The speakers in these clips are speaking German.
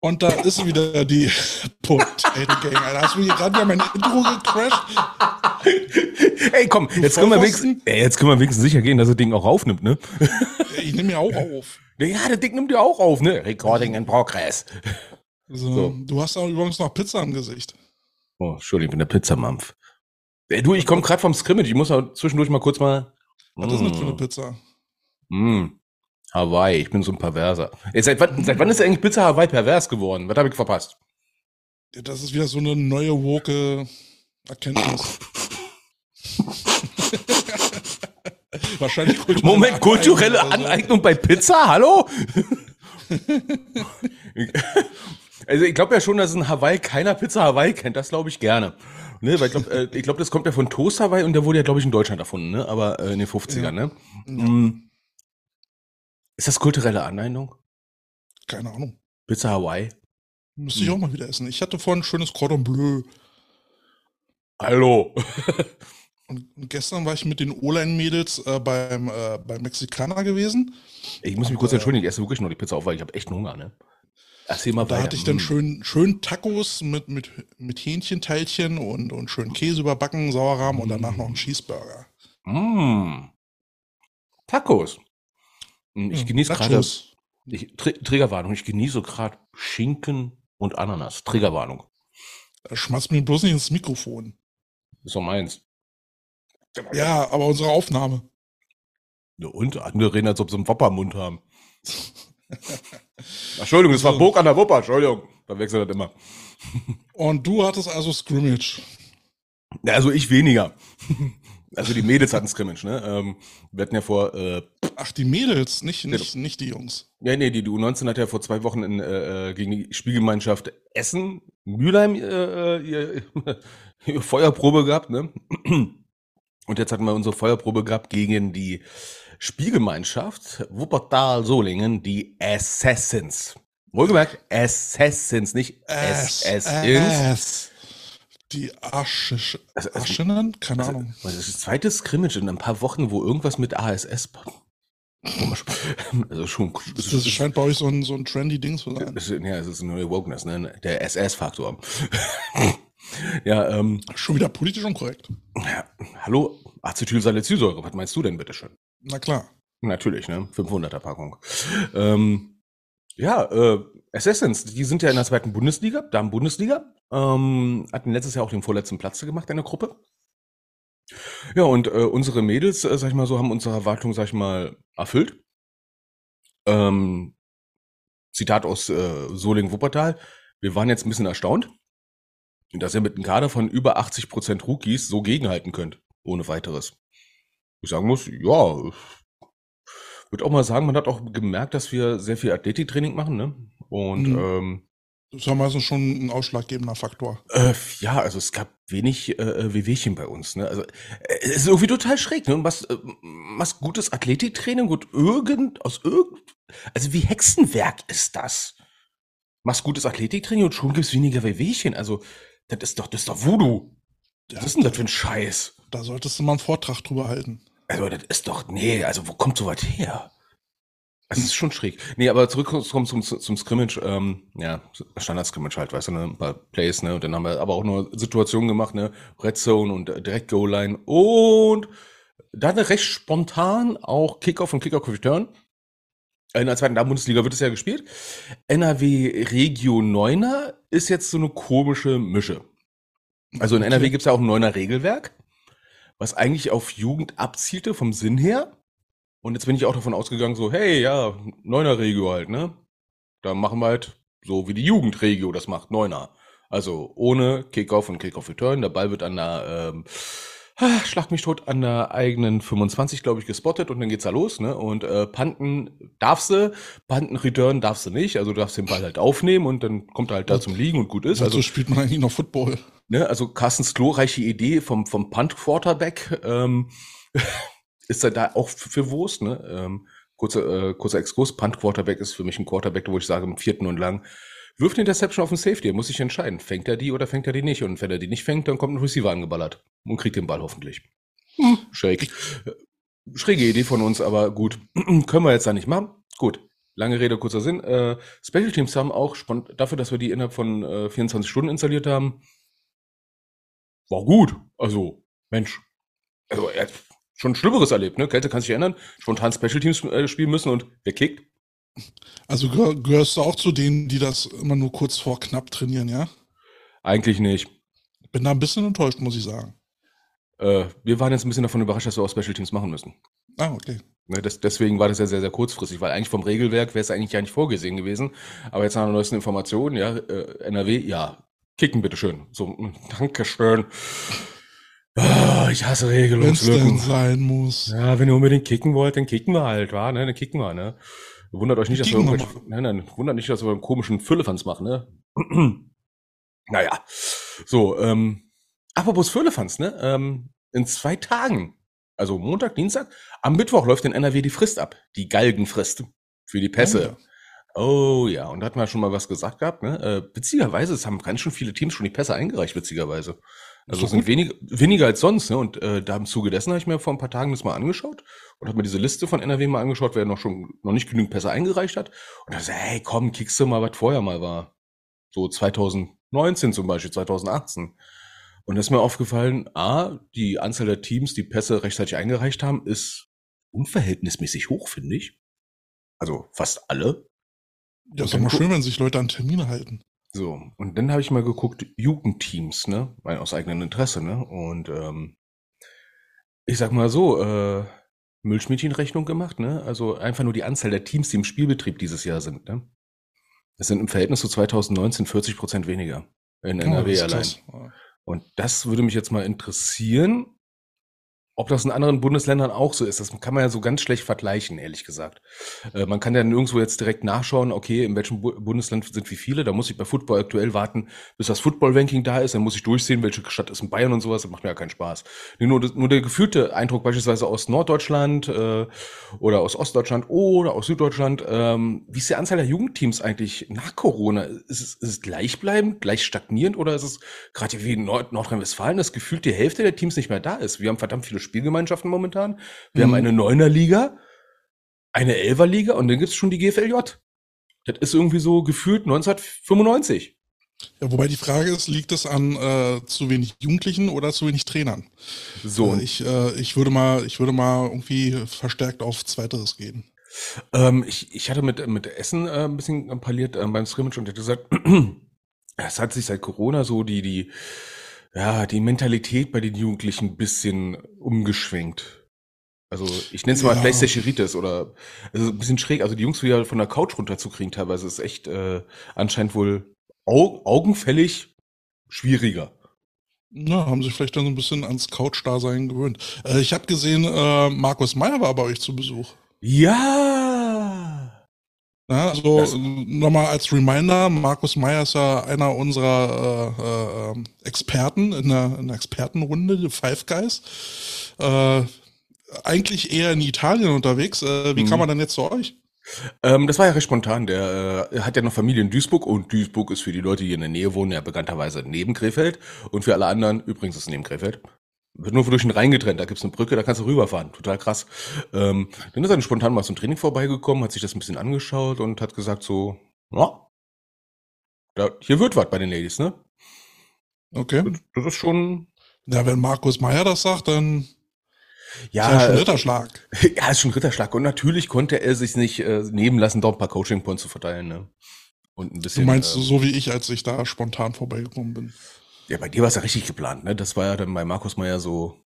Und da ist wieder die Potato Gang. Alter, hast du hier gerade ja mein Intro gecrashed? Ey, komm, jetzt können, wir wenigstens, ey, jetzt können wir wenigstens sicher gehen, dass das Ding auch aufnimmt, ne? Ich nehme ja auch auf. Ja, das Ding nimmt ja auch auf, ne? Recording in Progress. So, so. Du hast auch übrigens noch Pizza im Gesicht. Oh, Entschuldigung, ich bin der Pizzamampf. Ey, du, ich komme gerade vom Scrimmage. Ich muss auch zwischendurch mal kurz mal. Was mm. ist denn für eine Pizza? Mm. Hawaii, ich bin so ein Perverser. Ey, seit, wann, seit wann ist eigentlich Pizza Hawaii pervers geworden? Was habe ich verpasst? Ja, das ist wieder so eine neue woke Erkenntnis. Wahrscheinlich kulturelle Moment, kulturelle Aneignung bei Pizza? Hallo? also ich glaube ja schon, dass in Hawaii keiner Pizza Hawaii kennt. Das glaube ich gerne. Ne, weil ich glaube, äh, ich glaub, das kommt ja von Toast Hawaii und der wurde ja, glaube ich, in Deutschland erfunden, ne? Aber äh, in den 50ern, ja. ne? Ja. Mhm. Ist das kulturelle Aneignung? Keine Ahnung. Pizza Hawaii? Müsste ich hm. auch mal wieder essen. Ich hatte vorhin ein schönes Cordon Bleu. Hallo. und gestern war ich mit den O-Line-Mädels äh, beim, äh, beim Mexikaner gewesen. Ich muss mich und, kurz äh, entschuldigen, ich esse wirklich nur die Pizza auf, weil ich habe echt Hunger, ne? Erzähl mal da weiter. hatte ich dann hm. schön, schön Tacos mit, mit, mit Hähnchenteilchen und, und schön Käse überbacken, Sauerrahm mm. und danach noch einen Cheeseburger. Mm. Tacos. Hm, ich genieße gerade. Triggerwarnung, ich genieße gerade Schinken und Ananas. Triggerwarnung. Schmatz mir bloß nicht ins Mikrofon. ist doch meins. Ja, aber unsere Aufnahme. Ja, und andere reden, als ob sie einen Woppermund haben. Entschuldigung, das war Burg an der Wupper, Entschuldigung. Da wechselt das immer. Und du hattest also Scrimmage. Ja, also ich weniger. Also die Mädels hatten Scrimmage, ne? Ähm, wir hatten ja vor. Äh, Ach, die Mädels, nicht, nicht, genau. nicht die Jungs. Ja, nee, die, die U19 hat ja vor zwei Wochen in, äh, äh gegen die Spielgemeinschaft Essen, Mülheim, äh, äh ihr, ihr Feuerprobe gehabt, ne? Und jetzt hatten wir unsere Feuerprobe gehabt gegen die Spielgemeinschaft Wuppertal-Solingen, die Assassins. Wohlgemerkt, Assassins, nicht Assassins. Die Asche, also, also, Aschenen? Keine also, Ahnung. Das ist das zweite Scrimmage in ein paar Wochen, wo irgendwas mit ASS. Also schon. Das, das scheint bei euch so ein, so ein trendy Ding zu sein. Ist, ja, es ist eine neue Wokeness, ne? Der SS-Faktor. ja, ähm. Schon wieder politisch unkorrekt. Ja, hallo, Acetylsalicylsäure, was meinst du denn bitte schön? Na klar. Natürlich, ne? 500er Packung. Ähm, ja, äh, Assassins, die sind ja in der zweiten Bundesliga, da im Bundesliga. Ähm, hatten letztes Jahr auch den vorletzten Platz gemacht in der Gruppe. Ja, und äh, unsere Mädels, äh, sag ich mal so, haben unsere Erwartungen, sag ich mal, erfüllt. Ähm, Zitat aus äh, Soling-Wuppertal. Wir waren jetzt ein bisschen erstaunt, dass ihr mit einem Kader von über 80% Rookies so gegenhalten könnt, ohne weiteres. Ich sagen muss, ja, würde auch mal sagen, man hat auch gemerkt, dass wir sehr viel Athletiktraining machen, ne? Und mhm. ähm, das ist ja meistens schon ein ausschlaggebender Faktor. Äh, ja, also es gab wenig äh, Wehwehchen bei uns. Ne? Also äh, es ist irgendwie total schräg. Ne? Was, äh, was gutes Athletiktraining und irgend aus irgend, also wie Hexenwerk ist das? Machst gutes Athletiktraining und schon gibt's weniger Wehwehchen. Also das ist doch, das ist doch Voodoo. Was ja, ist denn das für ein Scheiß? Da solltest du mal einen Vortrag drüber halten. Also das ist doch, nee, also wo kommt so was her? Es ist schon schräg. Nee, aber zurückkommen zum, zum Scrimmage, ähm, ja, Standard-Scrimmage halt, weißt du, ne, ein paar Plays, ne, und dann haben wir aber auch nur Situationen gemacht, ne, Red Zone und äh, direkt Goal-Line und dann recht spontan auch Kickoff und Kickoff-Return. In der zweiten Bundesliga wird es ja gespielt. NRW Regio 9er ist jetzt so eine komische Mische. Also in NRW gibt's ja auch ein neuner Regelwerk, was eigentlich auf Jugend abzielte vom Sinn her. Und jetzt bin ich auch davon ausgegangen, so, hey, ja, Neuner Regio halt, ne? Da machen wir halt so, wie die Jugendregio das macht, Neuner. Also ohne Kickoff und Kickoff Return. Der Ball wird an der, ähm, ah, schlag mich tot, an der eigenen 25, glaube ich, gespottet und dann geht's da los, ne? Und äh, Panten darfst du, Panten Return darfst du nicht. Also du darfst den Ball halt aufnehmen und dann kommt er halt da zum Liegen und gut ist. Also spielt man eigentlich noch Football. Ne? Also Carstens glorreiche Idee vom, vom Punt Quarterback. Ähm, ist er da auch für Wurst, ne? Ähm, kurzer, äh, kurzer Exkurs, Punt Quarterback ist für mich ein Quarterback, wo ich sage, im vierten und lang, wirft eine Interception auf den Safety, er muss sich entscheiden, fängt er die oder fängt er die nicht? Und wenn er die nicht fängt, dann kommt ein Receiver angeballert und kriegt den Ball hoffentlich. Hm. Schräg. Schräge Idee von uns, aber gut. Können wir jetzt da nicht machen? Gut. lange Rede, kurzer Sinn. Äh, Special Teams haben auch dafür, dass wir die innerhalb von äh, 24 Stunden installiert haben, war gut. Also, Mensch. Also, er schon Schlimmeres erlebt, ne? Kälte kann sich ändern. Spontan Special Teams äh, spielen müssen und wer kickt? Also gehörst du auch zu denen, die das immer nur kurz vor knapp trainieren, ja? Eigentlich nicht. Bin da ein bisschen enttäuscht, muss ich sagen. Äh, wir waren jetzt ein bisschen davon überrascht, dass wir auch Special Teams machen müssen. Ah, okay. Ne, das, deswegen war das ja sehr, sehr kurzfristig, weil eigentlich vom Regelwerk wäre es eigentlich gar nicht vorgesehen gewesen. Aber jetzt nach der neuesten Information, ja, äh, NRW, ja, kicken bitteschön. So, Dankeschön. Oh, ich hasse Regelungslücken. Wenn sein muss. Ja, wenn ihr unbedingt kicken wollt, dann kicken wir halt, wa? Ne? Dann kicken wir, ne? Wundert euch nicht, dass wir irgendwelche, nein, nein, wundert nicht, dass wir einen komischen Füllefans machen, ne? naja. So, ähm, apropos Füllefans, ne? Ähm, in zwei Tagen, also Montag, Dienstag, am Mittwoch läuft in NRW die Frist ab. Die Galgenfrist. Für die Pässe. Oh ja. oh ja, und da hatten wir schon mal was gesagt gehabt, ne? Äh, witzigerweise, es haben ganz schön viele Teams schon die Pässe eingereicht, witzigerweise. Also es sind wenig, weniger als sonst, ne? Und äh, da im Zuge dessen habe ich mir vor ein paar Tagen das mal angeschaut und habe mir diese Liste von NRW mal angeschaut, wer noch schon noch nicht genügend Pässe eingereicht hat. Und da so, hey, komm, kickst du mal, was vorher mal war. So 2019 zum Beispiel, 2018. Und da ist mir aufgefallen, A, die Anzahl der Teams, die Pässe rechtzeitig eingereicht haben, ist unverhältnismäßig hoch, finde ich. Also fast alle. Ja, ist doch mal schön, wenn sich Leute an Termine halten. So, und dann habe ich mal geguckt, Jugendteams, ne? Aus eigenem Interesse, ne? Und ähm, ich sag mal so, äh, Milchmädchenrechnung gemacht, ne? Also einfach nur die Anzahl der Teams, die im Spielbetrieb dieses Jahr sind, ne? Das sind im Verhältnis zu 2019 40 Prozent weniger in NRW oh, allein. Und das würde mich jetzt mal interessieren, ob das in anderen Bundesländern auch so ist, das kann man ja so ganz schlecht vergleichen, ehrlich gesagt. Äh, man kann ja nirgendwo jetzt direkt nachschauen, okay, in welchem Bu Bundesland sind wie viele. Da muss ich bei Football aktuell warten, bis das Football-Ranking da ist. Dann muss ich durchsehen, welche Stadt ist in Bayern und sowas. Das macht mir ja keinen Spaß. Nur, nur der gefühlte Eindruck beispielsweise aus Norddeutschland äh, oder aus Ostdeutschland oder aus Süddeutschland. Ähm, wie ist die Anzahl der Jugendteams eigentlich nach Corona? Ist es, ist es gleichbleibend, gleich stagnierend oder ist es gerade wie in Nord Nordrhein-Westfalen, dass gefühlt die Hälfte der Teams nicht mehr da ist? Wir haben verdammt viele Spielgemeinschaften momentan. Wir mhm. haben eine Neuner-Liga, eine Elfer-Liga und dann gibt es schon die GFLJ. Das ist irgendwie so gefühlt 1995. Ja, wobei die Frage ist, liegt es an äh, zu wenig Jugendlichen oder zu wenig Trainern? So. Äh, ich, äh, ich würde mal, ich würde mal irgendwie verstärkt auf Zweiteres gehen. Ähm, ich, ich hatte mit, mit Essen äh, ein bisschen parliert äh, beim Scrimmage und er hat gesagt, es hat sich seit Corona so die, die, ja, die Mentalität bei den Jugendlichen ein bisschen umgeschwenkt. Also ich nenne es mal ja. PlayStation-Ritis oder also ein bisschen schräg. Also die Jungs wieder von der Couch runterzukriegen teilweise ist echt äh, anscheinend wohl au augenfällig schwieriger. Na, haben sich vielleicht dann so ein bisschen ans Couch-Dasein gewöhnt. Äh, ich habe gesehen, äh, Markus Meyer war bei euch zu Besuch. Ja! Ja, also nochmal als Reminder, Markus Meyer ist ja einer unserer äh, äh, Experten in der, in der Expertenrunde, Five Guys. Äh, eigentlich eher in Italien unterwegs. Äh, wie mhm. kam er denn jetzt zu euch? Ähm, das war ja recht spontan. Der äh, hat ja noch Familie in Duisburg und Duisburg ist für die Leute, die in der Nähe wohnen, ja bekannterweise neben Krefeld. Und für alle anderen, übrigens ist es neben Krefeld, wird nur durch den Rhein getrennt, da gibt's eine Brücke, da kannst du rüberfahren. Total krass. Ähm, dann ist er spontan mal zum Training vorbeigekommen, hat sich das ein bisschen angeschaut und hat gesagt so, ja, da, hier wird was bei den Ladies, ne? Okay. Das, das ist schon. Ja, wenn Markus Meyer das sagt, dann ja, ist ja schon Ritterschlag. Ja, ist schon Ritterschlag. Und natürlich konnte er sich nicht äh, nehmen lassen, dort ein paar Coaching-Points zu verteilen, ne? Und ein bisschen. Du meinst äh, so wie ich, als ich da spontan vorbeigekommen bin? Ja, bei dir war es ja richtig geplant, ne? Das war ja dann bei Markus Meyer so.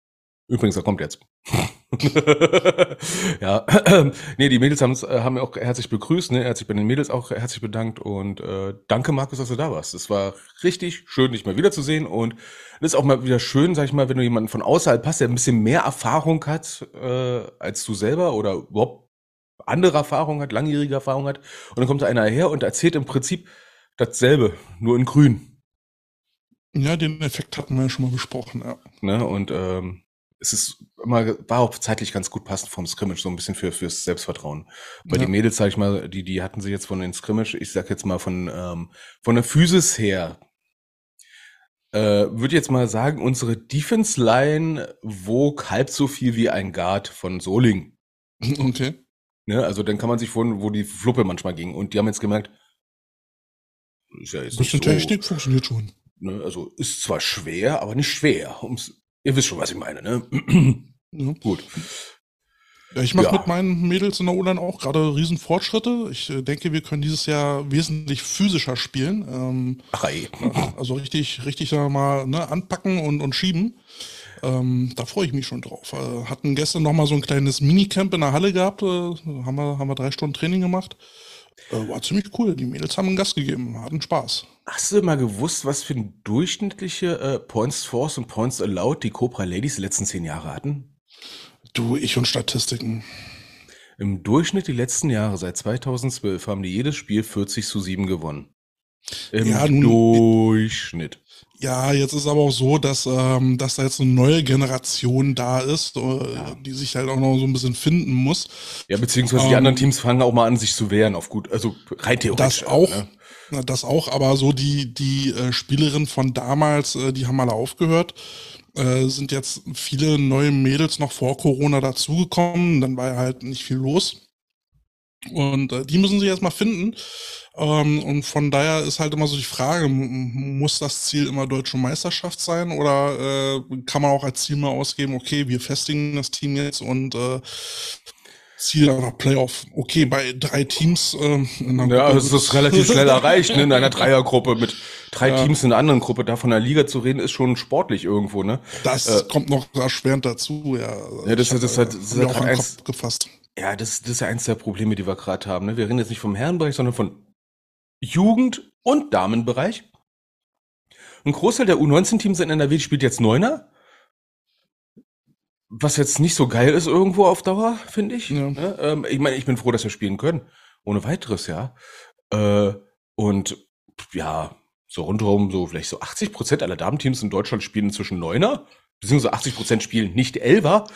Übrigens, er kommt jetzt. ja, nee, die Mädels haben's, äh, haben auch herzlich begrüßt, ne? Er hat sich bei den Mädels auch herzlich bedankt und äh, danke Markus, dass du da warst. Es war richtig schön, dich mal wiederzusehen und es ist auch mal wieder schön, sag ich mal, wenn du jemanden von außerhalb hast, der ein bisschen mehr Erfahrung hat äh, als du selber oder überhaupt andere Erfahrung hat, langjährige Erfahrung hat und dann kommt da einer her und erzählt im Prinzip dasselbe, nur in grün. Ja, den Effekt hatten wir ja schon mal besprochen, ja. Ne, und ähm, es ist immer, war auch zeitlich ganz gut passend vom Scrimmage, so ein bisschen für fürs Selbstvertrauen. Bei ja. die Mädels, sag ich mal, die, die hatten sie jetzt von den Scrimmage, ich sag jetzt mal von, ähm, von der Physis her, äh, würde jetzt mal sagen, unsere Defense Line wog halb so viel wie ein Guard von Soling. Okay. Ne? Also dann kann man sich vorstellen, wo die Fluppe manchmal ging. Und die haben jetzt gemerkt, ist ja jetzt Bisschen nicht so, Technik funktioniert schon. Ne? Also ist zwar schwer, aber nicht schwer. Ums, ihr wisst schon, was ich meine. Ne? Ja. Gut. Ich mache ja. mit meinen Mädels in der O-Line auch gerade riesen Fortschritte. Ich äh, denke, wir können dieses Jahr wesentlich physischer spielen. Ähm, Ach, ey. Also richtig, richtig sagen wir mal, ne, anpacken und, und schieben. Ähm, da freue ich mich schon drauf. Äh, hatten gestern noch mal so ein kleines Minicamp in der Halle gehabt. Äh, haben, wir, haben wir drei Stunden Training gemacht. Äh, war ziemlich cool. Die Mädels haben einen Gast gegeben, hatten Spaß. Hast du mal gewusst, was für ein durchschnittliche äh, Points Force und Points Allowed die Cobra Ladies die letzten zehn Jahre hatten? Du, ich und Statistiken. Im Durchschnitt die letzten Jahre, seit 2012, haben die jedes Spiel 40 zu 7 gewonnen. Im ja, nun, Durchschnitt. Ja, jetzt ist aber auch so, dass, ähm, dass da jetzt eine neue Generation da ist, äh, ja. die sich halt auch noch so ein bisschen finden muss. Ja, beziehungsweise ähm, die anderen Teams fangen auch mal an, sich zu wehren, auf gut, also rein theoretisch. Das auch, ne? das auch, aber so die, die äh, Spielerinnen von damals, äh, die haben alle aufgehört. Äh, sind jetzt viele neue Mädels noch vor Corona dazugekommen. Dann war ja halt nicht viel los. Und äh, die müssen sich erstmal finden. Ähm, und von daher ist halt immer so die Frage, muss das Ziel immer deutsche Meisterschaft sein oder äh, kann man auch als Ziel mal ausgeben, okay, wir festigen das Team jetzt und äh, Ziel einfach Playoff. Okay, bei drei Teams. Äh, ja, das ist relativ schnell erreicht, ne? in einer Dreiergruppe mit drei ja. Teams in einer anderen Gruppe. Da von der Liga zu reden, ist schon sportlich irgendwo, ne? Das äh, kommt noch erschwerend dazu, ja. Ja, das, ist das, halt, das, das ist halt eins, gefasst. Ja, das, das ist ja eins der Probleme, die wir gerade haben. Ne? Wir reden jetzt nicht vom Herrenbereich, sondern von Jugend- und Damenbereich. Ein Großteil der U19-Teams in NRW spielt jetzt Neuner. Was jetzt nicht so geil ist irgendwo auf Dauer, finde ich. Ja. Ne? Ähm, ich meine, ich bin froh, dass wir spielen können. Ohne weiteres, ja. Äh, und ja, so rundherum, so vielleicht so 80 Prozent aller Damenteams in Deutschland spielen inzwischen Neuner. Beziehungsweise 80 Prozent spielen nicht Elfer.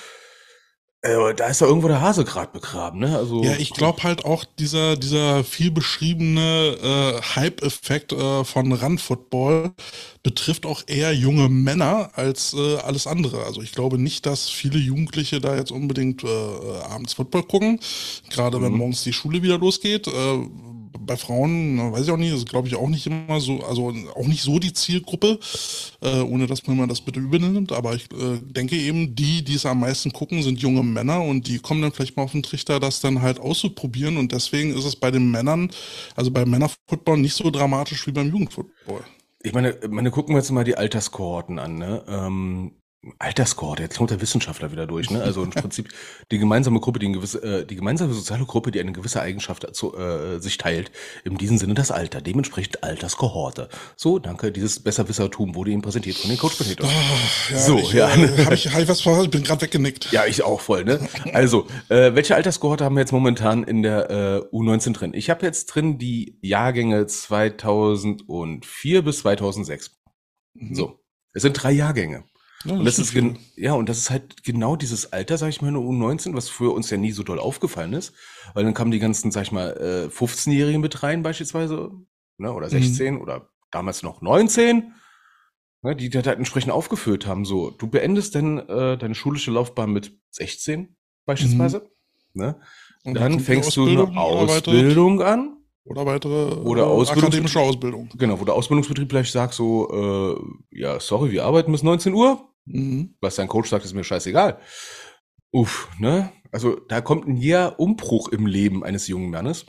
Äh, da ist ja irgendwo der Hase gerade begraben, ne? Also ja, ich glaube halt auch dieser dieser viel beschriebene äh, Hype-Effekt äh, von Run Football betrifft auch eher junge Männer als äh, alles andere. Also ich glaube nicht, dass viele Jugendliche da jetzt unbedingt äh, abends Football gucken, gerade mhm. wenn morgens die Schule wieder losgeht. Bei Frauen, weiß ich auch nicht, ist glaube ich auch nicht immer so, also auch nicht so die Zielgruppe, äh, ohne dass man das bitte übernimmt. Aber ich äh, denke eben, die, die es am meisten gucken, sind junge Männer und die kommen dann vielleicht mal auf den Trichter, das dann halt auszuprobieren. Und deswegen ist es bei den Männern, also bei Männerfootball nicht so dramatisch wie beim Jugendfootball. Ich meine, meine, gucken wir jetzt mal die Alterskohorten an. Ne? Ähm, Alterscore, jetzt kommt der Wissenschaftler wieder durch, ne? Also im Prinzip die gemeinsame Gruppe, die, eine gewisse, äh, die gemeinsame soziale Gruppe, die eine gewisse Eigenschaft zu, äh, sich teilt, in diesem Sinne das Alter, dementsprechend Alterskohorte. So, danke, dieses Besserwissertum wurde Ihnen präsentiert von den Coach Potatoes. Oh, ja, so, ich, ja. Äh, Habe ich, hab ich was? Ich bin gerade weggenickt. Ja, ich auch voll, ne? Also, äh, welche Alterskohorte haben wir jetzt momentan in der äh, U19 drin? Ich habe jetzt drin die Jahrgänge 2004 bis 2006. Mhm. So, es sind drei Jahrgänge. Ja, und das ist gen ja, und das ist halt genau dieses Alter, sag ich mal, in der U19, was für uns ja nie so doll aufgefallen ist. Weil dann kamen die ganzen, sag ich mal, äh, 15-Jährigen mit rein, beispielsweise, ne, oder 16 mhm. oder damals noch 19, ne, die das halt entsprechend aufgefüllt haben. So, du beendest dann äh, deine schulische Laufbahn mit 16, beispielsweise. Mhm. Ne? Und dann fängst du eine Ausbildung an oder weitere oder äh, Ausbildungs akademische Ausbildung. Genau, wo der Ausbildungsbetrieb vielleicht sagt so, äh, ja, sorry, wir arbeiten bis 19 Uhr. Mhm. Was dein Coach sagt, ist mir scheißegal. Uff, ne? Also da kommt ein jäher Umbruch im Leben eines jungen Mannes.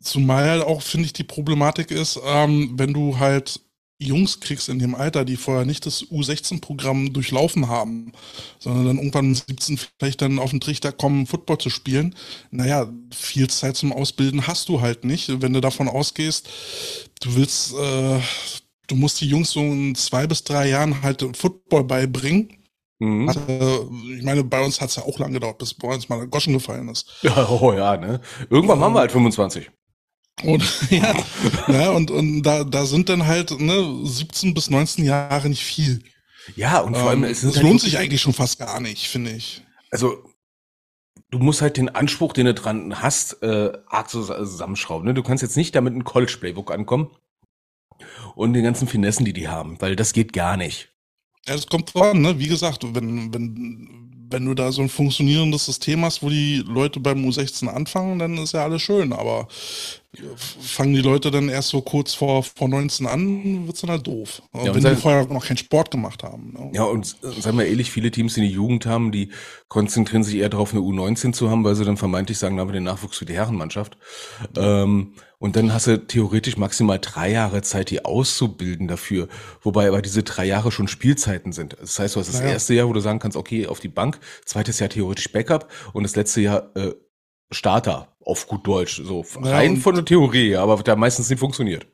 Zumal halt auch, finde ich, die Problematik ist, ähm, wenn du halt Jungs kriegst in dem Alter, die vorher nicht das U16-Programm durchlaufen haben, sondern dann irgendwann mit 17 vielleicht dann auf den Trichter kommen, Football zu spielen. Naja, viel Zeit zum Ausbilden hast du halt nicht. Wenn du davon ausgehst, du willst, äh, du musst die Jungs so in zwei bis drei Jahren halt Football beibringen. Mhm. Also, ich meine, bei uns hat es ja auch lange gedauert, bis bei uns mal Goschen gefallen ist. Ja, oh ja, ne? Irgendwann machen wir halt 25. Und, ja, ja, und, und da, da sind dann halt ne, 17 bis 19 Jahre nicht viel. Ja, und vor allem, ähm, es, es halt lohnt sich eigentlich schon fast gar nicht, finde ich. Also, du musst halt den Anspruch, den du dran hast, äh, arg zusammenschrauben. Ne? Du kannst jetzt nicht damit ein College-Playbook ankommen und den ganzen Finessen, die die haben, weil das geht gar nicht. Ja, das kommt voran, ne? Wie gesagt, wenn, wenn wenn du da so ein funktionierendes System hast, wo die Leute beim U16 anfangen, dann ist ja alles schön. Aber fangen die Leute dann erst so kurz vor, vor 19 an, wird's dann halt doof. Ja, wenn die vorher noch keinen Sport gemacht haben. Ne? Ja, und sagen wir ehrlich, viele Teams, die die Jugend haben, die konzentrieren sich eher darauf, eine U19 zu haben, weil sie dann vermeintlich sagen, da haben wir den Nachwuchs für die Herrenmannschaft. Ähm, und dann hast du theoretisch maximal drei Jahre Zeit, die auszubilden dafür. Wobei aber diese drei Jahre schon Spielzeiten sind. Das heißt, du hast das naja. erste Jahr, wo du sagen kannst, okay, auf die Bank, zweites Jahr theoretisch Backup und das letzte Jahr äh, Starter auf gut Deutsch. So rein ja, von der Theorie, aber der meistens nicht funktioniert.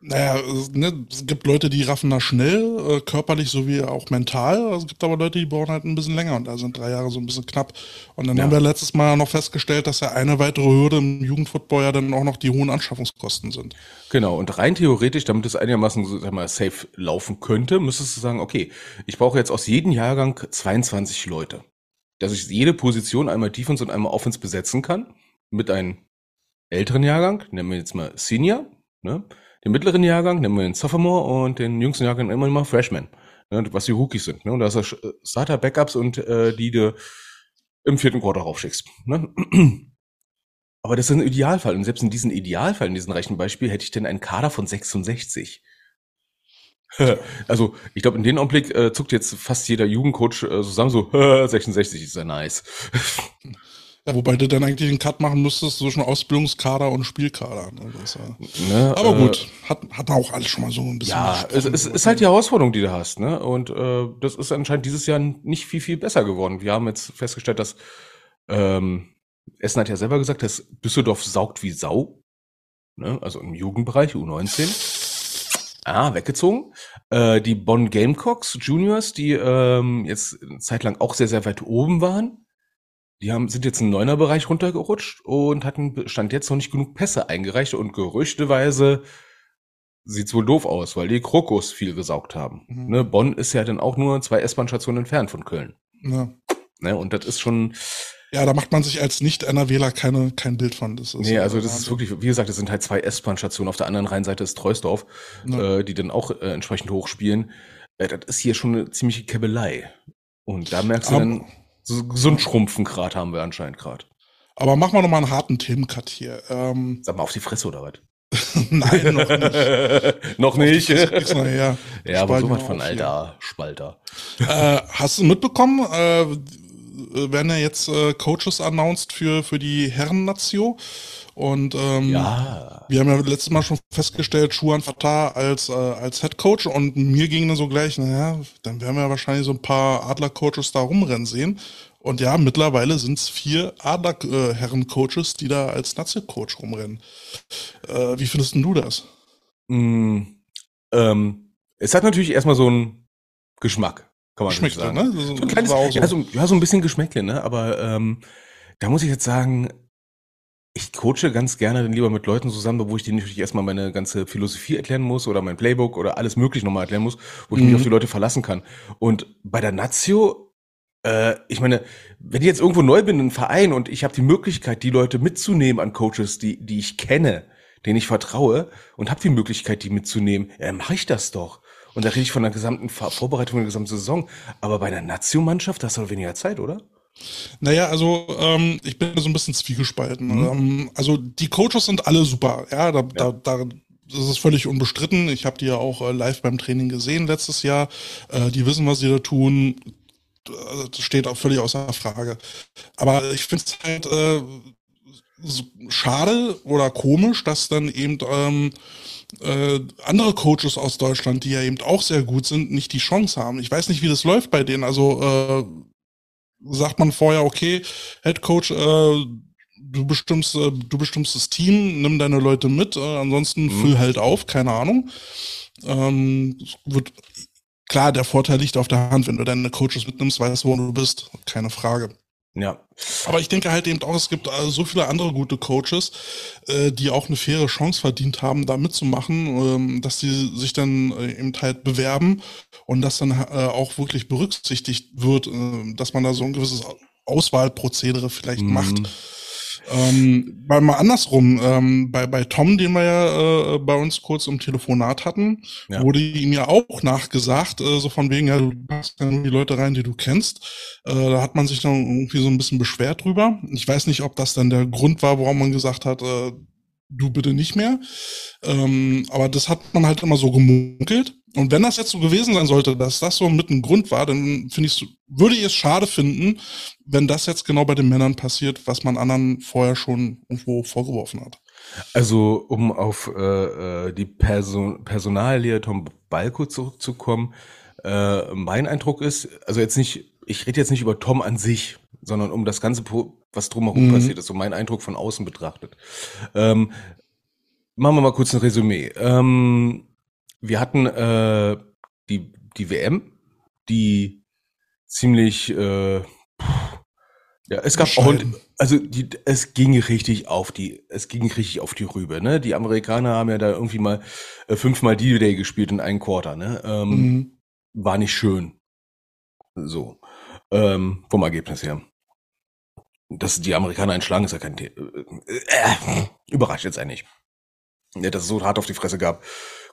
Naja, ne, es gibt Leute, die raffen da schnell, äh, körperlich sowie auch mental. Es gibt aber Leute, die brauchen halt ein bisschen länger und da sind drei Jahre so ein bisschen knapp. Und dann ja. haben wir letztes Mal noch festgestellt, dass ja eine weitere Hürde im Jugendfootball ja dann auch noch die hohen Anschaffungskosten sind. Genau, und rein theoretisch, damit es einigermaßen sag mal, safe laufen könnte, müsstest du sagen, okay, ich brauche jetzt aus jedem Jahrgang 22 Leute. Dass ich jede Position einmal Defense und einmal Offense besetzen kann mit einem älteren Jahrgang, nennen wir jetzt mal Senior, ne? Den mittleren Jahrgang nennen wir den Sophomore und den jüngsten Jahrgang nennen wir mal Freshman, ne? was die Rookies sind. Ne? Und da ist das Starter, Backups und äh, die du im vierten Quarter raufschickst. Ne? Aber das ist ein Idealfall. Und selbst in diesem Idealfall, in diesem Rechenbeispiel, hätte ich denn einen Kader von 66. Also, ich glaube, in dem Augenblick äh, zuckt jetzt fast jeder Jugendcoach äh, zusammen so, 66 ist ja nice. Ja, wobei du dann eigentlich einen Cut machen müsstest zwischen Ausbildungskader und Spielkader. Ne? Das, äh, ne, aber äh, gut, hat, hat auch alles schon mal so ein bisschen. Ja, es, es ist halt die Herausforderung, die du hast. Ne? Und äh, das ist anscheinend dieses Jahr nicht viel, viel besser geworden. Wir haben jetzt festgestellt, dass ähm, Essen hat ja selber gesagt, dass Düsseldorf saugt wie Sau. Ne? Also im Jugendbereich, U19. Ah, weggezogen. Äh, die Bonn Gamecocks Juniors, die ähm, jetzt eine Zeit lang auch sehr, sehr weit oben waren die haben, sind jetzt im Neuner-Bereich runtergerutscht und hatten, stand jetzt noch nicht genug Pässe eingereicht und gerüchteweise sieht's wohl doof aus, weil die Krokus viel gesaugt haben. Mhm. Ne, Bonn ist ja dann auch nur zwei S-Bahn-Stationen entfernt von Köln. Ja. Ne, und das ist schon. Ja, da macht man sich als Nicht-NRWler keine, kein Bild von. Das ist nee, also das ist wirklich, wie gesagt, das sind halt zwei S-Bahn-Stationen. Auf der anderen Rheinseite ist Treusdorf, ja. äh, die dann auch äh, entsprechend hochspielen. Äh, das ist hier schon eine ziemliche Käbelei. Und da merkst du Aber, dann, so, so ein Schrumpfengrad haben wir anscheinend gerade. Aber machen wir noch mal einen harten Themencut hier. Ähm, Sag mal auf die Fresse oder was? Nein, noch nicht. noch nicht. Ja, aber sowas von alter Spalter. Äh, hast du mitbekommen, äh, werden ja jetzt äh, Coaches announced für, für die Herren-Nazio. Und ähm, ja. wir haben ja letztes Mal schon festgestellt, Schuhan Fatah als, äh, als Head Coach und mir ging dann so gleich, naja, dann werden wir wahrscheinlich so ein paar Adler-Coaches da rumrennen sehen. Und ja, mittlerweile sind es vier Adler-Herren-Coaches, die da als Nazi-Coach rumrennen. Äh, wie findest du das? Mm, ähm, es hat natürlich erstmal so einen Geschmack, kann man Geschmäckle, sagen. ne? So, so, ein kleines, so. Ja, so, ja, so ein bisschen Geschmäckle, ne? Aber ähm, da muss ich jetzt sagen, ich coache ganz gerne dann lieber mit Leuten zusammen, wo ich denen natürlich erstmal meine ganze Philosophie erklären muss oder mein Playbook oder alles mögliche nochmal erklären muss, wo ich mhm. mich auf die Leute verlassen kann. Und bei der Nazio, äh, ich meine, wenn ich jetzt irgendwo neu bin in einem Verein und ich habe die Möglichkeit, die Leute mitzunehmen an Coaches, die, die ich kenne, denen ich vertraue und habe die Möglichkeit, die mitzunehmen, ja, dann mache ich das doch. Und da rede ich von der gesamten Vorbereitung der gesamten Saison. Aber bei der Nazio-Mannschaft, hast du doch weniger Zeit, oder? Naja, also ähm, ich bin so ein bisschen zwiegespalten. Mhm. Ähm, also die Coaches sind alle super, ja, da, ja. da, da das ist völlig unbestritten. Ich habe die ja auch äh, live beim Training gesehen letztes Jahr. Äh, die wissen, was sie da tun. Das steht auch völlig außer Frage. Aber ich finde es halt äh, schade oder komisch, dass dann eben ähm, äh, andere Coaches aus Deutschland, die ja eben auch sehr gut sind, nicht die Chance haben. Ich weiß nicht, wie das läuft bei denen. Also äh, sagt man vorher, okay, Head Coach, äh, du bestimmst, äh, du bestimmst das Team, nimm deine Leute mit, äh, ansonsten mhm. füll halt auf, keine Ahnung. Ähm, wird, klar, der Vorteil liegt auf der Hand, wenn du deine Coaches mitnimmst, weißt du, wo du bist, keine Frage. Ja. Aber ich denke halt eben auch, es gibt äh, so viele andere gute Coaches, äh, die auch eine faire Chance verdient haben, da mitzumachen, ähm, dass die sich dann äh, eben halt bewerben und dass dann auch wirklich berücksichtigt wird, dass man da so ein gewisses Auswahlprozedere vielleicht mhm. macht. Ähm, weil mal andersrum, ähm, bei, bei Tom, den wir ja äh, bei uns kurz im Telefonat hatten, ja. wurde ihm ja auch nachgesagt, äh, so von wegen, ja, du passt ja nur die Leute rein, die du kennst. Äh, da hat man sich dann irgendwie so ein bisschen beschwert drüber. Ich weiß nicht, ob das dann der Grund war, warum man gesagt hat, äh, du bitte nicht mehr. Ähm, aber das hat man halt immer so gemunkelt. Und wenn das jetzt so gewesen sein sollte, dass das so mit ein Grund war, dann finde ich, würde ich es schade finden, wenn das jetzt genau bei den Männern passiert, was man anderen vorher schon irgendwo vorgeworfen hat. Also, um auf äh, äh die Person Personalie Tom Balko zurückzukommen, äh, mein Eindruck ist, also jetzt nicht, ich rede jetzt nicht über Tom an sich, sondern um das ganze, was drumherum mhm. passiert ist, so mein Eindruck von außen betrachtet. Ähm, machen wir mal kurz ein Resümee. Ähm, wir hatten äh, die, die WM, die ziemlich, äh, ja, es gab auch, also die, es ging richtig auf die, es ging richtig auf die Rübe, ne? Die Amerikaner haben ja da irgendwie mal äh, fünfmal D-Day gespielt in einem Quarter, ne? Ähm, mhm. War nicht schön. So. Ähm, vom Ergebnis her. Dass die Amerikaner einschlagen, ist ja kein Thema. Äh, äh, überrascht jetzt eigentlich. Ja, dass es so hart auf die Fresse gab.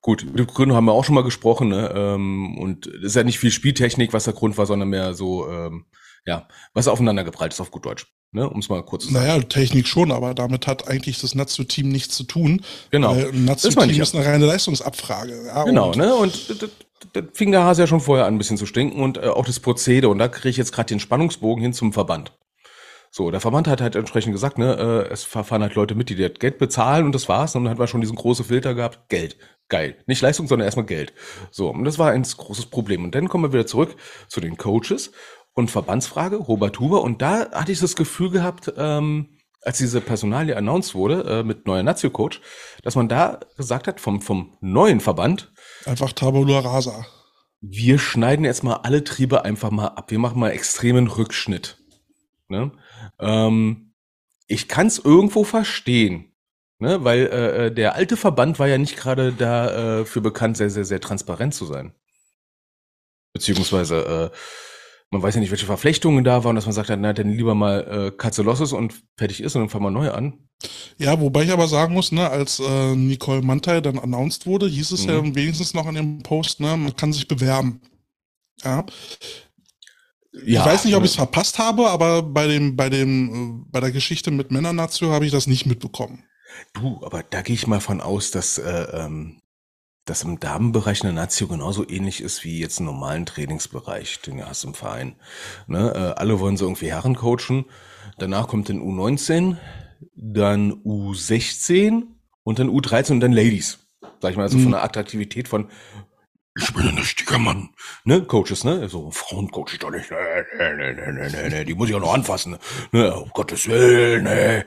Gut, die Gründe haben wir auch schon mal gesprochen, ne? Ähm, und es ist ja nicht viel Spieltechnik, was der Grund war, sondern mehr so, ähm, ja, was aufeinander geprallt ist auf gut Deutsch. Ne, um es mal kurz zu sagen. Naja, Technik schon, aber damit hat eigentlich das Natsu-Team nichts zu tun. Genau. ein Natsu-Team ist eine reine Leistungsabfrage. Ja, genau, und ne? Und da fing der Hase ja schon vorher an, ein bisschen zu stinken und äh, auch das Prozede. Und da kriege ich jetzt gerade den Spannungsbogen hin zum Verband. So, der Verband hat halt entsprechend gesagt, ne, äh, es fahren halt Leute mit, die das Geld bezahlen und das war's. Und dann hat man schon diesen großen Filter gehabt, Geld. Geil. Nicht Leistung, sondern erstmal Geld. So, und das war ein großes Problem. Und dann kommen wir wieder zurück zu den Coaches und Verbandsfrage, Robert Huber. Und da hatte ich das Gefühl gehabt, ähm, als diese Personalie announced wurde äh, mit neuer Nazio-Coach, dass man da gesagt hat, vom, vom neuen Verband. Einfach Tabula Rasa. Wir schneiden jetzt mal alle Triebe einfach mal ab. Wir machen mal extremen Rückschnitt. Ne? Ähm, ich kann es irgendwo verstehen, ne? weil äh, äh, der alte Verband war ja nicht gerade dafür äh, bekannt, sehr, sehr, sehr transparent zu sein. Beziehungsweise äh, man weiß ja nicht, welche Verflechtungen da waren, dass man sagt, na, dann lieber mal äh, Katze Losses und fertig ist und dann fangen wir neu an. Ja, wobei ich aber sagen muss, ne, als äh, Nicole Mantai dann announced wurde, hieß es mhm. ja wenigstens noch an dem Post, ne, man kann sich bewerben. Ja. Ja, ich weiß nicht, ob ich es verpasst habe, aber bei dem, bei dem, äh, bei der Geschichte mit Männernatio habe ich das nicht mitbekommen. Du, aber da gehe ich mal von aus, dass äh, ähm, das im Damenbereich in der Nazio genauso ähnlich ist wie jetzt im normalen Trainingsbereich, den du hast im Verein. Ne? Äh, alle wollen so irgendwie Herren coachen. Danach kommt dann U19, dann U16 und dann U13 und dann Ladies. Sag ich mal, also mhm. von der Attraktivität von ich bin ein richtiger Mann. Ne, Coaches, ne? So, Frauencoach ich doch nicht. Nee, nee, nee, nee, nee, nee, die muss ich auch noch anfassen. Ne, um Gottes Willen, ne.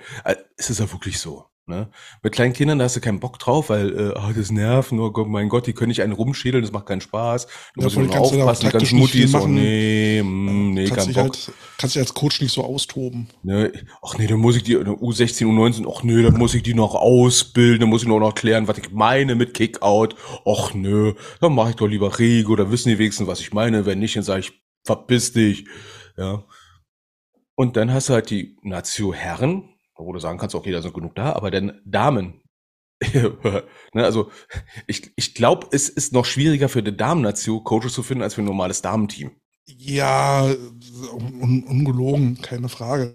Es ist ja wirklich so. Ne? Mit kleinen Kindern da hast du keinen Bock drauf, weil äh, oh, das nervt nur, oh mein Gott, die können nicht einen rumschädeln, das macht keinen Spaß. Du musst nur aufpassen, die ganzen Muttis, oh nee, mh, mm, nee, kein Bock. Halt, kannst dich als Coach nicht so austoben. Ne? Ach nee, dann muss ich die U16, U19, ach nee, dann muss ich die noch ausbilden, dann muss ich nur noch klären, was ich meine mit Kickout. Ach nö, dann mache ich doch lieber Rego, da wissen die wenigstens, was ich meine. Wenn nicht, dann sage ich, verpiss dich. Ja. Und dann hast du halt die Nazio Herren, wo du sagen kannst, okay, da sind genug da, aber denn Damen, ne, also ich, ich glaube, es ist noch schwieriger für die Damen-Nation Coaches zu finden, als für ein normales Damenteam. Ja, un ungelogen, keine Frage.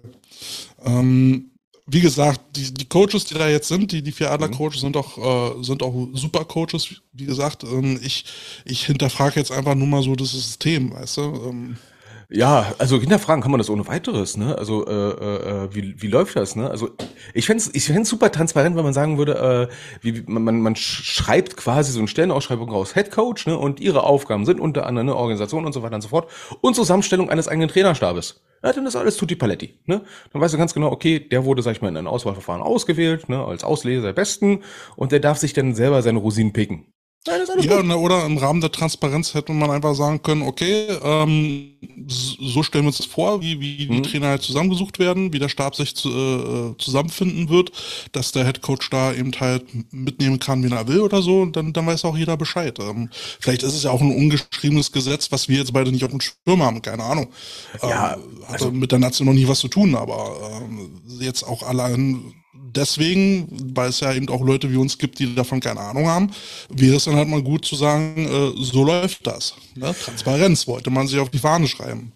Ähm, wie gesagt, die, die Coaches, die da jetzt sind, die, die vier Adler-Coaches, mhm. sind auch, äh, sind auch super Coaches. Wie gesagt, ähm, ich, ich hinterfrage jetzt einfach nur mal so das System, weißt du? Ähm, ja, also hinterfragen kann man das ohne weiteres, ne? Also äh, äh, äh, wie, wie läuft das, ne? Also ich fände ich fänd's super transparent, wenn man sagen würde, äh, wie, man, man schreibt quasi so eine Stellenausschreibung raus, Head Coach, ne? Und ihre Aufgaben sind unter anderem eine Organisation und so weiter und so fort und Zusammenstellung eines eigenen Trainerstabes. Ja, dann ist alles tutti paletti, ne? Dann weißt du ganz genau, okay, der wurde, sag ich mal, in einem Auswahlverfahren ausgewählt, ne? Als Ausleser der Besten und der darf sich dann selber seine Rosinen picken. Ja, ne, oder im Rahmen der Transparenz hätte man einfach sagen können, okay, ähm, so stellen wir uns das vor, wie, wie die mhm. Trainer halt zusammengesucht werden, wie der Stab sich zu, äh, zusammenfinden wird, dass der Headcoach da eben halt mitnehmen kann, wie er will oder so, und dann, dann weiß auch jeder Bescheid. Ähm, vielleicht ist es ja auch ein ungeschriebenes Gesetz, was wir jetzt beide nicht auf dem Schirm haben, keine Ahnung. Ja, ähm, hatte also, mit der Nation noch nie was zu tun, aber ähm, jetzt auch allein deswegen, weil es ja eben auch Leute wie uns gibt, die davon keine Ahnung haben, wäre es dann halt mal gut zu sagen, äh, so läuft das. Ne? Transparenz wollte man sich auf die Fahne schreiben.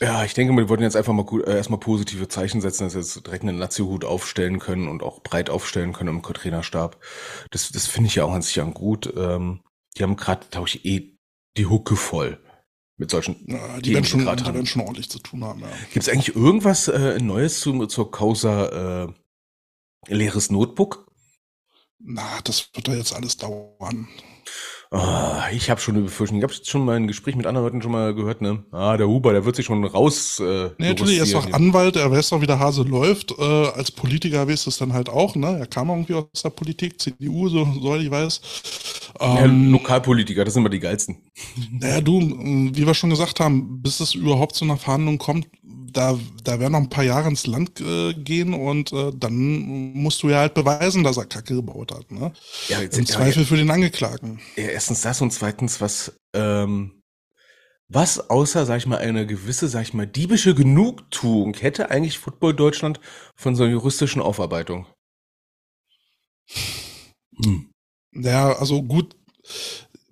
Ja, ich denke, wir wollten jetzt einfach mal gut, äh, erstmal positive Zeichen setzen, dass wir jetzt direkt einen Lazio-Hut aufstellen können und auch breit aufstellen können im Trainerstab. Das, das finde ich ja auch an sich gut. Ähm, die haben gerade, glaube ich, eh die Hucke voll mit solchen ja, die, werden schon, die werden schon ordentlich zu tun haben. Ja. Gibt es eigentlich irgendwas äh, Neues zu, zur Causa äh, leeres Notebook? Na, das wird ja jetzt alles dauern. Ah, ich habe schon eine Befürchtung. Ich habe schon mal ein Gespräch mit anderen Leuten schon mal gehört, ne? Ah, der Huber, der wird sich schon raus. Äh, nee, natürlich, er ist doch Anwalt, er weiß doch, wie der Hase läuft. Äh, als Politiker weiß es dann halt auch, ne? Er kam irgendwie aus der Politik, CDU, so soll ich weiß. Ähm, ja, Lokalpolitiker, das sind immer die geilsten. Naja, du, wie wir schon gesagt haben, bis es überhaupt zu einer Verhandlung kommt, da, da werden noch ein paar Jahre ins Land äh, gehen und äh, dann musst du ja halt beweisen, dass er Kacke gebaut hat. Ne? Ja, Im Zweifel ja, für den Angeklagten. Ja, erstens das und zweitens, was, ähm, was außer, sag ich mal, eine gewisse, sag ich mal, diebische Genugtuung hätte eigentlich Football Deutschland von so einer juristischen Aufarbeitung? Hm. Ja, also gut,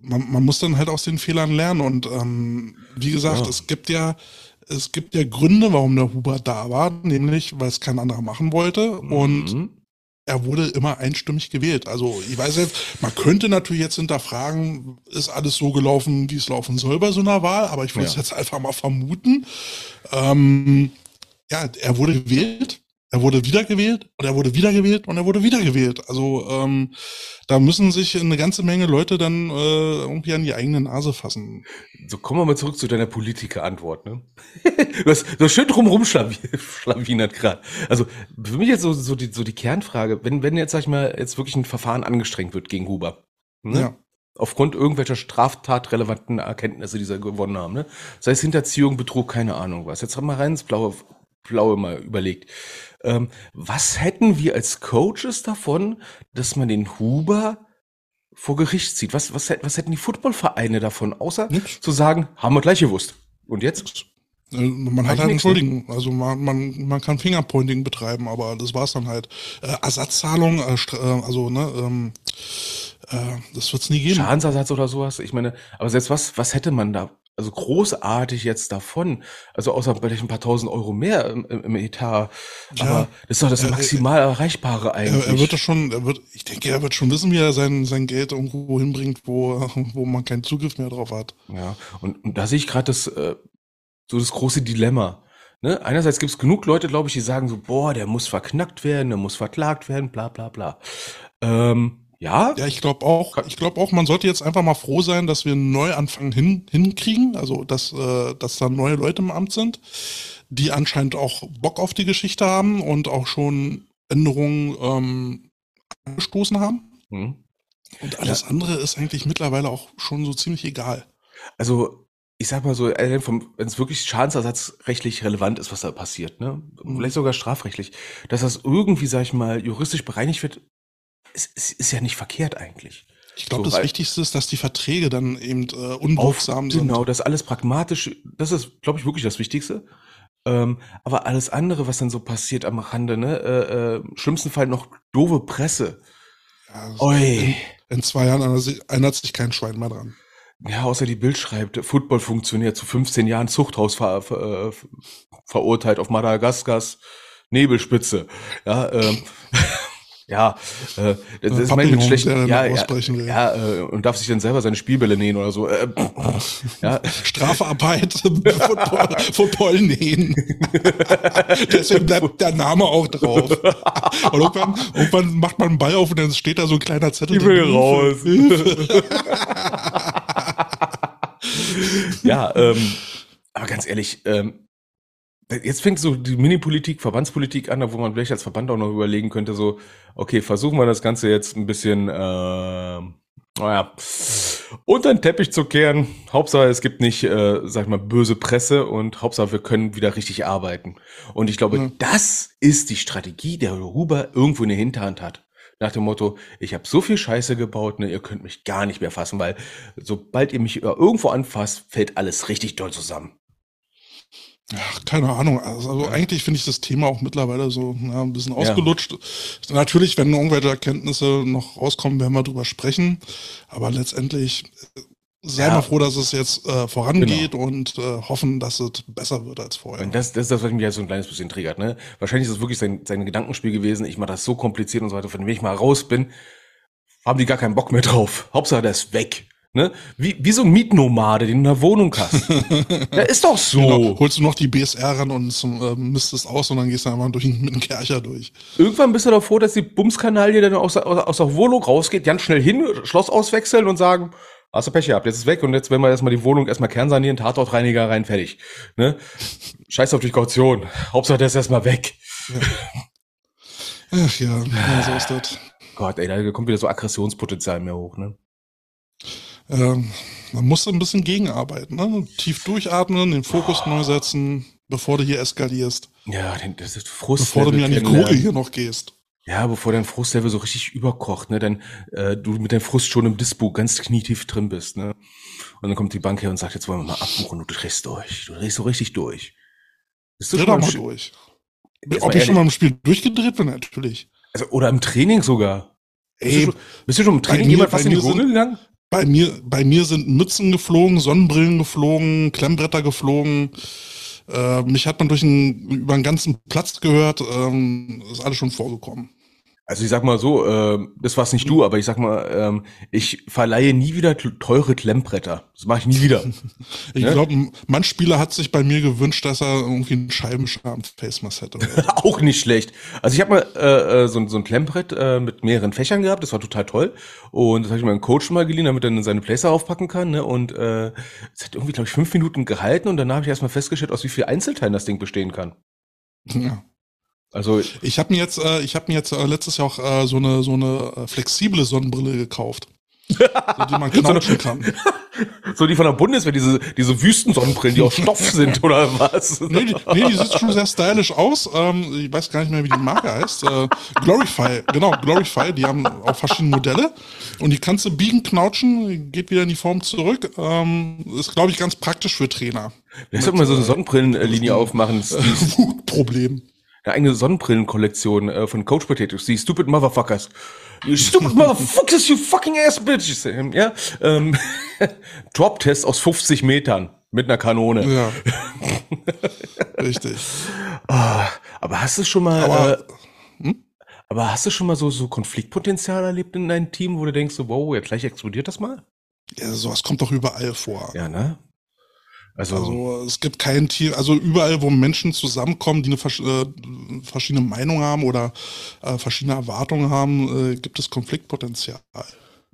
man, man muss dann halt aus den Fehlern lernen und ähm, wie gesagt, ja. es gibt ja es gibt ja Gründe, warum der Huber da war, nämlich weil es kein anderer machen wollte mhm. und er wurde immer einstimmig gewählt. Also ich weiß jetzt, man könnte natürlich jetzt hinterfragen, ist alles so gelaufen, wie es laufen soll bei so einer Wahl, aber ich würde es ja. jetzt einfach mal vermuten. Ähm, ja, er wurde gewählt er wurde wiedergewählt und er wurde wiedergewählt und er wurde wiedergewählt. Also ähm, da müssen sich eine ganze Menge Leute dann äh, irgendwie an die eigene Nase fassen. So kommen wir mal zurück zu deiner Politiker-Antwort. Ne? du hast so schön drumherum schlawinert gerade. Also für mich jetzt so, so, die, so die Kernfrage, wenn, wenn jetzt, sag ich mal, jetzt wirklich ein Verfahren angestrengt wird gegen Huber. Ne? Ja aufgrund irgendwelcher straftatrelevanten Erkenntnisse, die sie gewonnen haben. Ne? Sei es Hinterziehung, Betrug, keine Ahnung was. Jetzt haben wir rein ins Blaue, Blaue mal überlegt. Ähm, was hätten wir als Coaches davon, dass man den Huber vor Gericht zieht? Was, was, was hätten die Footballvereine davon, außer Nix. zu sagen, haben wir gleich gewusst. Und jetzt? Äh, man hat halt entschuldigen, also man, man, man kann Fingerpointing betreiben, aber das war's dann halt. Äh, Ersatzzahlung, äh, äh also ne, ähm, äh, das wird's nie geben. Schadensersatz oder sowas. Ich meine, aber selbst was, was hätte man da also großartig jetzt davon. Also außer vielleicht ein paar tausend Euro mehr im, im Etat. Ja, Aber das ist doch das er, maximal Erreichbare eigentlich. Er, er wird doch schon, er wird, ich denke, er wird schon wissen, wie er sein, sein Geld irgendwo hinbringt, wo, wo man keinen Zugriff mehr drauf hat. Ja, und, und da sehe ich gerade das, äh, so das große Dilemma. Ne? Einerseits gibt es genug Leute, glaube ich, die sagen so, boah, der muss verknackt werden, der muss verklagt werden, bla bla bla. Ähm, ja? Ja, ich glaube auch, ich glaube auch, man sollte jetzt einfach mal froh sein, dass wir einen Neuanfang hin, hinkriegen, also dass, äh, dass da neue Leute im Amt sind, die anscheinend auch Bock auf die Geschichte haben und auch schon Änderungen ähm, angestoßen haben. Mhm. Und alles ja. andere ist eigentlich mittlerweile auch schon so ziemlich egal. Also ich sag mal so, wenn es wirklich schadensersatzrechtlich relevant ist, was da passiert, ne? Mhm. Vielleicht sogar strafrechtlich, dass das irgendwie, sag ich mal, juristisch bereinigt wird, es, es ist ja nicht verkehrt eigentlich. Ich glaube, so, das Wichtigste ist, dass die Verträge dann eben äh, unwirksam sind. Genau, das alles pragmatisch, das ist, glaube ich, wirklich das Wichtigste. Ähm, aber alles andere, was dann so passiert am Rande, ne, äh, äh, schlimmsten Fall noch doofe Presse. Ja, in, in, zwei Jahren erinnert sich kein Schwein mehr dran. Ja, außer die Bild schreibt, Football-Funktionär zu 15 Jahren Zuchthaus ver, ver, äh, verurteilt auf Madagaskars Nebelspitze. Ja, ähm, Ja, äh, das äh, ist mein schlecht. Ja, ja, ja äh, und darf sich dann selber seine Spielbälle nähen oder so. Äh, ja. Strafarbeit, Football, Football nähen. Deswegen bleibt der Name auch drauf. Und irgendwann, irgendwann macht man einen Ball auf und dann steht da so ein kleiner Zettel. Ich will raus. ja, ähm, aber ganz ehrlich, ähm, Jetzt fängt so die Mini-Politik, Verbandspolitik an, wo man vielleicht als Verband auch noch überlegen könnte, so, okay, versuchen wir das Ganze jetzt ein bisschen äh, Naja, unter den Teppich zu kehren. Hauptsache, es gibt nicht, äh, sag ich mal, böse Presse und Hauptsache, wir können wieder richtig arbeiten. Und ich glaube, ja. das ist die Strategie, der Huber irgendwo in der Hinterhand hat. Nach dem Motto, ich habe so viel Scheiße gebaut, ne, ihr könnt mich gar nicht mehr fassen, weil sobald ihr mich irgendwo anfasst, fällt alles richtig doll zusammen. Ach, keine Ahnung. Also, also eigentlich finde ich das Thema auch mittlerweile so ja, ein bisschen ausgelutscht. Ja. Natürlich, wenn irgendwelche Erkenntnisse noch rauskommen, werden wir drüber sprechen. Aber letztendlich äh, sei ja. mal froh, dass es jetzt äh, vorangeht genau. und äh, hoffen, dass es besser wird als vorher. Und das, das ist das, was mich ja so ein kleines bisschen triggert. Ne? Wahrscheinlich ist es wirklich sein, sein Gedankenspiel gewesen. Ich mache das so kompliziert und so weiter. Wenn ich mal raus bin, haben die gar keinen Bock mehr drauf. Hauptsache, der ist weg. Ne? Wie, wie so ein Mietnomade, den du in der Wohnung hast. ja, ist doch so. Genau. Holst du noch die BSR ran und zum, äh, misst aus und dann gehst du einfach durch, mit dem Kercher durch. Irgendwann bist du doch froh, dass die Bumskanalie dann aus, aus, aus der Wohnung rausgeht, ganz schnell hin, Schloss auswechseln und sagen, hast du Pech gehabt, jetzt ist weg und jetzt werden wir erstmal die Wohnung erstmal kernsanieren, Tatortreiniger rein, fertig. Ne? Scheiß auf die Kaution. Hauptsache der ist erstmal weg. Ja. Ach ja, ja, so ist das. Gott, ey, da kommt wieder so Aggressionspotenzial mehr hoch, ne? Ähm, man muss ein bisschen gegenarbeiten, ne? Tief durchatmen, den Fokus oh. neu setzen, bevor du hier eskalierst. Ja, das ist Frust. Bevor du mir an die Kugel hier noch gehst. Ja, bevor dein Frustlevel so richtig überkocht, ne, dann äh, du mit deinem Frust schon im Dispo ganz knietief drin bist, ne? Und dann kommt die Bank her und sagt, jetzt wollen wir mal abbuchen, du drehst durch. Du drehst so richtig durch. Bist du Dreh schon mal durch. Ob ich schon mal im Spiel durchgedreht bin, natürlich. Also, oder im Training sogar. Ey, bist, du schon, bist du schon im Training jemand fast in die Gurgel gegangen? Bei mir, bei mir sind Mützen geflogen, Sonnenbrillen geflogen, Klemmbretter geflogen. Äh, mich hat man durch einen, über den ganzen Platz gehört. Ähm, ist alles schon vorgekommen. Also ich sag mal so, äh, das war's nicht du, aber ich sag mal, ähm, ich verleihe nie wieder teure Klemmbretter. Das mache ich nie wieder. ich ne? glaube, manch Spieler hat sich bei mir gewünscht, dass er irgendwie einen Scheibenscham Facemask hätte. Auch nicht schlecht. Also ich habe mal äh, äh, so, so ein Klemmbrett äh, mit mehreren Fächern gehabt, das war total toll. Und das habe ich meinem Coach mal geliehen, damit er dann seine Placer aufpacken kann. Ne? Und äh, es hat irgendwie, glaube ich, fünf Minuten gehalten und danach habe ich erstmal festgestellt, aus wie viel Einzelteilen das Ding bestehen kann. Ja. Also ich habe mir jetzt, äh, ich habe mir jetzt äh, letztes Jahr auch äh, so eine so eine äh, flexible Sonnenbrille gekauft, so, die man knautschen kann. So die von der Bundeswehr, diese diese Wüstensonnenbrillen, die aus Stoff sind oder was? Nee, die, nee, die sieht schon sehr stylisch aus. Ähm, ich weiß gar nicht mehr, wie die Marke heißt. Äh, Glorify, genau, Glorify. Die haben auch verschiedene Modelle und die kannst du biegen, knautschen, geht wieder in die Form zurück. Ähm, ist, glaube ich, ganz praktisch für Trainer. Wir sollten mal so eine Sonnenbrillenlinie aufmachen. Problem eine eigene Sonnenbrillenkollektion äh, von Coach Potatoes, die Stupid Motherfuckers. You stupid motherfuckers, you fucking ass bitches. Ja, ähm, Drop-Test aus 50 Metern mit einer Kanone. Ja. Richtig. Oh, aber hast du schon mal, aber, äh, hm? aber hast du schon mal so, so Konfliktpotenzial erlebt in deinem Team, wo du denkst, so, wow, jetzt gleich explodiert das mal? Ja, sowas kommt doch überall vor. Ja, ne? Also, also, es gibt kein Tier, also überall, wo Menschen zusammenkommen, die eine äh, verschiedene Meinung haben oder äh, verschiedene Erwartungen haben, äh, gibt es Konfliktpotenzial.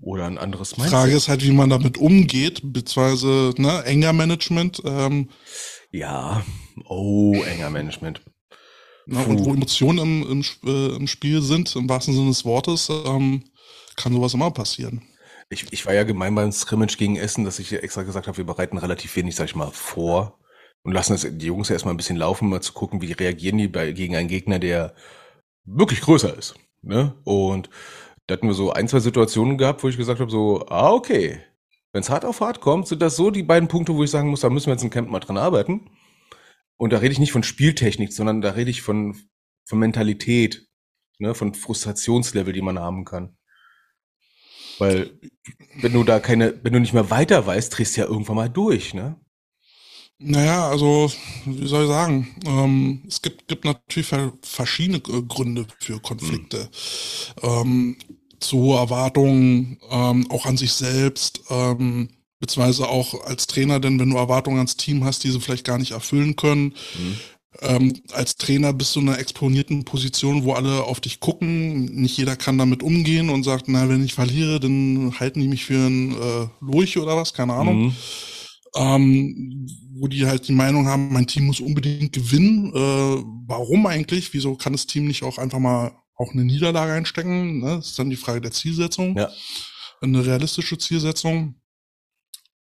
Oder ein anderes Die Frage ist halt, wie man damit umgeht, beziehungsweise ne, enger Management. Ähm, ja, oh, enger Management. Na, und wo Emotionen im, im, äh, im, Spiel sind, im wahrsten Sinne des Wortes, ähm, kann sowas immer passieren. Ich, ich war ja gemein beim Scrimmage gegen Essen, dass ich extra gesagt habe, wir bereiten relativ wenig, sag ich mal, vor und lassen das, die Jungs ja erstmal ein bisschen laufen, mal zu gucken, wie reagieren die bei, gegen einen Gegner, der wirklich größer ist. Ne? Und da hatten wir so ein, zwei Situationen gehabt, wo ich gesagt habe, so, ah, okay, wenn es hart auf hart kommt, sind das so die beiden Punkte, wo ich sagen muss, da müssen wir jetzt im Camp mal dran arbeiten. Und da rede ich nicht von Spieltechnik, sondern da rede ich von, von Mentalität, ne, von Frustrationslevel, die man haben kann. Weil wenn du da keine, wenn du nicht mehr weiter weißt, drehst du ja irgendwann mal durch, ne? Naja, also, wie soll ich sagen? Ähm, es gibt, gibt natürlich verschiedene Gründe für Konflikte. Mhm. Ähm, zu hohe Erwartungen, ähm, auch an sich selbst, ähm, beziehungsweise auch als Trainer, denn wenn du Erwartungen ans Team hast, die sie vielleicht gar nicht erfüllen können, mhm. Ähm, als Trainer bist du in einer exponierten Position, wo alle auf dich gucken. Nicht jeder kann damit umgehen und sagt, na, wenn ich verliere, dann halten die mich für ein äh, Lurch oder was, keine Ahnung. Mhm. Ähm, wo die halt die Meinung haben, mein Team muss unbedingt gewinnen. Äh, warum eigentlich? Wieso kann das Team nicht auch einfach mal auch eine Niederlage einstecken? Ne? Das ist dann die Frage der Zielsetzung. Ja. eine realistische Zielsetzung.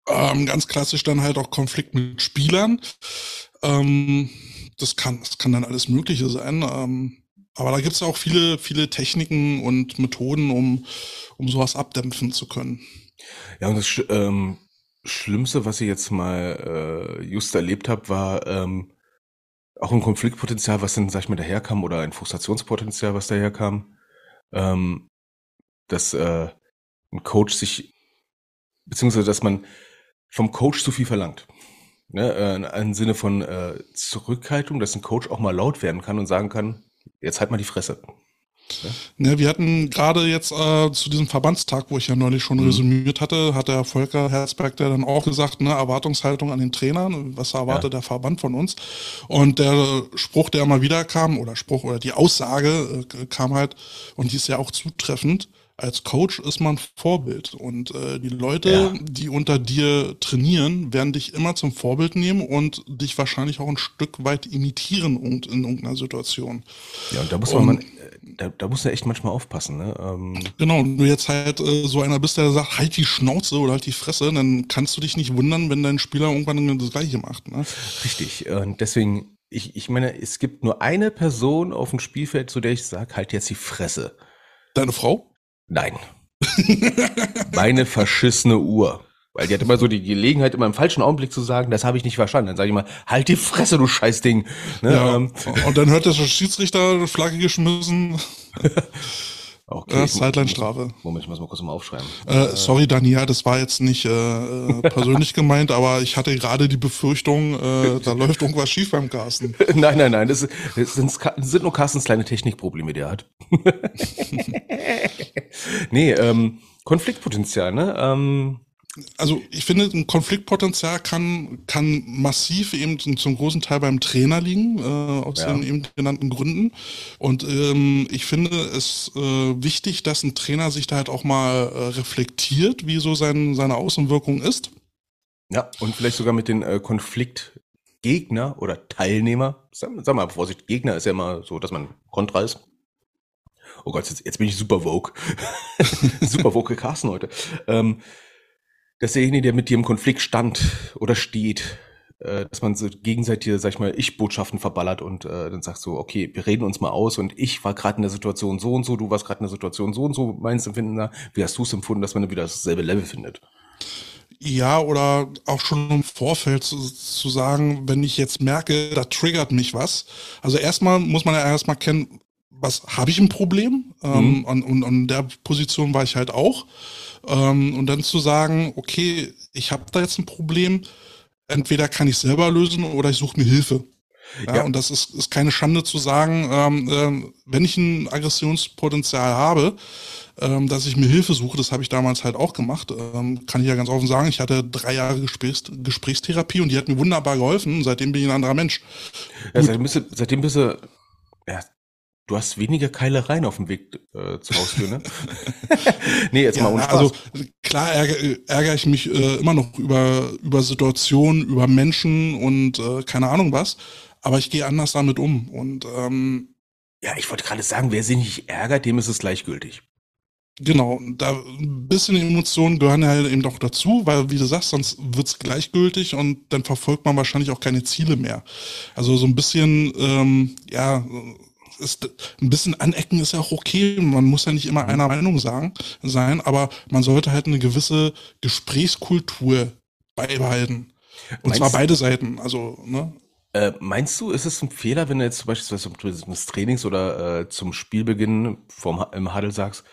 Ähm, ganz klassisch dann halt auch Konflikt mit Spielern. Ähm, das kann, das kann dann alles Mögliche sein. Ähm, aber da gibt es auch viele, viele Techniken und Methoden, um, um sowas abdämpfen zu können. Ja, und das ähm, Schlimmste, was ich jetzt mal äh, just erlebt habe, war ähm, auch ein Konfliktpotenzial, was dann, sag ich mal, daherkam, oder ein Frustrationspotenzial, was daherkam, ähm, dass äh, ein Coach sich, beziehungsweise dass man vom Coach zu viel verlangt. Ne, äh, Im Sinne von äh, Zurückhaltung, dass ein Coach auch mal laut werden kann und sagen kann, jetzt halt mal die Fresse. Ja, wir hatten gerade jetzt äh, zu diesem Verbandstag, wo ich ja neulich schon mhm. resümiert hatte, hat der Volker Herzberg der dann auch gesagt, ne, Erwartungshaltung an den Trainern, was erwartet ja. der Verband von uns? Und der Spruch, der immer wieder kam, oder Spruch, oder die Aussage äh, kam halt, und die ist ja auch zutreffend, als Coach ist man Vorbild und äh, die Leute, ja. die unter dir trainieren, werden dich immer zum Vorbild nehmen und dich wahrscheinlich auch ein Stück weit imitieren und in irgendeiner Situation. Ja, und da muss man, und, da, da muss man echt manchmal aufpassen. Ne? Ähm, genau, und du jetzt halt äh, so einer bist, der sagt, halt die Schnauze oder halt die Fresse, dann kannst du dich nicht wundern, wenn dein Spieler irgendwann das Gleiche macht. Ne? Richtig, und deswegen, ich, ich meine, es gibt nur eine Person auf dem Spielfeld, zu der ich sage, halt jetzt die Fresse. Deine Frau? Nein. Meine verschissene Uhr. Weil die hat immer so die Gelegenheit, immer im falschen Augenblick zu sagen, das habe ich nicht verstanden. Dann sage ich mal, halt die Fresse, du Scheißding. Ne? Ja, ähm, und dann hört der Schiedsrichter Flagge geschmissen. Okay. Äh, Sideline-Strafe. Moment, ich muss mal kurz mal aufschreiben. Äh, sorry, Daniel, das war jetzt nicht äh, äh persönlich gemeint, aber ich hatte gerade die Befürchtung, äh, da läuft irgendwas schief beim Carsten. nein, nein, nein, das, das, sind, das sind nur Carstens kleine Technikprobleme, die er hat. nee, ähm, Konfliktpotenzial, ne? Ähm, also ich finde, ein Konfliktpotenzial kann, kann massiv eben zum großen Teil beim Trainer liegen, äh, aus ja. den eben genannten Gründen. Und ähm, ich finde es äh, wichtig, dass ein Trainer sich da halt auch mal äh, reflektiert, wie so sein, seine Außenwirkung ist. Ja, und vielleicht sogar mit den äh, Konfliktgegner oder Teilnehmer, sag, sag mal Vorsicht, Gegner ist ja immer so, dass man kontra ist. Oh Gott, jetzt, jetzt bin ich super vogue. super vogue Carsten heute. Ähm, dass derjenige, der mit dir im Konflikt stand oder steht, äh, dass man so gegenseitig, sag ich mal, Ich-Botschaften verballert und äh, dann sagst so, okay, wir reden uns mal aus und ich war gerade in der Situation so und so, du warst gerade in der Situation so und so, meins Empfinden da, wie hast du es empfunden, dass man dann wieder dasselbe Level findet? Ja, oder auch schon im Vorfeld zu, zu sagen, wenn ich jetzt merke, da triggert mich was. Also erstmal muss man ja erstmal kennen, was habe ich ein Problem? Ähm, mhm. Ähm, und, und an der Position war ich halt auch. Ähm, und dann zu sagen, okay, ich habe da jetzt ein Problem, entweder kann ich selber lösen oder ich suche mir Hilfe. Ja, ja, Und das ist, ist keine Schande zu sagen, ähm, ähm, wenn ich ein Aggressionspotenzial habe, ähm, dass ich mir Hilfe suche. Das habe ich damals halt auch gemacht. Ähm, kann ich ja ganz offen sagen. Ich hatte drei Jahre Gesprächs Gesprächstherapie und die hat mir wunderbar geholfen. Seitdem bin ich ein anderer Mensch. Ja, seitdem bist du, seitdem bist du Du hast weniger Keilereien auf dem Weg äh, zur Haustür, ne? nee, jetzt ja, mal ohne Spaß. Also klar ärgere, ärgere ich mich äh, immer noch über, über Situationen, über Menschen und äh, keine Ahnung was. Aber ich gehe anders damit um. Und ähm, ja, ich wollte gerade sagen, wer sich nicht ärgert, dem ist es gleichgültig. Genau, da ein bisschen Emotionen gehören ja eben doch dazu, weil wie du sagst, sonst wird's gleichgültig und dann verfolgt man wahrscheinlich auch keine Ziele mehr. Also so ein bisschen, ähm, ja, ist, ein bisschen anecken ist ja auch okay. Man muss ja nicht immer einer Meinung sagen, sein, aber man sollte halt eine gewisse Gesprächskultur beibehalten. Und meinst, zwar beide Seiten. Also, ne? Äh, meinst du, ist es ein Fehler, wenn du jetzt zum Beispiel des Trainings oder äh, zum Spielbeginn vom, im Huddle sagst,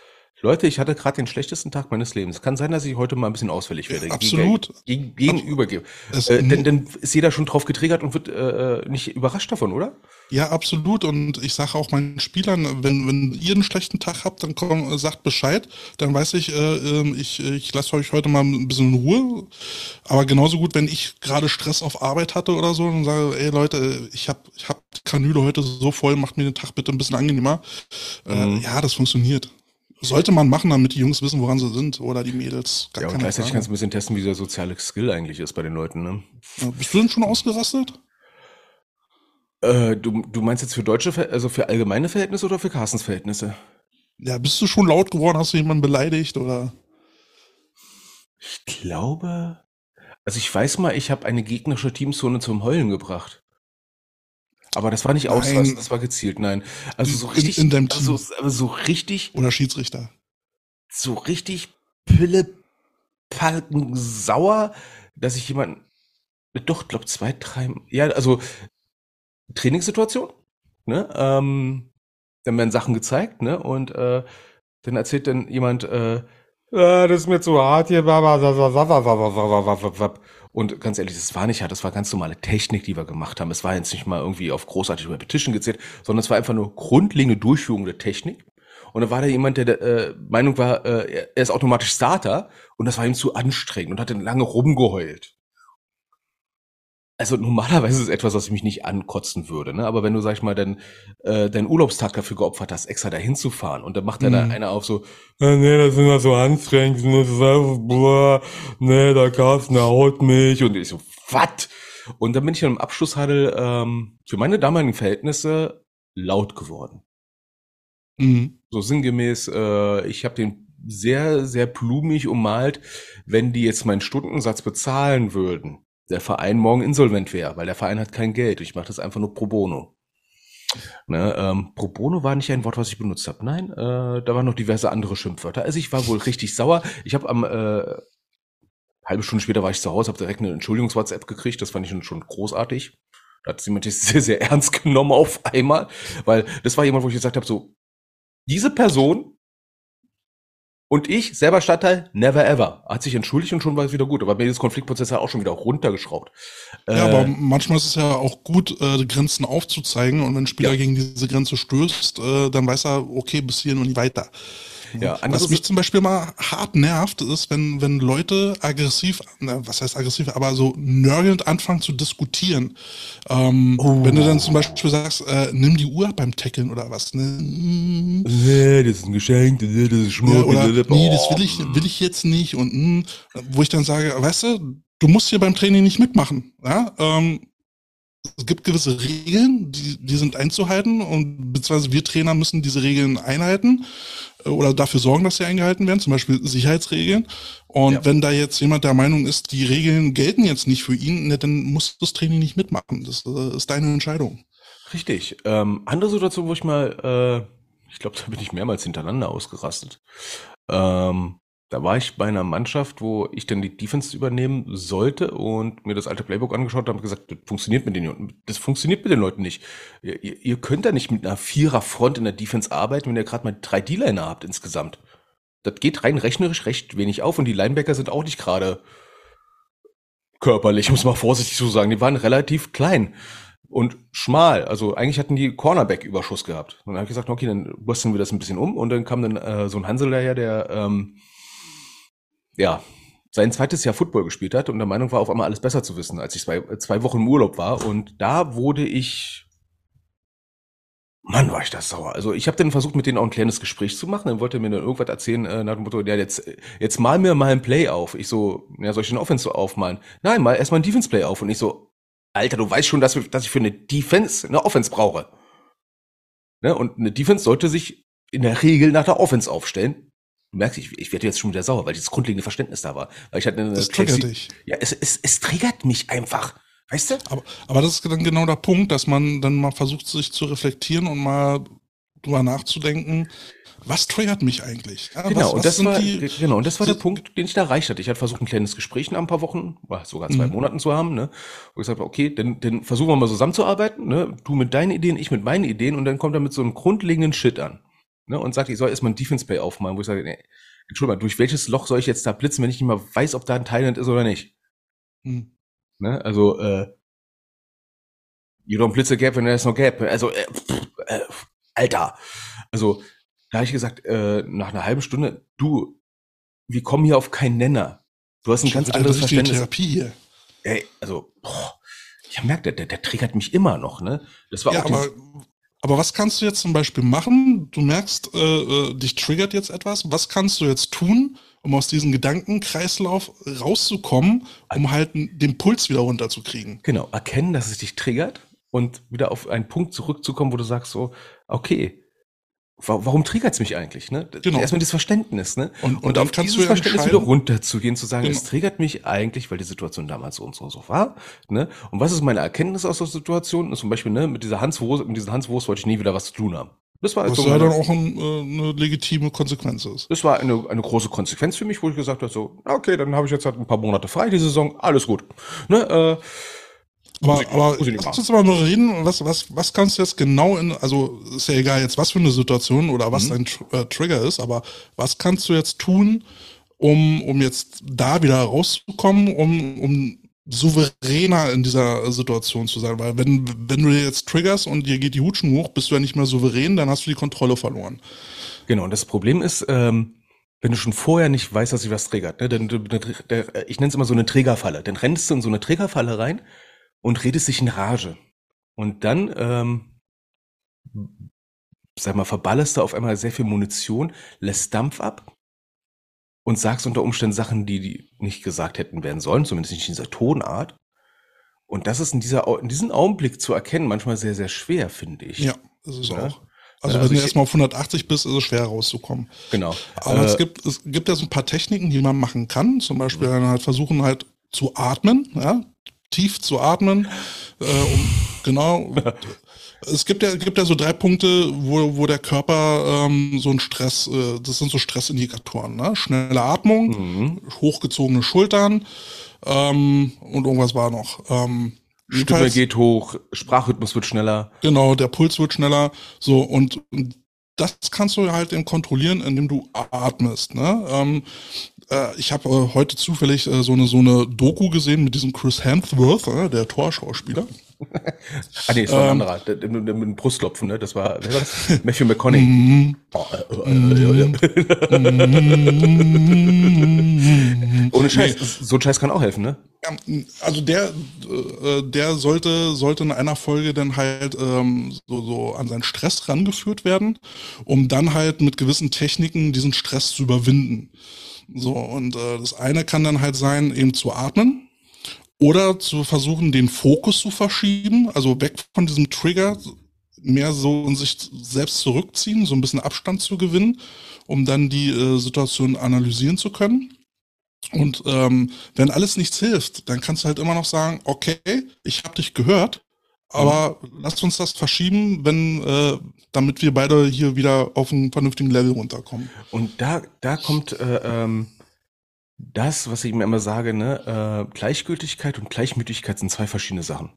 Leute, ich hatte gerade den schlechtesten Tag meines Lebens. Kann sein, dass ich heute mal ein bisschen ausfällig werde. Ja, absolut. Gegen, gegenübergebe. Äh, denn, denn ist jeder schon drauf getriggert und wird äh, äh, nicht überrascht davon, oder? Ja, absolut. Und ich sage auch meinen Spielern, wenn, wenn ihr einen schlechten Tag habt, dann komm, äh, sagt Bescheid. Dann weiß ich, äh, ähm, ich, ich lasse euch heute mal ein bisschen in Ruhe. Aber genauso gut, wenn ich gerade Stress auf Arbeit hatte oder so, dann sage ey Leute, ich habe ich hab die Kanüle heute so voll, macht mir den Tag bitte ein bisschen angenehmer. Äh, mhm. Äh, ja, das funktioniert. Sollte man machen, damit die Jungs wissen, woran sie sind oder die Mädels. Gar ja, und gleichzeitig kannst du ein bisschen testen, wie der soziale Skill eigentlich ist bei den Leuten. Ne? Ja, bist du denn schon ausgerastet? Äh, du, du meinst jetzt für deutsche, also für allgemeine Verhältnisse oder für Carstens Verhältnisse? Ja, bist du schon laut geworden? Hast du jemanden beleidigt oder? Ich glaube, also ich weiß mal, ich habe eine gegnerische Teamzone zum Heulen gebracht. Aber das war nicht ausrasten, das war gezielt, nein. Also so richtig, in, in deinem Team. Also, so richtig. Oder Schiedsrichter. So richtig Pille, Palken sauer, dass ich jemanden, doch, glaub zwei, drei, ja, also Trainingssituation, ne, ähm, dann werden Sachen gezeigt, ne, und äh, dann erzählt dann jemand, äh, ah, das ist mir zu hart hier, und ganz ehrlich, das war nicht hart, das war ganz normale Technik, die wir gemacht haben. Es war jetzt nicht mal irgendwie auf großartige Repetition gezählt, sondern es war einfach nur grundlegende Durchführung der Technik. Und da war da jemand, der äh, Meinung war, äh, er ist automatisch Starter und das war ihm zu anstrengend und hat dann lange rumgeheult. Also normalerweise ist es etwas, was ich mich nicht ankotzen würde, ne? Aber wenn du, sag ich mal, dann äh, deinen Urlaubstag dafür geopfert hast, extra dahin zu fahren und dann macht mhm. da einer auf so, äh, nee, das ist immer so anstrengend, das ist einfach, boah, nee, der Carsten, haut mich und ich so, was? Und dann bin ich dann im Abschlusshandel ähm, für meine damaligen Verhältnisse laut geworden. Mhm. So sinngemäß, äh, ich habe den sehr, sehr blumig ummalt, wenn die jetzt meinen Stundensatz bezahlen würden der Verein morgen insolvent wäre, weil der Verein hat kein Geld. Ich mache das einfach nur pro bono. Ne, ähm, pro bono war nicht ein Wort, was ich benutzt habe. Nein, äh, da waren noch diverse andere Schimpfwörter. Also ich war wohl richtig sauer. Ich habe am äh, halbe Stunde später war ich zu Hause, habe direkt eine Entschuldigungs-WhatsApp gekriegt. Das fand ich schon großartig. Da hat jemand das sehr, sehr ernst genommen auf einmal, weil das war jemand, wo ich gesagt habe, so diese Person und ich, selber Stadtteil, never ever. Hat sich entschuldigt und schon war es wieder gut. Aber mir ist Konfliktprozess ja auch schon wieder runtergeschraubt. Ja, äh, aber manchmal ist es ja auch gut, äh, Grenzen aufzuzeigen. Und wenn ein Spieler ja. gegen diese Grenze stößt, äh, dann weiß er, okay, bis hierhin und nicht weiter. Ja, was mich zum Beispiel mal hart nervt, ist, wenn, wenn Leute aggressiv, na, was heißt aggressiv, aber so nörgelnd anfangen zu diskutieren. Ähm, oh. Wenn du dann zum Beispiel sagst, äh, nimm die Uhr beim Tackeln oder was. Ne? Nee, das ist ein Geschenk, das ist Schmuck. Ja, oder, nee, das will ich, will ich jetzt nicht. Und mh, wo ich dann sage, weißt du, du musst hier beim Training nicht mitmachen. Ja? Ähm, es gibt gewisse Regeln, die, die sind einzuhalten und beziehungsweise wir Trainer müssen diese Regeln einhalten äh, oder dafür sorgen, dass sie eingehalten werden, zum Beispiel Sicherheitsregeln. Und ja. wenn da jetzt jemand der Meinung ist, die Regeln gelten jetzt nicht für ihn, ne, dann muss das Training nicht mitmachen. Das äh, ist deine Entscheidung. Richtig. Ähm, andere Situation, wo ich mal, äh, ich glaube, da bin ich mehrmals hintereinander ausgerastet. Ähm, da war ich bei einer Mannschaft, wo ich dann die Defense übernehmen sollte und mir das alte Playbook angeschaut habe und gesagt, das funktioniert mit den das funktioniert mit den Leuten nicht. Ihr, ihr könnt da nicht mit einer Vierer-Front in der Defense arbeiten, wenn ihr gerade mal drei D-Liner habt insgesamt. Das geht rein rechnerisch recht wenig auf und die Linebacker sind auch nicht gerade körperlich, muss man vorsichtig so sagen. Die waren relativ klein und schmal. Also eigentlich hatten die Cornerback-Überschuss gehabt. Und dann habe ich gesagt, okay, dann basteln wir das ein bisschen um und dann kam dann äh, so ein Hansel daher, der ähm, ja, sein zweites Jahr Football gespielt hat und der Meinung war, auf einmal alles besser zu wissen, als ich zwei, zwei Wochen im Urlaub war. Und da wurde ich Mann, war ich das sauer. Also ich habe dann versucht, mit denen auch ein kleines Gespräch zu machen. Dann wollte er mir dann irgendwas erzählen äh, nach dem Motto, ja, jetzt, jetzt mal mir mal ein Play auf. Ich so, ja, soll ich den Offense so aufmalen? Nein, mal erstmal ein Defense-Play auf. Und ich so, Alter, du weißt schon, dass, wir, dass ich für eine Defense eine Offense brauche. Ne? Und eine Defense sollte sich in der Regel nach der Offense aufstellen. Du merkst, ich, ich werde jetzt schon wieder sauer, weil dieses grundlegende Verständnis da war. Weil ich hatte eine das triggert dich. Ja, es, es, es triggert mich einfach. Weißt du? Aber, aber das ist dann genau der Punkt, dass man dann mal versucht, sich zu reflektieren und mal drüber nachzudenken, was triggert mich eigentlich? Ja, genau, was, und das war, die, genau, und das war der Punkt, den ich da erreicht hatte. Ich hatte versucht, ein kleines Gespräch nach ein paar Wochen, sogar zwei mhm. Monaten zu haben, ne? Wo ich gesagt habe, okay, dann, dann versuchen wir mal zusammenzuarbeiten, ne? Du mit deinen Ideen, ich mit meinen Ideen, und dann kommt er mit so einem grundlegenden Shit an ne, und sagt, ich soll erstmal ein Defense Play aufmachen, wo ich sage, nee, Entschuldigung, durch welches Loch soll ich jetzt da blitzen, wenn ich nicht mal weiß, ob da ein Thailand ist oder nicht? Hm. Ne, also, äh, you don't blitz a gap when there's no gap. Also, äh, pff, äh, Alter. Also, da habe ich gesagt, äh, nach einer halben Stunde, du, wir kommen hier auf keinen Nenner. Du hast ein ganz anderes Verständnis. Therapie hier. Ey, also, boah, ich merke, der, der, der triggert mich immer noch, ne? Das war ja, auch aber aber was kannst du jetzt zum Beispiel machen? Du merkst, äh, äh, dich triggert jetzt etwas. Was kannst du jetzt tun, um aus diesem Gedankenkreislauf rauszukommen, um halt den Puls wieder runterzukriegen? Genau, erkennen, dass es dich triggert und wieder auf einen Punkt zurückzukommen, wo du sagst so, okay, warum triggert es mich eigentlich? Ne? Genau. Erstmal das Verständnis, ne? Und, und, und du ja Verständnis wieder runterzugehen, zu sagen, genau. es triggert mich eigentlich, weil die Situation damals so und so, so war. Ne? Und was ist meine Erkenntnis aus der Situation? Zum Beispiel, ne, mit dieser Hanswurst, mit dieser Hanswurst wollte ich nie wieder was zu tun haben. Das war was ja dann auch ein, äh, eine legitime Konsequenz ist. Das war eine, eine große Konsequenz für mich, wo ich gesagt habe, so, okay, dann habe ich jetzt halt ein paar Monate frei die Saison, alles gut. Ne, äh, aber, ich, aber lass uns mal nur reden, was, was, was kannst du jetzt genau in, also ist ja egal jetzt, was für eine Situation oder was mhm. dein Tr äh, Trigger ist, aber was kannst du jetzt tun, um, um jetzt da wieder rauszukommen, um, um souveräner in dieser Situation zu sein? Weil wenn, wenn du jetzt triggerst und dir geht die Hutschen hoch, bist du ja nicht mehr souverän, dann hast du die Kontrolle verloren. Genau, und das Problem ist, ähm, wenn du schon vorher nicht weißt, dass sich was triggert, ne, dann, ich nenne es immer so eine Trägerfalle, dann rennst du in so eine Trägerfalle rein und redest dich in Rage. Und dann, ähm, sag mal, verballerst du auf einmal sehr viel Munition, lässt Dampf ab und sagst unter Umständen Sachen, die, die nicht gesagt hätten werden sollen, zumindest nicht in dieser Tonart. Und das ist in, dieser, in diesem Augenblick zu erkennen manchmal sehr, sehr schwer, finde ich. Ja, das ist ja? auch. Also, also wenn du erstmal auf 180 bist, ist es schwer rauszukommen. Genau. Aber äh, es, gibt, es gibt ja so ein paar Techniken, die man machen kann. Zum Beispiel dann halt versuchen halt zu atmen, ja, tief zu atmen, äh, um, genau. es gibt ja, gibt ja so drei Punkte, wo, wo der Körper ähm, so ein Stress, äh, das sind so Stressindikatoren, ne? Schnelle Atmung, mhm. hochgezogene Schultern ähm, und irgendwas war noch. Ähm, Stimme geht hoch, Sprachrhythmus wird schneller. Genau, der Puls wird schneller. So, und das kannst du halt eben kontrollieren, indem du atmest. Ne? Ähm, äh, ich habe äh, heute zufällig äh, so eine so eine Doku gesehen mit diesem Chris Hemsworth, äh, der Torschauspieler. ah nee, das war ein ähm, anderer, der, der, mit dem Brustklopfen, ne? Das war, wer war das? Matthew McConaughey. Mhm. Ohne Scheiß, nee. so ein Scheiß kann auch helfen, ne? Also der, äh, der sollte, sollte in einer Folge dann halt ähm, so, so an seinen Stress rangeführt werden, um dann halt mit gewissen Techniken diesen Stress zu überwinden. So, und äh, das eine kann dann halt sein, eben zu atmen oder zu versuchen, den Fokus zu verschieben, also weg von diesem Trigger, mehr so in sich selbst zurückziehen, so ein bisschen Abstand zu gewinnen, um dann die äh, Situation analysieren zu können. Und ähm, wenn alles nichts hilft, dann kannst du halt immer noch sagen, okay, ich habe dich gehört, aber mhm. lasst uns das verschieben, wenn, äh, damit wir beide hier wieder auf einen vernünftigen Level runterkommen. Und da, da kommt äh, ähm, das, was ich mir immer sage, ne, äh, Gleichgültigkeit und Gleichmütigkeit sind zwei verschiedene Sachen.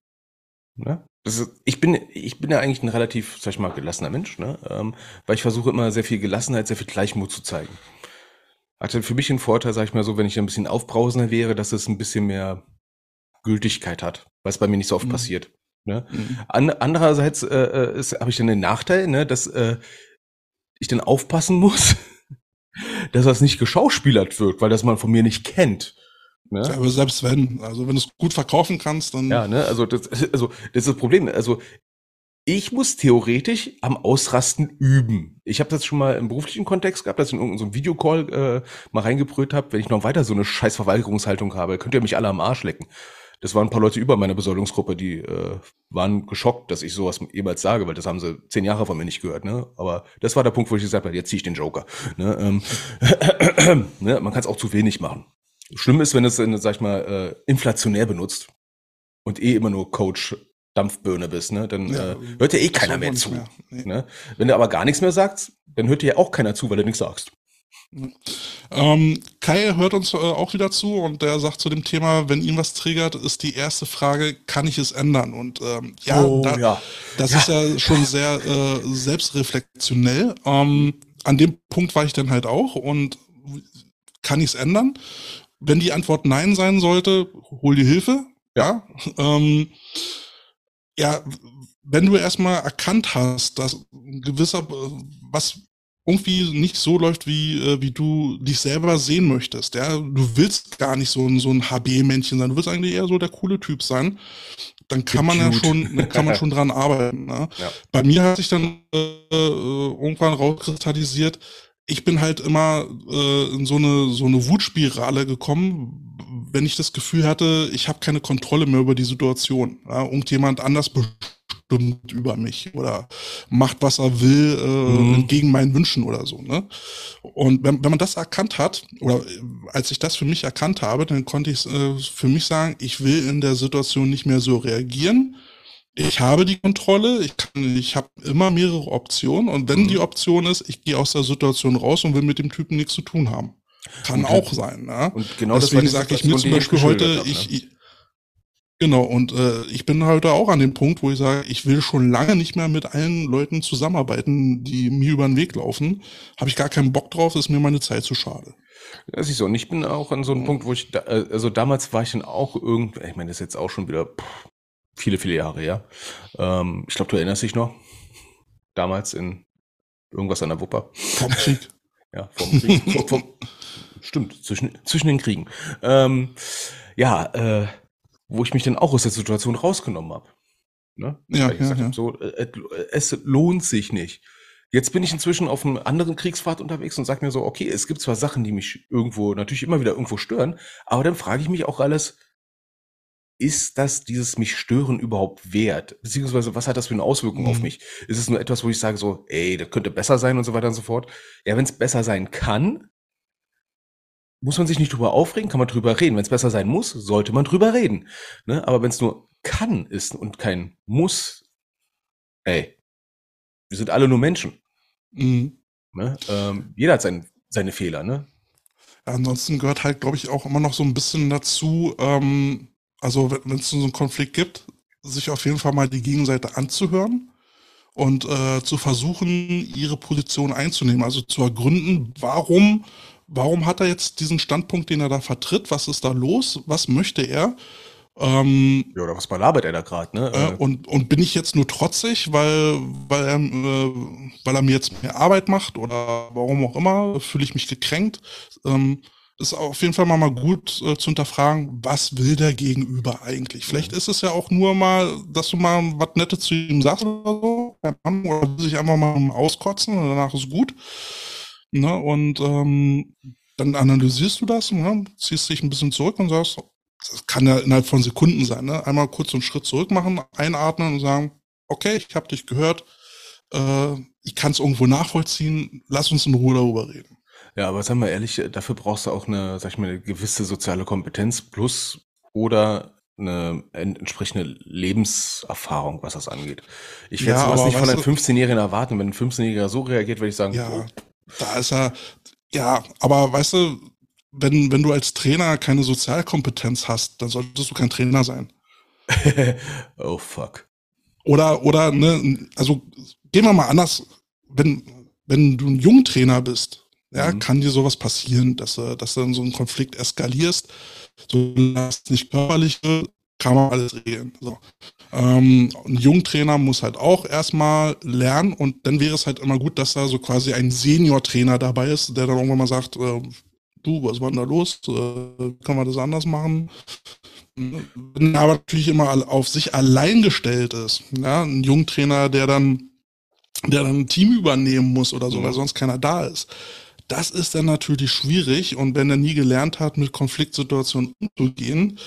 Ne? Ist, ich bin, ich bin ja eigentlich ein relativ, sag ich mal, gelassener Mensch, ne? Ähm, weil ich versuche immer sehr viel Gelassenheit, sehr viel Gleichmut zu zeigen. Hatte für mich einen Vorteil, sag ich mal so, wenn ich ein bisschen aufbrausender wäre, dass es ein bisschen mehr Gültigkeit hat, was bei mir nicht so oft mhm. passiert. Ne? Mhm. An, andererseits äh, äh habe ich dann den Nachteil, ne, dass äh, ich dann aufpassen muss, dass das nicht geschauspielert wird, weil das man von mir nicht kennt. Ne? Ja, aber selbst wenn, also wenn du es gut verkaufen kannst, dann. Ja, ne, also das, also das ist das Problem. Also ich muss theoretisch am Ausrasten üben. Ich habe das schon mal im beruflichen Kontext gehabt, dass ich in irgendeinem so Videocall äh, mal reingebrüllt habe, wenn ich noch weiter so eine scheiß Verweigerungshaltung habe, könnt ihr mich alle am Arsch lecken. Das waren ein paar Leute über meiner Besoldungsgruppe, die äh, waren geschockt, dass ich sowas jemals sage, weil das haben sie zehn Jahre von mir nicht gehört. Ne? Aber das war der Punkt, wo ich gesagt habe, jetzt ziehe ich den Joker. Ne? Ähm, ne? Man kann es auch zu wenig machen. Schlimm ist, wenn es, sag ich mal, äh, inflationär benutzt und eh immer nur Coach Dampfbirne bist, ne? Dann ja, äh, hört ja eh keiner mehr zu. Mehr. Nee. Ne? Wenn du aber gar nichts mehr sagst, dann hört dir ja auch keiner zu, weil du nichts sagst. Ähm, Kai hört uns äh, auch wieder zu und der sagt zu dem Thema, wenn ihn was triggert, ist die erste Frage, kann ich es ändern? Und ähm, ja, oh, da, ja, das ja. ist ja schon sehr äh, selbstreflektionell. Ähm, an dem Punkt war ich dann halt auch und kann ich es ändern? Wenn die Antwort Nein sein sollte, hol dir Hilfe. Ja. Ähm, ja, wenn du erstmal erkannt hast, dass ein gewisser, was irgendwie nicht so läuft, wie, äh, wie du dich selber sehen möchtest. Ja? Du willst gar nicht so ein, so ein HB-Männchen sein. Du willst eigentlich eher so der coole Typ sein. Dann kann man ja schon, dann kann man schon dran arbeiten. Ne? Ja. Bei mir hat sich dann äh, irgendwann rauskristallisiert, ich bin halt immer äh, in so eine, so eine Wutspirale gekommen, wenn ich das Gefühl hatte, ich habe keine Kontrolle mehr über die Situation. Ja? Irgendjemand anders bestimmt über mich oder macht, was er will, äh, mhm. entgegen meinen Wünschen oder so. Ne? Und wenn, wenn man das erkannt hat, oder als ich das für mich erkannt habe, dann konnte ich äh, für mich sagen, ich will in der Situation nicht mehr so reagieren. Ich habe die Kontrolle, ich, kann, ich habe immer mehrere Optionen und wenn mhm. die Option ist, ich gehe aus der Situation raus und will mit dem Typen nichts zu tun haben. Kann und, auch sein. Ne? Und genau Deswegen sage ich mir zum Beispiel heute, hab, ne? ich, ich Genau, und äh, ich bin heute auch an dem Punkt, wo ich sage, ich will schon lange nicht mehr mit allen Leuten zusammenarbeiten, die mir über den Weg laufen. Habe ich gar keinen Bock drauf, ist mir meine Zeit zu schade. Das ist so. Und ich bin auch an so einem Punkt, wo ich, da, äh, also damals war ich dann auch irgendwie, ich meine, das ist jetzt auch schon wieder pff, viele, viele Jahre her. Ähm, ich glaube, du erinnerst dich noch. Damals in irgendwas an der Wupper. Vom Krieg. ja, vom Krieg. vom, vom, stimmt, zwischen, zwischen den Kriegen. Ähm, ja, äh, wo ich mich dann auch aus der Situation rausgenommen habe. Ne? Ja, ja, ja. Hab, so, äh, es lohnt sich nicht. Jetzt bin ich inzwischen auf einem anderen Kriegspfad unterwegs und sage mir so, okay, es gibt zwar Sachen, die mich irgendwo natürlich immer wieder irgendwo stören, aber dann frage ich mich auch alles, ist das dieses mich stören überhaupt wert? Beziehungsweise was hat das für eine Auswirkung mhm. auf mich? Ist es nur etwas, wo ich sage so, ey, das könnte besser sein und so weiter und so fort? Ja, wenn es besser sein kann, muss man sich nicht drüber aufregen, kann man drüber reden. Wenn es besser sein muss, sollte man drüber reden. Ne? Aber wenn es nur kann ist und kein muss, ey, wir sind alle nur Menschen. Mhm. Ne? Ähm, jeder hat sein, seine Fehler, ne? Ansonsten gehört halt, glaube ich, auch immer noch so ein bisschen dazu, ähm, also wenn es so einen Konflikt gibt, sich auf jeden Fall mal die Gegenseite anzuhören und äh, zu versuchen, ihre Position einzunehmen. Also zu ergründen, warum warum hat er jetzt diesen Standpunkt, den er da vertritt? Was ist da los? Was möchte er? Ähm, ja, oder was belabert er da gerade, ne? Äh, und, und bin ich jetzt nur trotzig, weil, weil, er, äh, weil er mir jetzt mehr Arbeit macht oder warum auch immer, fühle ich mich gekränkt? Ähm, ist auf jeden Fall mal, mal gut äh, zu hinterfragen, was will der Gegenüber eigentlich? Vielleicht ist es ja auch nur mal, dass du mal was Nettes zu ihm sagst oder so, oder sich einfach mal auskotzen und danach ist gut. Ne? Und ähm, dann analysierst du das, ne? ziehst dich ein bisschen zurück und sagst, das kann ja innerhalb von Sekunden sein, ne? einmal kurz einen Schritt zurück machen, einatmen und sagen, okay, ich habe dich gehört, äh, ich kann es irgendwo nachvollziehen, lass uns in Ruhe darüber reden. Ja, aber sagen wir ehrlich, dafür brauchst du auch eine, sag ich mal, eine gewisse soziale Kompetenz plus oder eine entsprechende Lebenserfahrung, was das angeht. Ich werde ja, sowas nicht von einem 15-Jährigen erwarten. Wenn ein 15-Jähriger so reagiert, würde ich sagen, ja. oh, da ist er, ja, aber weißt du, wenn, wenn du als Trainer keine Sozialkompetenz hast, dann solltest du kein Trainer sein. oh fuck. Oder, oder, ne, also gehen wir mal anders, wenn, wenn du ein Jungtrainer bist, ja, mhm. kann dir sowas passieren, dass, du, dass du in so einen Konflikt eskalierst, so dass nicht körperlich kann man alles regeln. So. Ähm, ein Jungtrainer muss halt auch erstmal lernen und dann wäre es halt immer gut, dass da so quasi ein Senior-Trainer dabei ist, der dann irgendwann mal sagt, äh, du, was war denn da los? Äh, kann man das anders machen? Wenn er aber natürlich immer auf sich allein gestellt ist, ja, ein Jungtrainer, der dann, der dann ein Team übernehmen muss oder so, weil sonst keiner da ist. Das ist dann natürlich schwierig und wenn er nie gelernt hat, mit Konfliktsituationen umzugehen,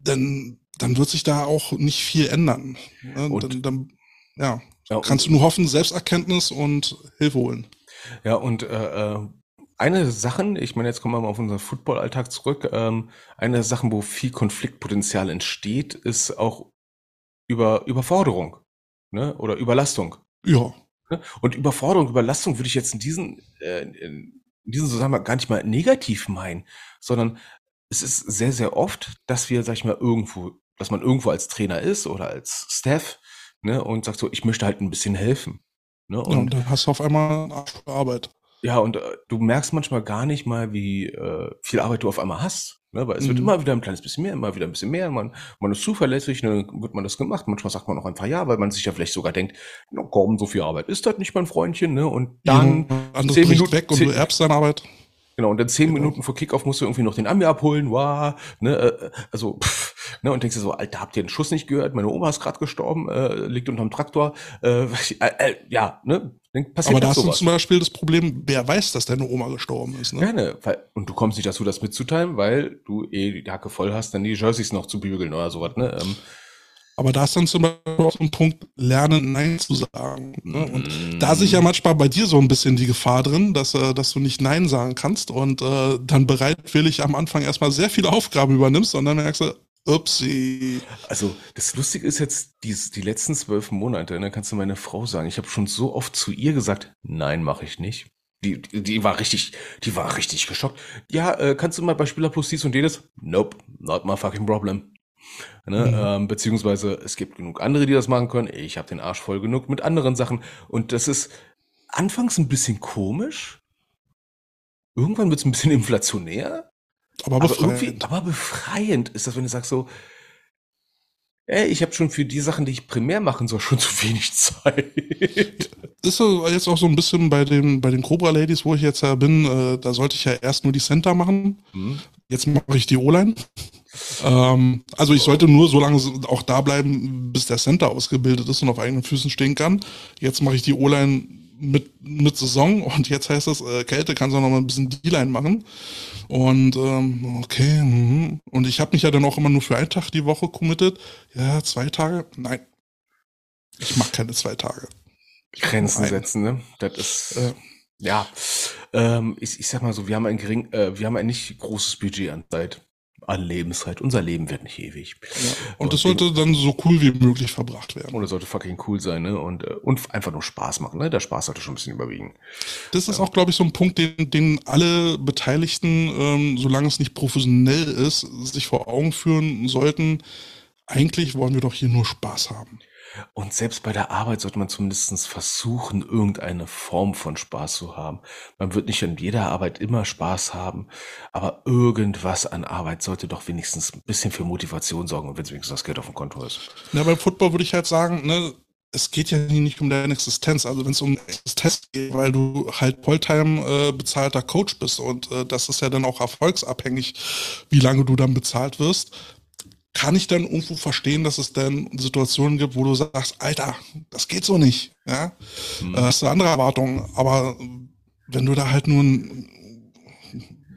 dann dann wird sich da auch nicht viel ändern. Ne? Dann, dann, ja, ja kannst du nur hoffen, Selbsterkenntnis und Hilfe holen. Ja, und äh, äh eine Sache, ich meine, jetzt kommen wir mal auf unseren Football-Alltag zurück, ähm, eine der Sachen, wo viel Konfliktpotenzial entsteht, ist auch über Überforderung ne? oder Überlastung. Ja. Ne? Und Überforderung, Überlastung würde ich jetzt in diesen, äh, in diesem Zusammenhang gar nicht mal negativ meinen, sondern es ist sehr, sehr oft, dass wir, sag ich mal, irgendwo dass man irgendwo als Trainer ist oder als Staff ne, und sagt so, ich möchte halt ein bisschen helfen. Ne, und, ja, und dann hast du auf einmal Arbeit. Ja, und äh, du merkst manchmal gar nicht mal, wie äh, viel Arbeit du auf einmal hast. Ne, weil es mhm. wird immer wieder ein kleines bisschen mehr, immer wieder ein bisschen mehr. Man, man ist zuverlässig, ne, wird man das gemacht. Manchmal sagt man auch einfach ja, weil man sich ja vielleicht sogar denkt, na komm, so viel Arbeit ist das nicht, mein Freundchen. Ne? Und dann ja, zehn Minuten weg und du erbst deine Arbeit. Genau, und dann zehn genau. Minuten vor Kickoff musst du irgendwie noch den Ami abholen, wow, ne, äh, also, pff, ne, und denkst dir so, Alter, habt ihr den Schuss nicht gehört? Meine Oma ist gerade gestorben, äh, liegt unterm Traktor, äh, äh, äh ja, ne, dann passiert Aber da hast du zum Beispiel das Problem, wer weiß, dass deine Oma gestorben ist, ne? Gerne, weil, und du kommst nicht dazu, das mitzuteilen, weil du eh die Hacke voll hast, dann die Jerseys noch zu bügeln oder sowas, ne, ähm, Aber da ist dann zum Beispiel auch ein Punkt, lernen, Nein zu sagen. Ne? Und mm. da sehe ich ja manchmal bei dir so ein bisschen die Gefahr drin, dass, äh, dass du nicht Nein sagen kannst und äh, dann bereitwillig am Anfang erstmal sehr viele Aufgaben übernimmst und dann merkst du, Upsi. Also das Lustige ist jetzt, die, die letzten zwölf Monate, da ne, kannst du meine Frau sagen, ich habe schon so oft zu ihr gesagt, nein, mache ich nicht. Die, die, die war richtig, die war richtig geschockt. Ja, äh, kannst du mal bei Spieler Plus dies und jedes? Nope, not my fucking problem. Ne? Mhm. Ähm, beziehungsweise es gibt genug andere, die das machen können. Ich habe den Arsch voll genug mit anderen Sachen. Und das ist anfangs ein bisschen komisch. Irgendwann wird es ein bisschen inflationär. Aber befreiend. Aber, aber befreiend ist das, wenn du sagst so, ey, ich habe schon für die Sachen, die ich primär machen soll, schon zu wenig Zeit. Ist so jetzt auch so ein bisschen bei den, bei den Cobra Ladies, wo ich jetzt ja bin, äh, da sollte ich ja erst nur die Center machen. Mhm. Jetzt mache ich die O-Line. Ähm, also ich sollte nur so lange auch da bleiben, bis der Center ausgebildet ist und auf eigenen Füßen stehen kann. Jetzt mache ich die O-Line mit, mit Saison und jetzt heißt es, äh, Kälte kannst du noch mal ein bisschen D-Line machen. Und ähm, okay, mh. und ich habe mich ja dann auch immer nur für einen Tag die Woche committed. Ja, zwei Tage? Nein. Ich mache keine zwei Tage. Grenzen setzen, ne? Das ist äh, ja. Ähm, ich, ich sag mal so, wir haben ein gering, äh, wir haben ein nicht großes Budget an Zeit an Lebenszeit. Unser Leben wird nicht ewig. Ja. Und es sollte dann so cool wie möglich verbracht werden. Oder sollte fucking cool sein, ne? Und, äh, und einfach nur Spaß machen, ne? Der Spaß sollte schon ein bisschen überwiegen. Das ist ja. auch, glaube ich, so ein Punkt, den, den alle Beteiligten, ähm, solange es nicht professionell ist, sich vor Augen führen sollten. Eigentlich wollen wir doch hier nur Spaß haben. Und selbst bei der Arbeit sollte man zumindest versuchen, irgendeine Form von Spaß zu haben. Man wird nicht in jeder Arbeit immer Spaß haben, aber irgendwas an Arbeit sollte doch wenigstens ein bisschen für Motivation sorgen, wenn es wenigstens das Geld auf dem Konto ist. Ja, beim Football würde ich halt sagen, ne, es geht ja nicht um deine Existenz. Also wenn es um Existenz geht, weil du halt Volltime äh, bezahlter Coach bist und äh, das ist ja dann auch erfolgsabhängig, wie lange du dann bezahlt wirst kann ich dann irgendwo verstehen, dass es dann Situationen gibt, wo du sagst, Alter, das geht so nicht. Ja, mhm. äh, hast du andere Erwartungen. Aber wenn du da halt nur ein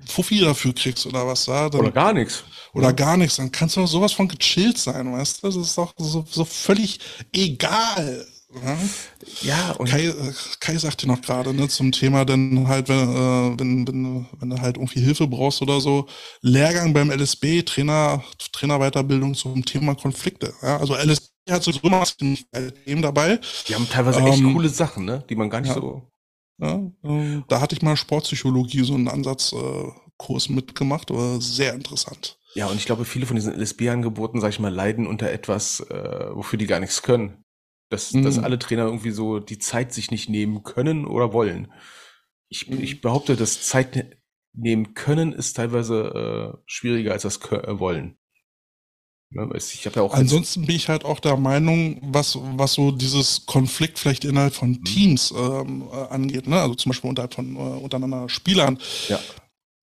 Fuffi dafür kriegst oder was da, dann, oder gar nichts. Oder gar nichts, dann kannst du auch sowas von gechillt sein, weißt du? Das ist doch so, so völlig egal. Ja, und Kai, äh, Kai sagte noch gerade ne, zum Thema, denn halt, wenn, äh, wenn, wenn, wenn du halt irgendwie Hilfe brauchst oder so, Lehrgang beim LSB, Trainer, Trainerweiterbildung zum Thema Konflikte. Ja? Also LSB hat so immer ziemlich Themen dabei. Die haben teilweise echt ähm, coole Sachen, ne? die man gar nicht ja, so. Ja, äh, da hatte ich mal Sportpsychologie, so einen Ansatzkurs äh, mitgemacht, aber sehr interessant. Ja, und ich glaube, viele von diesen LSB-Angeboten, sag ich mal, leiden unter etwas, äh, wofür die gar nichts können. Dass, mhm. dass alle Trainer irgendwie so die Zeit sich nicht nehmen können oder wollen. Ich, mhm. ich behaupte, das Zeit ne-, nehmen können ist teilweise äh, schwieriger als das äh, wollen. Ja, ich ja auch Ansonsten bin ich halt auch der Meinung, was, was so dieses Konflikt vielleicht innerhalb von mhm. Teams ähm, äh, angeht, ne? also zum Beispiel unterhalb von äh, untereinander Spielern, ja.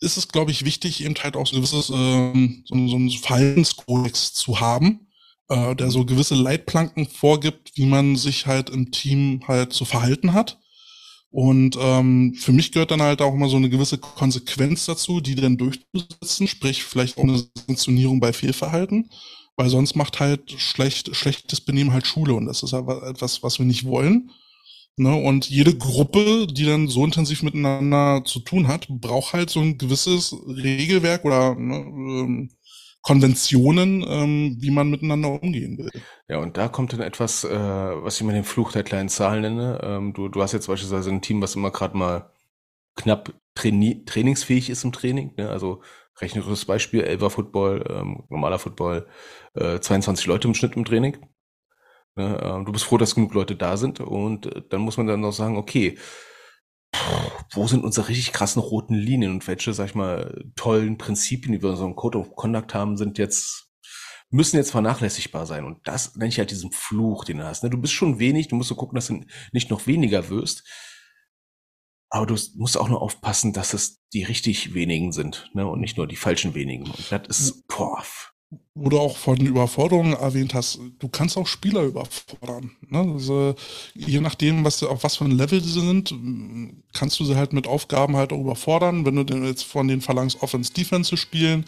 ist es, glaube ich, wichtig, eben halt auch so ein gewisses ähm, so, so ein Verhaltenskodex zu haben, äh, der so gewisse Leitplanken vorgibt, wie man sich halt im Team halt zu verhalten hat. Und ähm, für mich gehört dann halt auch immer so eine gewisse Konsequenz dazu, die dann durchzusetzen, sprich vielleicht auch eine Sanktionierung bei Fehlverhalten, weil sonst macht halt schlecht, schlechtes Benehmen halt Schule und das ist aber etwas, was wir nicht wollen. Ne? Und jede Gruppe, die dann so intensiv miteinander zu tun hat, braucht halt so ein gewisses Regelwerk oder ne, ähm, Konventionen, ähm, wie man miteinander umgehen will. Ja, und da kommt dann etwas, äh, was ich mal den Fluch der kleinen Zahlen nenne. Ähm, du, du hast jetzt beispielsweise ein Team, was immer gerade mal knapp traini trainingsfähig ist im Training. Ne? Also rechnerisches Beispiel, Elver Football, ähm, normaler Football, äh, 22 Leute im Schnitt im Training. Ne? Ähm, du bist froh, dass genug Leute da sind und äh, dann muss man dann noch sagen, okay, wo sind unsere richtig krassen roten Linien und welche, sag ich mal, tollen Prinzipien, die wir in unserem Code of Conduct haben, sind jetzt, müssen jetzt vernachlässigbar sein. Und das nenne ich halt diesen Fluch, den du hast. Ne? Du bist schon wenig, du musst so gucken, dass du nicht noch weniger wirst. Aber du musst auch nur aufpassen, dass es die richtig wenigen sind, ne? Und nicht nur die falschen wenigen. Und das ist, boah, wo du auch von Überforderungen erwähnt hast, du kannst auch Spieler überfordern. Ne? Also, je nachdem, was auf was für ein Level sie sind, kannst du sie halt mit Aufgaben halt auch überfordern. Wenn du jetzt von den verlangst, Offense Defense zu spielen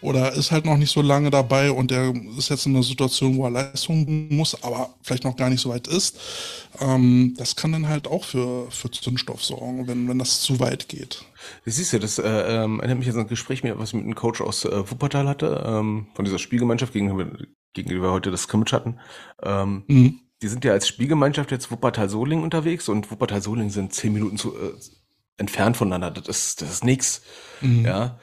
oder ist halt noch nicht so lange dabei und der ist jetzt in einer Situation, wo er Leistung muss, aber vielleicht noch gar nicht so weit ist, ähm, das kann dann halt auch für, für Zündstoff sorgen, wenn, wenn das zu weit geht. Das siehst du, das äh, ähm, erinnert mich an ein Gespräch, was ich mit einem Coach aus äh, Wuppertal hatte, ähm, von dieser Spielgemeinschaft, gegenüber, gegenüber wir heute das Scrimmage hatten. Ähm, mhm. Die sind ja als Spielgemeinschaft jetzt Wuppertal-Soling unterwegs und Wuppertal-Soling sind zehn Minuten zu, äh, entfernt voneinander. Das ist, das ist nix. Mhm. Ja.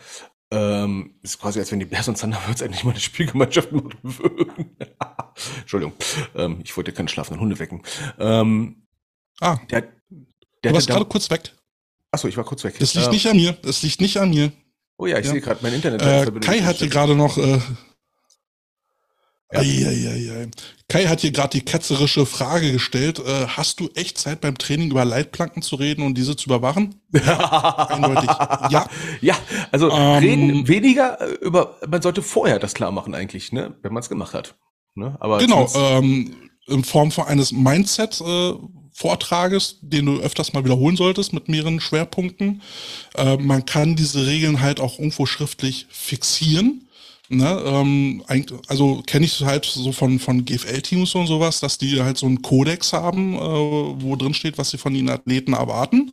Ähm, ist quasi, als wenn die Bears und Thunderbirds endlich mal eine Spielgemeinschaft machen würden. Entschuldigung, ähm, ich wollte keine schlafenden Hunde wecken. Ähm, ah, der, der du warst gerade kurz weg. Achso, ich war kurz weg. Das liegt ähm, nicht an mir. Das liegt nicht an mir. Oh ja, ich ja. sehe gerade mein Internet. Äh, Kai hat hier gerade noch. Äh, ja. ei, ei, ei, Kai hat hier gerade die ketzerische Frage gestellt. Äh, hast du echt Zeit beim Training über Leitplanken zu reden und diese zu überwachen? Eindeutig. Ja. Ja, also ähm, reden weniger äh, über. Man sollte vorher das klar machen eigentlich, ne, wenn man es gemacht hat. Ne? Aber genau. Ähm, in Form von eines Mindset. Äh, Vortrages, den du öfters mal wiederholen solltest mit mehreren Schwerpunkten. Äh, man kann diese Regeln halt auch irgendwo schriftlich fixieren. Ne, ähm, also kenne ich halt so von, von GFL-Teams und sowas, dass die halt so einen Kodex haben, äh, wo drin steht, was sie von den Athleten erwarten.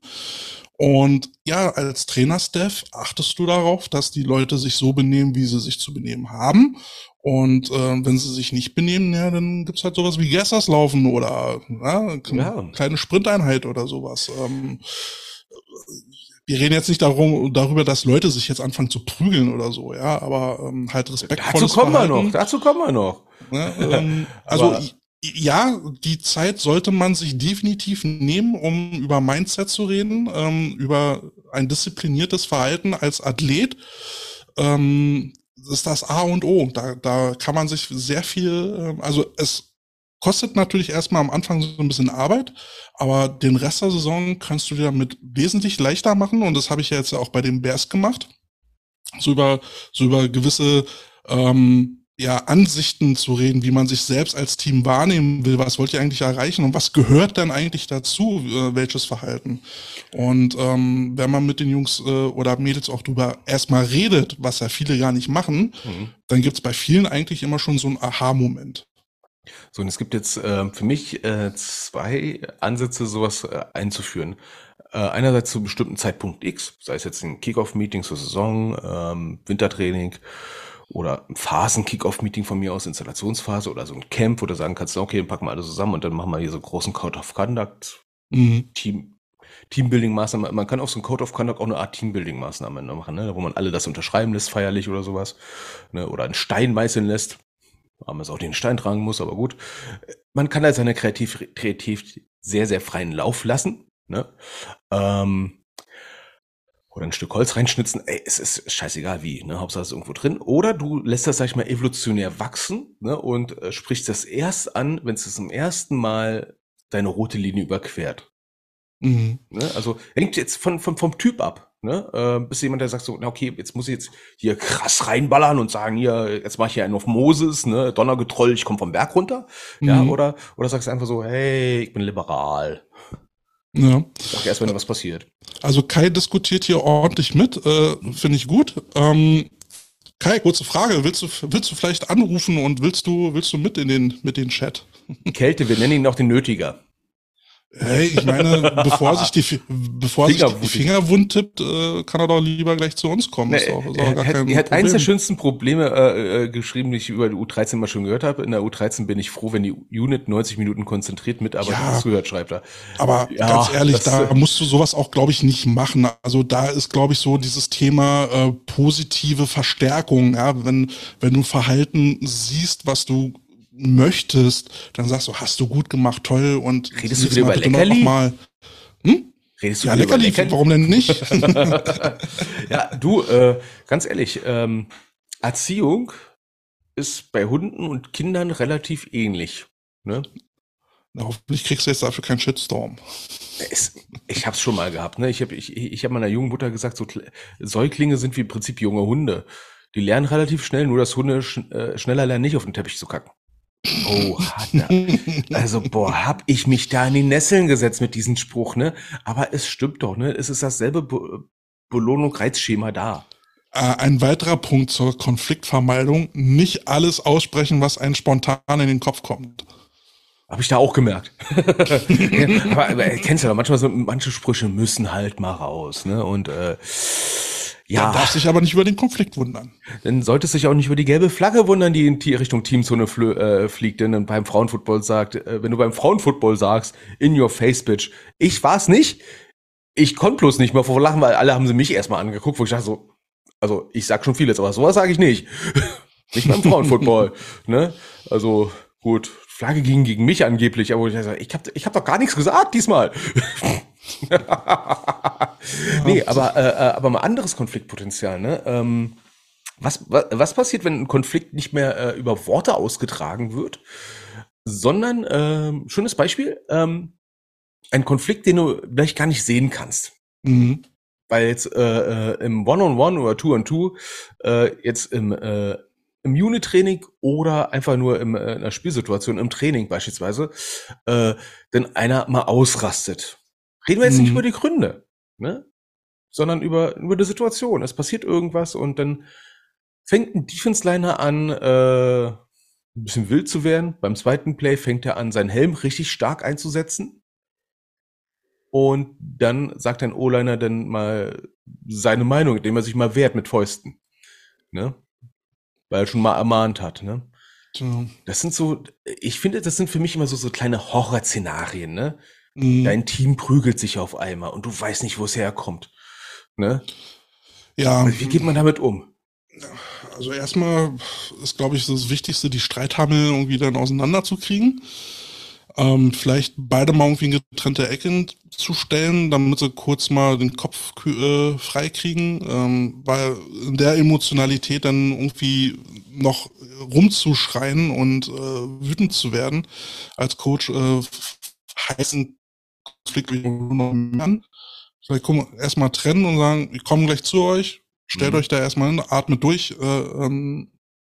Und ja, als Trainerstaff achtest du darauf, dass die Leute sich so benehmen, wie sie sich zu benehmen haben. Und äh, wenn sie sich nicht benehmen, ja, dann gibt's halt sowas wie Gesserslaufen oder ja, ja. kleine Sprinteinheit oder sowas. Ähm, wir reden jetzt nicht darum, darüber, dass Leute sich jetzt anfangen zu prügeln oder so, ja, aber ähm, halt respektvolles Dazu kommen Verhalten. wir noch, dazu kommen wir noch. Ja, ähm, also ja, die Zeit sollte man sich definitiv nehmen, um über Mindset zu reden, ähm, über ein diszipliniertes Verhalten als Athlet. Ähm, ist das A und O. Da, da kann man sich sehr viel, ähm, also es kostet natürlich erstmal am Anfang so ein bisschen Arbeit, aber den Rest der Saison kannst du dir damit wesentlich leichter machen und das habe ich ja jetzt auch bei den Bears gemacht. So über, so über gewisse ähm, ja, Ansichten zu reden, wie man sich selbst als Team wahrnehmen will, was wollt ihr eigentlich erreichen und was gehört dann eigentlich dazu, äh, welches Verhalten. Und ähm, wenn man mit den Jungs äh, oder Mädels auch drüber erstmal redet, was ja viele gar nicht machen, mhm. dann gibt's bei vielen eigentlich immer schon so einen Aha-Moment. So, und es gibt jetzt äh, für mich äh, zwei Ansätze, sowas äh, einzuführen. Äh, einerseits zu bestimmten Zeitpunkt X, sei es jetzt ein Kickoff-Meeting zur Saison, ähm, Wintertraining, oder ein Phasen-Kick-Off-Meeting von mir aus, Installationsphase oder so ein Camp, wo du sagen kannst, okay, dann packen wir alle zusammen und dann machen wir hier so einen großen Code of Conduct, mhm. Team, Teambuilding-Maßnahmen. Man kann auf so ein Code of Conduct auch eine Art Teambuilding-Maßnahme machen, ne? wo man alle das unterschreiben lässt, feierlich oder sowas, ne? oder einen Stein meißeln lässt. Aber man es auch den Stein tragen muss, aber gut. Man kann da seine kreativ, kreativ sehr, sehr freien Lauf lassen. Ne? Ähm, oder ein Stück Holz reinschnitzen, ey, es ist scheißegal wie, ne? Hauptsache es ist irgendwo drin. Oder du lässt das, sag ich mal, evolutionär wachsen, ne? Und äh, sprichst das erst an, wenn es zum ersten Mal deine rote Linie überquert. Mhm. Ne? Also hängt jetzt von, von, vom Typ ab. Ne? Äh, bis jemand, der sagt so, na okay, jetzt muss ich jetzt hier krass reinballern und sagen, hier, jetzt mache ich hier einen auf Moses, ne, Donnergetroll, ich komme vom Berg runter. Mhm. Ja, oder, oder sagst einfach so, hey, ich bin liberal. Ja. Sag erst, wenn da was passiert. Also Kai diskutiert hier ordentlich mit, äh, finde ich gut. Ähm, Kai, kurze Frage, willst du, willst du vielleicht anrufen und willst du, willst du mit in den, mit den Chat? Kälte, wir nennen ihn auch den Nötiger. Hey, ich meine, bevor sich die, bevor sich die Finger wund tippt, äh, kann er doch lieber gleich zu uns kommen. Nee, auch, er, hat, er hat eins der schönsten Probleme äh, äh, geschrieben, die ich über die U13 mal schon gehört habe. In der U13 bin ich froh, wenn die Unit 90 Minuten konzentriert mitarbeitet ja, und zuhört, schreibt er. Aber ja, ganz ehrlich, das, da musst du sowas auch, glaube ich, nicht machen. Also da ist, glaube ich, so dieses Thema äh, positive Verstärkung. Ja, wenn wenn du Verhalten siehst, was du möchtest, dann sagst du, hast du gut gemacht, toll und redest du wieder über Leckerli? Mal, hm? Redest du ja, Leckerli, Leckerli, warum denn nicht? ja, du, äh, ganz ehrlich, ähm, Erziehung ist bei Hunden und Kindern relativ ähnlich. Ne? Na, hoffentlich kriegst du jetzt dafür keinen Shitstorm. Es, ich habe es schon mal gehabt. Ne? Ich habe ich, ich hab meiner jungen Mutter gesagt, so Säuglinge sind wie im Prinzip junge Hunde Die lernen relativ schnell, nur dass Hunde sch äh, schneller lernen, nicht auf den Teppich zu kacken. Oh, hat er. Also, boah, hab ich mich da in die Nesseln gesetzt mit diesem Spruch, ne? Aber es stimmt doch, ne? Es ist dasselbe Be Belohnung-Reizschema da. Äh, ein weiterer Punkt zur Konfliktvermeidung, nicht alles aussprechen, was einem spontan in den Kopf kommt. Habe ich da auch gemerkt. aber, aber kennst du ja, manchmal so, manche Sprüche müssen halt mal raus, ne? Und äh, ja. Man darf sich aber nicht über den Konflikt wundern. Dann sollte sich auch nicht über die gelbe Flagge wundern, die in Richtung Teamzone äh, fliegt. Denn beim Frauenfootball sagt, äh, wenn du beim Frauenfootball sagst, in your face, bitch, ich war's nicht. Ich konnte bloß nicht mehr vor Lachen, weil alle haben sie mich erstmal angeguckt, wo ich dachte so, also ich sag schon vieles, aber sowas sage ich nicht. nicht beim Frauenfootball. ne? Also gut, Flagge ging gegen mich angeblich, aber ich, ich habe ich hab doch gar nichts gesagt diesmal. nee, aber, äh, äh, aber mal anderes Konfliktpotenzial, ne? Ähm, was, was, was passiert, wenn ein Konflikt nicht mehr äh, über Worte ausgetragen wird, sondern, ähm, schönes Beispiel, ähm, ein Konflikt, den du vielleicht gar nicht sehen kannst. Mhm. Weil jetzt äh, äh im One-on-One -on -One oder Two-on-Two, äh, jetzt im äh, im Unit-Training oder einfach nur im, äh, in einer Spielsituation, im Training beispielsweise, äh, wenn einer mal ausrastet. Reden wir jetzt mhm. nicht über die Gründe, ne? sondern über, über die Situation. Es passiert irgendwas und dann fängt ein Defense-Liner an, äh, ein bisschen wild zu werden. Beim zweiten Play fängt er an, seinen Helm richtig stark einzusetzen. Und dann sagt ein O-Liner dann mal seine Meinung, indem er sich mal wehrt mit Fäusten. Ne? weil er schon mal ermahnt hat, ne? Ja. Das sind so, ich finde, das sind für mich immer so, so kleine Horrorszenarien, ne? Mhm. Dein Team prügelt sich auf einmal und du weißt nicht, wo es herkommt. Ne? Ja. Wie geht man damit um? Also erstmal ist, glaube ich, das Wichtigste, die Streithammel irgendwie dann auseinanderzukriegen. Ähm, vielleicht beide mal irgendwie in getrennte Ecken zu stellen, damit sie kurz mal den Kopf äh, freikriegen, ähm, weil in der Emotionalität dann irgendwie noch rumzuschreien und äh, wütend zu werden als Coach äh, heißen Konflikt noch an. Vielleicht erstmal trennen und sagen, ich komme gleich zu euch, stellt mhm. euch da erstmal hin, atmet durch, äh, ähm,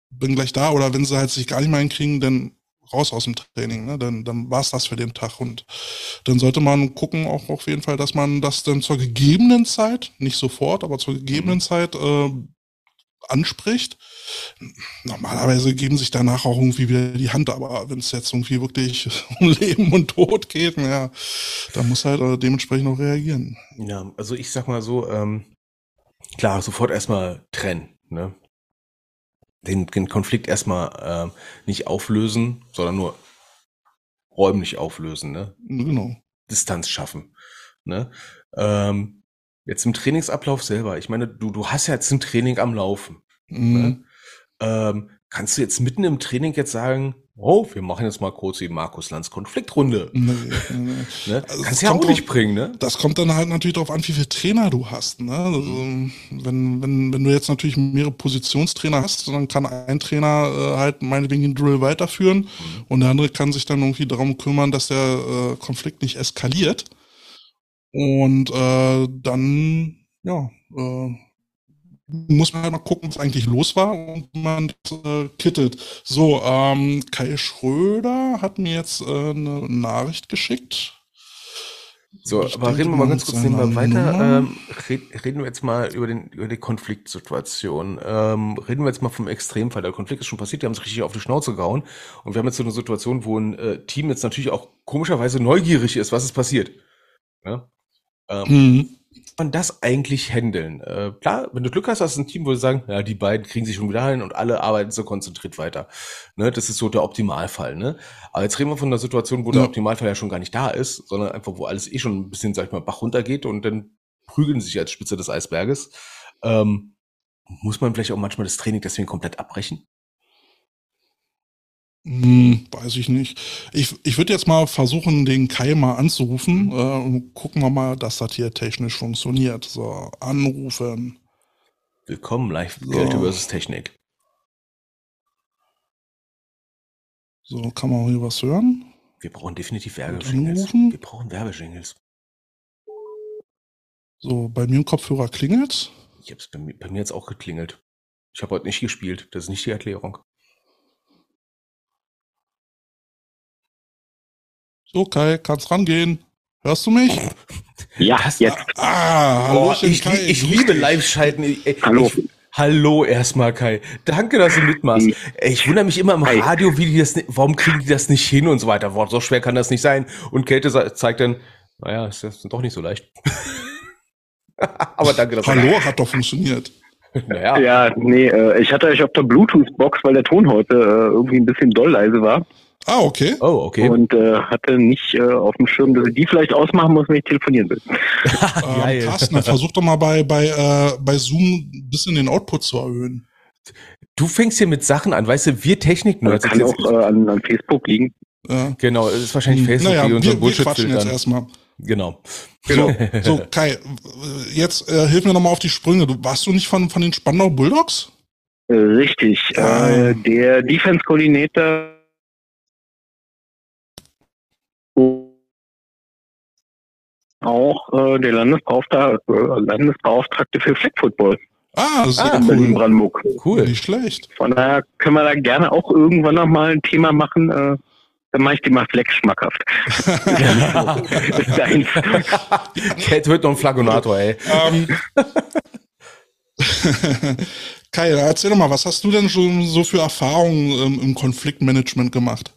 bin gleich da oder wenn sie halt sich gar nicht mehr hinkriegen, dann raus aus dem Training, ne? dann, dann war es das für den Tag. Und dann sollte man gucken, auch auf jeden Fall, dass man das dann zur gegebenen Zeit, nicht sofort, aber zur gegebenen mhm. Zeit äh, anspricht. Normalerweise geben sich danach auch irgendwie wieder die Hand, aber wenn es jetzt irgendwie wirklich um Leben und Tod geht, ja, dann muss halt äh, dementsprechend auch reagieren. Ja, also ich sag mal so, ähm, klar, sofort erstmal trennen, ne? den, den Konflikt erstmal äh, nicht auflösen, sondern nur räumlich auflösen, ne? Genau. Distanz schaffen. Ne? Ähm, jetzt im Trainingsablauf selber, ich meine, du, du hast ja jetzt ein Training am Laufen. Mhm. Ne? Ähm, kannst du jetzt mitten im Training jetzt sagen, oh, wir machen jetzt mal kurz die Markus Lanz Konfliktrunde. Nee, nee, ne? also Kannst ja auch nicht bringen, ne? Das kommt dann halt natürlich darauf an, wie viele Trainer du hast. Ne? Also, wenn, wenn, wenn du jetzt natürlich mehrere Positionstrainer hast, dann kann ein Trainer äh, halt meinetwegen den Drill weiterführen mhm. und der andere kann sich dann irgendwie darum kümmern, dass der äh, Konflikt nicht eskaliert. Und äh, dann, ja, äh, muss man halt mal gucken, was eigentlich los war und man äh, kittet. So, ähm, Kai Schröder hat mir jetzt äh, eine Nachricht geschickt. So, ich aber reden wir mal ganz kurz nebenbei weiter. Ähm, reden wir jetzt mal über, den, über die Konfliktsituation. Ähm, reden wir jetzt mal vom Extremfall. Der Konflikt ist schon passiert, die haben sich richtig auf die Schnauze gehauen. Und wir haben jetzt so eine Situation, wo ein äh, Team jetzt natürlich auch komischerweise neugierig ist, was ist passiert. Ja? Ähm, mhm man das eigentlich handeln? Äh, klar, wenn du Glück hast, hast du ein Team, wo du sagen, ja, die beiden kriegen sich schon wieder hin und alle arbeiten so konzentriert weiter. Ne, das ist so der Optimalfall. Ne? Aber jetzt reden wir von einer Situation, wo ja. der Optimalfall ja schon gar nicht da ist, sondern einfach, wo alles eh schon ein bisschen, sag ich mal, Bach runtergeht und dann prügeln sich als Spitze des Eisberges. Ähm, muss man vielleicht auch manchmal das Training deswegen komplett abbrechen? Hm, weiß ich nicht. Ich, ich würde jetzt mal versuchen, den Kai mal anzurufen. Mhm. Äh, und gucken wir mal, dass das hier technisch funktioniert. So, anrufen. Willkommen, live so. Kälte versus Technik. So, kann man hier was hören? Wir brauchen definitiv Werbejingles. Wir brauchen Werbejingles. So, bei mir im Kopfhörer klingelt. Ich hab's bei mir, bei mir jetzt auch geklingelt. Ich habe heute nicht gespielt. Das ist nicht die Erklärung. So, Kai, kannst rangehen. Hörst du mich? Ja, jetzt. Ah, Boah, Hallöchen, ich, Kai. ich liebe. Live-Schalten. Hallo. Ich, hallo erstmal, Kai. Danke, dass du mitmachst. Ey, Ich wundere mich immer im Hi. Radio, wie die das, warum kriegen die das nicht hin und so weiter. Boah, so schwer kann das nicht sein. Und Kälte zeigt dann, naja, ist das doch nicht so leicht. Aber danke, dass Hallo, hat doch funktioniert. Naja, Ja, nee, äh, ich hatte euch auf der Bluetooth-Box, weil der Ton heute äh, irgendwie ein bisschen doll leise war Ah, okay. Oh, okay. und äh, hatte nicht äh, auf dem Schirm, dass ich die vielleicht ausmachen muss, wenn ich telefonieren will. Geil. Ähm, Carsten, dann versuch doch mal bei, bei, äh, bei Zoom ein bisschen den Output zu erhöhen. Du fängst hier mit Sachen an, weißt du, wir Technik-Nerds. Das kann auch äh, an, an Facebook liegen. Ja. Genau, es ist wahrscheinlich Facebook, naja, die wir, unseren wir Bullshit quatschen jetzt erstmal. Genau. Genau. So, Kai, äh, jetzt äh, hilf mir nochmal auf die Sprünge. Du, warst du nicht von, von den Spandau Bulldogs? Äh, richtig. Ah. Äh, der Defense-Koordinator auch äh, der Landesbeauftragte, äh, Landesbeauftragte für Flag Football Ah, sehr Ah, in cool. Berlin-Brandenburg. Cool. Nicht schlecht. Von daher können wir da gerne auch irgendwann noch mal ein Thema machen. Äh, dann mache ich dir mal Fleck schmackhaft. Kälte wird noch ein Flagonator, ey. ähm, Kai, erzähl doch mal, was hast du denn schon so für Erfahrungen ähm, im Konfliktmanagement gemacht?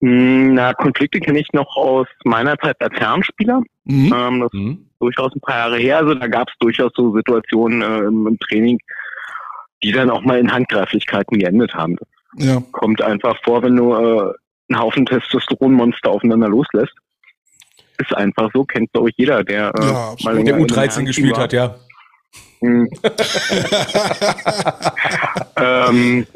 Hm, Na, Konflikte kenne ich noch aus meiner Zeit als Herrenspieler. Mhm. Ähm, das Hm? ist durchaus ein paar Jahre her. Also da gab es durchaus so Situationen äh, im, im Training, die dann auch mal in Handgreiflichkeiten geendet haben. Das Ja. kommt einfach vor, wenn du äh, einen Haufen Testosteronmonster aufeinander loslässt. Ist einfach so, kennt glaube ich jeder, der äh, Ja, mal Der länger in einem U13 Herrenteam gespielt war. hat, ja. Hm. ähm,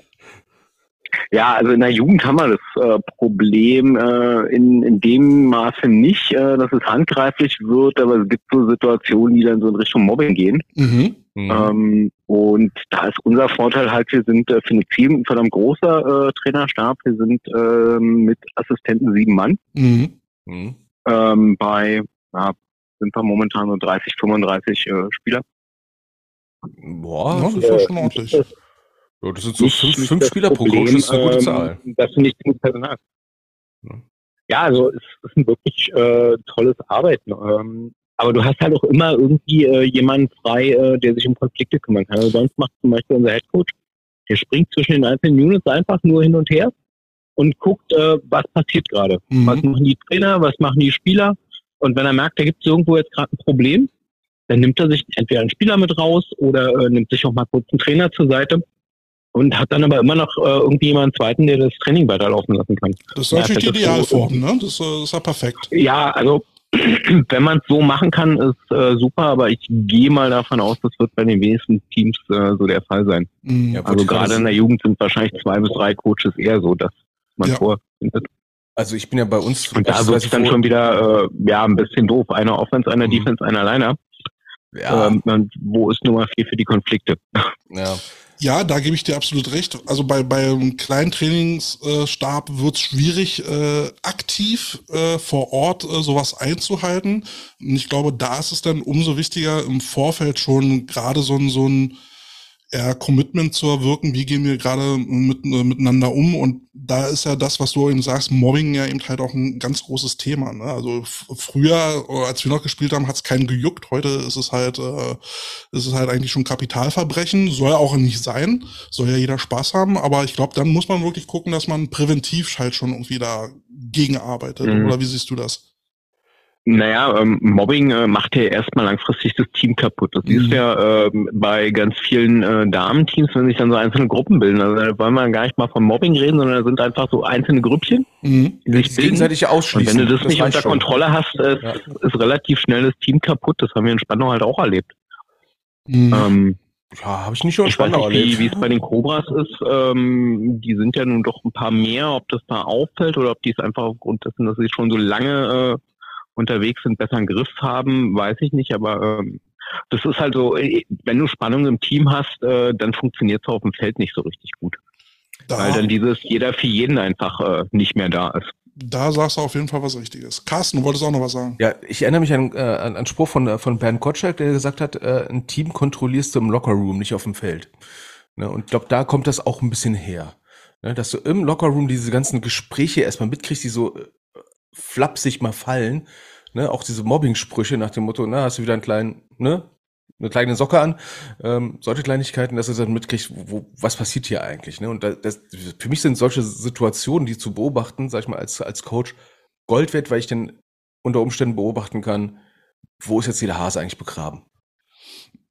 ja, also in der Jugend haben wir das äh, Problem äh, in, in dem Maße nicht, äh, dass es handgreiflich wird, aber es gibt so Situationen, die dann so in Richtung Mobbing gehen. Mhm. Mhm. Ähm, und da ist unser Vorteil halt, wir sind äh, für ein Team ein verdammt großer äh, Trainerstab. Wir sind ähm, mit Assistenten sieben Mann. Mhm. Mhm. Ähm, bei ja, sind wir momentan so 30, 35 äh, Spieler. Boah, Ja, das, ist, äh, schon ordentlich. das- ja, das sind so nicht- fünf, fünf das Spieler pro Coach, das ist eine gute ähm, Zahl. Dass du nicht genug Personal. Ja, also es ist ein wirklich äh, tolles Arbeiten. Ähm, aber du hast halt auch immer irgendwie äh, jemanden frei, äh, der sich um Konflikte kümmern kann. Also sonst macht zum Beispiel unser Headcoach, der springt zwischen den einzelnen Units einfach nur hin und her und guckt, äh, was passiert gerade. Mhm. Was machen die Trainer, was machen die Spieler? Und wenn er merkt, da gibt es irgendwo jetzt gerade ein Problem, dann nimmt er sich entweder einen Spieler mit raus oder äh, nimmt sich auch mal kurz einen Trainer zur Seite und hat dann aber immer noch äh, irgendwie jemanden zweiten, der das Training weiterlaufen lassen kann. Das ist Ja, natürlich die das ist so- Idealform, ne? Das äh, ist ja perfekt. Ja, also wenn man es so machen kann, ist äh, super, aber ich gehe mal davon aus, das wird bei den wenigsten Teams äh, so der Fall sein. Mhm. Ja, Also gerade in der Jugend sind wahrscheinlich zwei bis drei Coaches eher so, dass man Ja. vorfindet. Also ich bin ja bei uns. Und da wird es dann schon wieder äh, ja ein bisschen doof. Einer Offense, einer Mhm. Defense, einer Liner. Ja, Ähm, wo ist Nummer vier für die Konflikte? ja. Ja, da gebe ich dir absolut recht. Also bei beim kleinen Trainingsstab wird es schwierig, äh, aktiv äh, vor Ort äh, sowas einzuhalten. Und ich glaube, da ist es dann umso wichtiger, im Vorfeld schon gerade so ein, so ein ja, Commitment zu erwirken, wie gehen wir gerade mit, äh, miteinander um. Und da ist ja das, was du eben sagst, Mobbing ja eben halt auch ein ganz großes Thema. Ne? Also früher, äh, als wir noch gespielt haben, hat es keinen gejuckt. Heute ist es halt, äh, ist es halt eigentlich schon Kapitalverbrechen. Soll auch nicht sein. Soll ja jeder Spaß haben. Aber ich glaube, dann muss man wirklich gucken, dass man präventiv halt schon irgendwie dagegen arbeitet. Mhm. Oder wie siehst du das? Naja, ähm, Mobbing äh, macht ja erstmal langfristig das Team kaputt. Das Mhm. du ja ähm, bei ganz vielen äh, Damenteams, wenn sich dann so einzelne Gruppen bilden. Also da wollen wir gar nicht mal von Mobbing reden, sondern da sind einfach so einzelne Grüppchen, Mhm. die sich Das bilden. gegenseitig Und ausschließen. wenn du das, nicht reicht unter schon. Kontrolle hast, äh, Ja. ist relativ schnell das Team kaputt. Das haben wir in Spandau halt auch erlebt. Mhm. Ähm, Ja, habe ich nicht schon ich weiß nicht, wie, erlebt. wie es bei den Cobras ist. Ähm, die sind ja nun doch ein paar mehr. Ob das da auffällt oder ob die es einfach aufgrund dessen, dass sie schon so lange äh, unterwegs sind, besser einen Griff haben, weiß ich nicht. Aber ähm, das ist halt so, äh, wenn du Spannung im Team hast, äh, dann funktioniert es auf dem Feld nicht so richtig gut. da, Weil dann dieses jeder für jeden einfach äh, nicht mehr da ist. da sagst du auf jeden Fall was Richtiges. Carsten, du wolltest auch noch was sagen. Ja, ich erinnere mich an, äh, an einen Spruch von, äh, von Bernd Gottschalk, der gesagt hat, äh, ein Team kontrollierst du im Lockerroom, nicht auf dem Feld. Ne? Und ich glaube, da kommt das auch ein bisschen her. Ne? Dass du im Lockerroom diese ganzen Gespräche erstmal mitkriegst, die so äh, flapsig mal fallen. Ne? Auch diese Mobbing-Sprüche nach dem Motto, na, hast du wieder einen kleinen, ne? eine kleine Socke an, ähm, solche Kleinigkeiten, dass er dann mitkriegt, wo, was passiert hier eigentlich. Ne? Und das, für mich sind solche Situationen, die zu beobachten, sag ich mal, als, als Coach, Gold wert, weil ich dann unter Umständen beobachten kann, wo ist jetzt hier der Hase eigentlich begraben.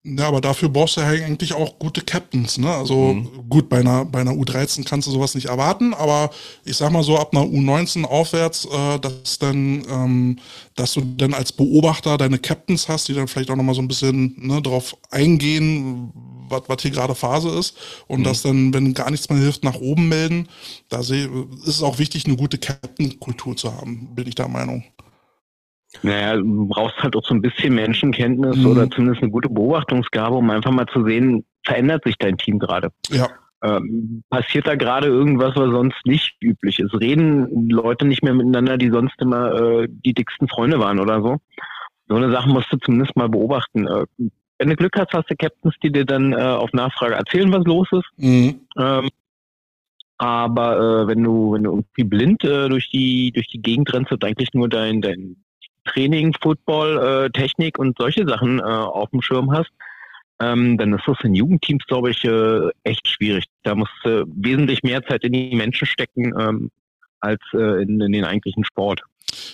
Ja, aber dafür brauchst du ja eigentlich auch gute Captains, ne? Also mhm. gut, bei einer, bei einer U13 kannst du sowas nicht erwarten, aber ich sag mal so, ab einer U19 aufwärts, äh, dass dann, ähm, dass du dann als Beobachter deine Captains hast, die dann vielleicht auch nochmal so ein bisschen ne, darauf eingehen, was was hier gerade Phase ist. Und mhm. dass dann, wenn gar nichts mehr hilft, nach oben melden. Da ist es auch wichtig, eine gute Captain-Kultur zu haben, bin ich der Meinung. Naja, du brauchst halt auch so ein bisschen Menschenkenntnis mhm. oder zumindest eine gute Beobachtungsgabe, um einfach mal zu sehen, verändert sich dein Team gerade. Ja. Ähm, passiert da gerade irgendwas, was sonst nicht üblich ist? Reden Leute nicht mehr miteinander, die sonst immer äh, die dicksten Freunde waren oder so? So eine Sache musst du zumindest mal beobachten. Äh, wenn du Glück hast, hast du Captains, die dir dann äh, auf Nachfrage erzählen, was los ist. Mhm. Ähm, aber äh, wenn du wenn du irgendwie blind äh, durch die durch die Gegend rennst und eigentlich nur dein dein Training, Football, äh, Technik und solche Sachen äh, auf dem Schirm hast, ähm, dann ist das in Jugendteams, glaube ich, äh, echt schwierig. Da musst du wesentlich mehr Zeit in die Menschen stecken ähm, als äh, in, in den eigentlichen Sport.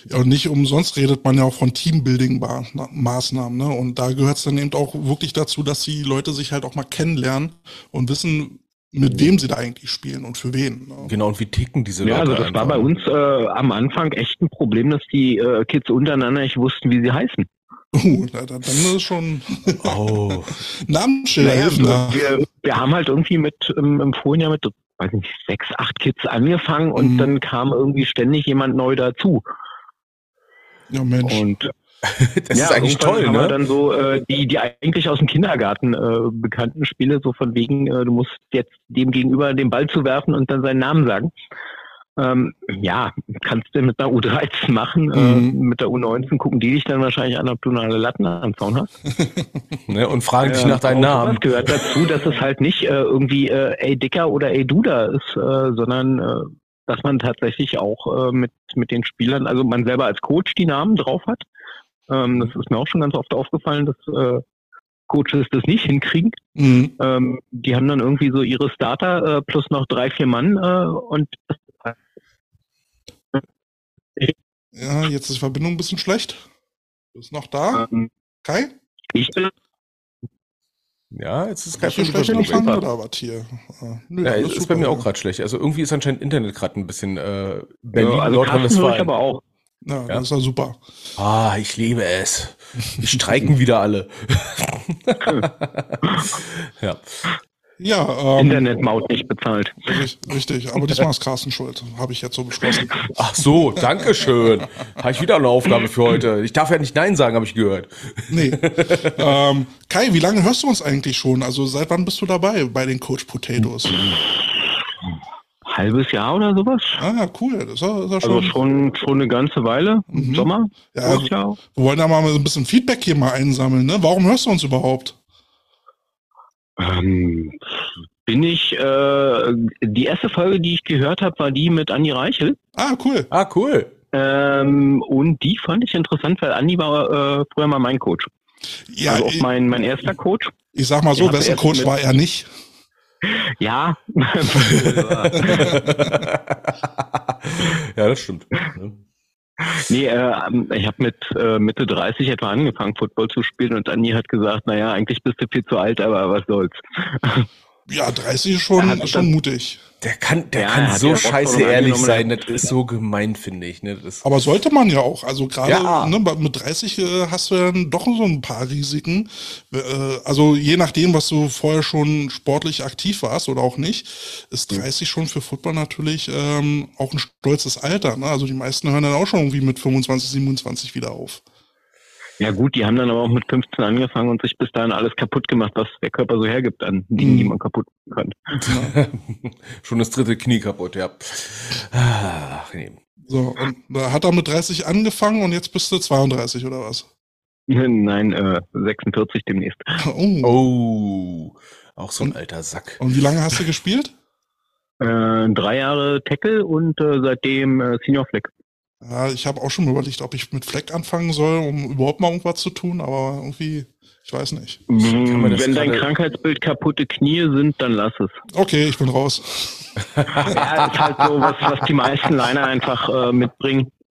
Ja, und nicht umsonst redet man ja auch von Teambuilding-Maßnahmen. Ne? Und da gehört es dann eben auch wirklich dazu, dass die Leute sich halt auch mal kennenlernen und wissen, mit wem sie da eigentlich spielen und für wen. Ne? Genau, und wie ticken diese Leute? Ja, also das einfach? war bei uns äh, am Anfang echt ein Problem, dass die äh, Kids untereinander nicht wussten, wie sie heißen. Uh, dann, dann ist schon oh. Namensschilder naja, helfen da. Wir, wir haben halt irgendwie mit im, im Vorjahr mit weiß nicht, sechs, acht Kids angefangen und mhm. dann kam irgendwie ständig jemand neu dazu. Ja, Mensch. Und das ja, ist eigentlich toll, haben ne? Wir dann so äh, die, die eigentlich aus dem Kindergarten äh, bekannten Spiele, so von wegen, äh, du musst jetzt dem gegenüber den Ball zu werfen und dann seinen Namen sagen. Ähm, ja, kannst du mit einer U13 machen, äh, mhm. mit der U19 gucken die dich dann wahrscheinlich an, ob du eine Latten am Zaun hast. ne, und fragen dich nach deinem Namen. Das gehört dazu, dass es halt nicht äh, irgendwie äh, ey Dicker oder ey Duda ist, sondern dass man tatsächlich auch mit, mit den Spielern, also man selber als Coach die Namen drauf hat ähm, das ist mir auch schon ganz oft aufgefallen, dass äh, Coaches das nicht hinkriegen. Mhm. Ähm, die haben dann irgendwie so ihre Starter äh, plus noch drei, vier Mann äh, und ja, jetzt ist die Verbindung ein bisschen schlecht. Ist noch da? Ähm, Kai? Ich bin. Ja, jetzt ist kein schlecht empfangen oder was hier? Äh, nö, ja, ist, ist bei mir auch gerade schlecht. Also irgendwie ist anscheinend Internet gerade ein bisschen äh, Berlin, ja, also Nordrhein-Westfalen. aber auch. Ja, ja, das ist ja super. Ah, ich liebe es. Die streiken wieder alle. ja. Ja, ähm, Internetmaut nicht bezahlt. Richtig, aber diesmal ist Carsten schuld. Habe ich jetzt so beschlossen. Ach so, danke schön. Habe ich wieder eine Aufgabe für heute. Ich darf ja nicht Nein sagen, habe ich gehört. Nee. ähm, Kai, wie lange hörst du uns eigentlich schon? Also seit wann bist du dabei bei den Coach Potatoes? Halbes Jahr oder sowas. Ah, cool. Das ist ja, ist ja schon. Also schon, schon eine ganze Weile. Mhm. Sommer. Ja, also, wir wollen da mal ein bisschen Feedback hier mal einsammeln. Ne? Warum hörst du uns überhaupt? Ähm, bin ich, äh, die erste Folge, die ich gehört habe, war die mit Andi Reichel. Ah, cool. Ah, cool. Ähm, und die fand ich interessant, weil Andi war äh, früher mal mein Coach. Ja, also auch mein, mein erster Coach. Ich sag mal so, wessen Coach war er nicht? Ja. ja, das stimmt. Nee, äh, ich habe mit äh, Mitte 30 etwa angefangen, Football zu spielen und Anni hat gesagt, naja, eigentlich bist du viel zu alt, aber was soll's. Ja, 30 ist schon, schon mutig. Der kann, der ja, kann so scheiße ehrlich sein. Das ist so gemein, finde ich. Ne? Das Aber sollte man ja auch. Also gerade ja. ne, mit 30 äh, hast du dann doch so ein paar Risiken. Äh, also je nachdem, was du vorher schon sportlich aktiv warst oder auch nicht, ist 30 schon für Football natürlich ähm, auch ein stolzes Alter. Ne? Also die meisten hören dann auch schon irgendwie mit 25, 27 wieder auf. Ja gut, die haben dann aber auch mit 15 angefangen und sich bis dahin alles kaputt gemacht, was der Körper so hergibt an Dingen, die mhm. man kaputt machen kann. Schon das dritte Knie kaputt, ja. Ach, nee. So, und da hat er mit 30 angefangen und jetzt bist du 32 oder was? Nein, äh, 46 demnächst. Oh. oh. Auch so ein alter Sack. Und wie lange hast du gespielt? Äh, drei Jahre Tackle und äh, seitdem äh, Senior Fleck. Ja, ich habe auch schon überlegt, ob ich mit Fleck anfangen soll, um überhaupt mal irgendwas zu tun, aber irgendwie, ich weiß nicht. Wenn dein Krankheitsbild kaputte Knie sind, dann lass es. Okay, ich bin raus. ja, ist halt so was, was die meisten Liner einfach äh, mitbringen.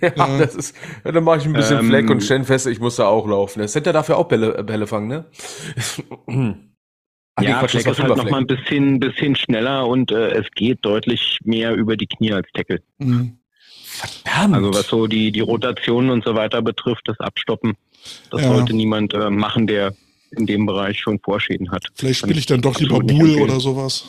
Ja, ja, das ist, dann mache ich ein bisschen ähm, Fleck und stellen fest, ich muss da auch laufen. Center darf ja auch Bälle, Bälle fangen, ne? Ach, ja, Quatsch, Fleck ist halt noch mal ein bisschen, bisschen schneller und äh, es geht deutlich mehr über die Knie als Tackle. Mhm. Verdammt. Also was so die, die Rotationen und so weiter betrifft, das Abstoppen, das ja. sollte niemand äh, machen, der in dem Bereich schon Vorschäden hat. Vielleicht spiele ich dann doch lieber Bull oder sowas.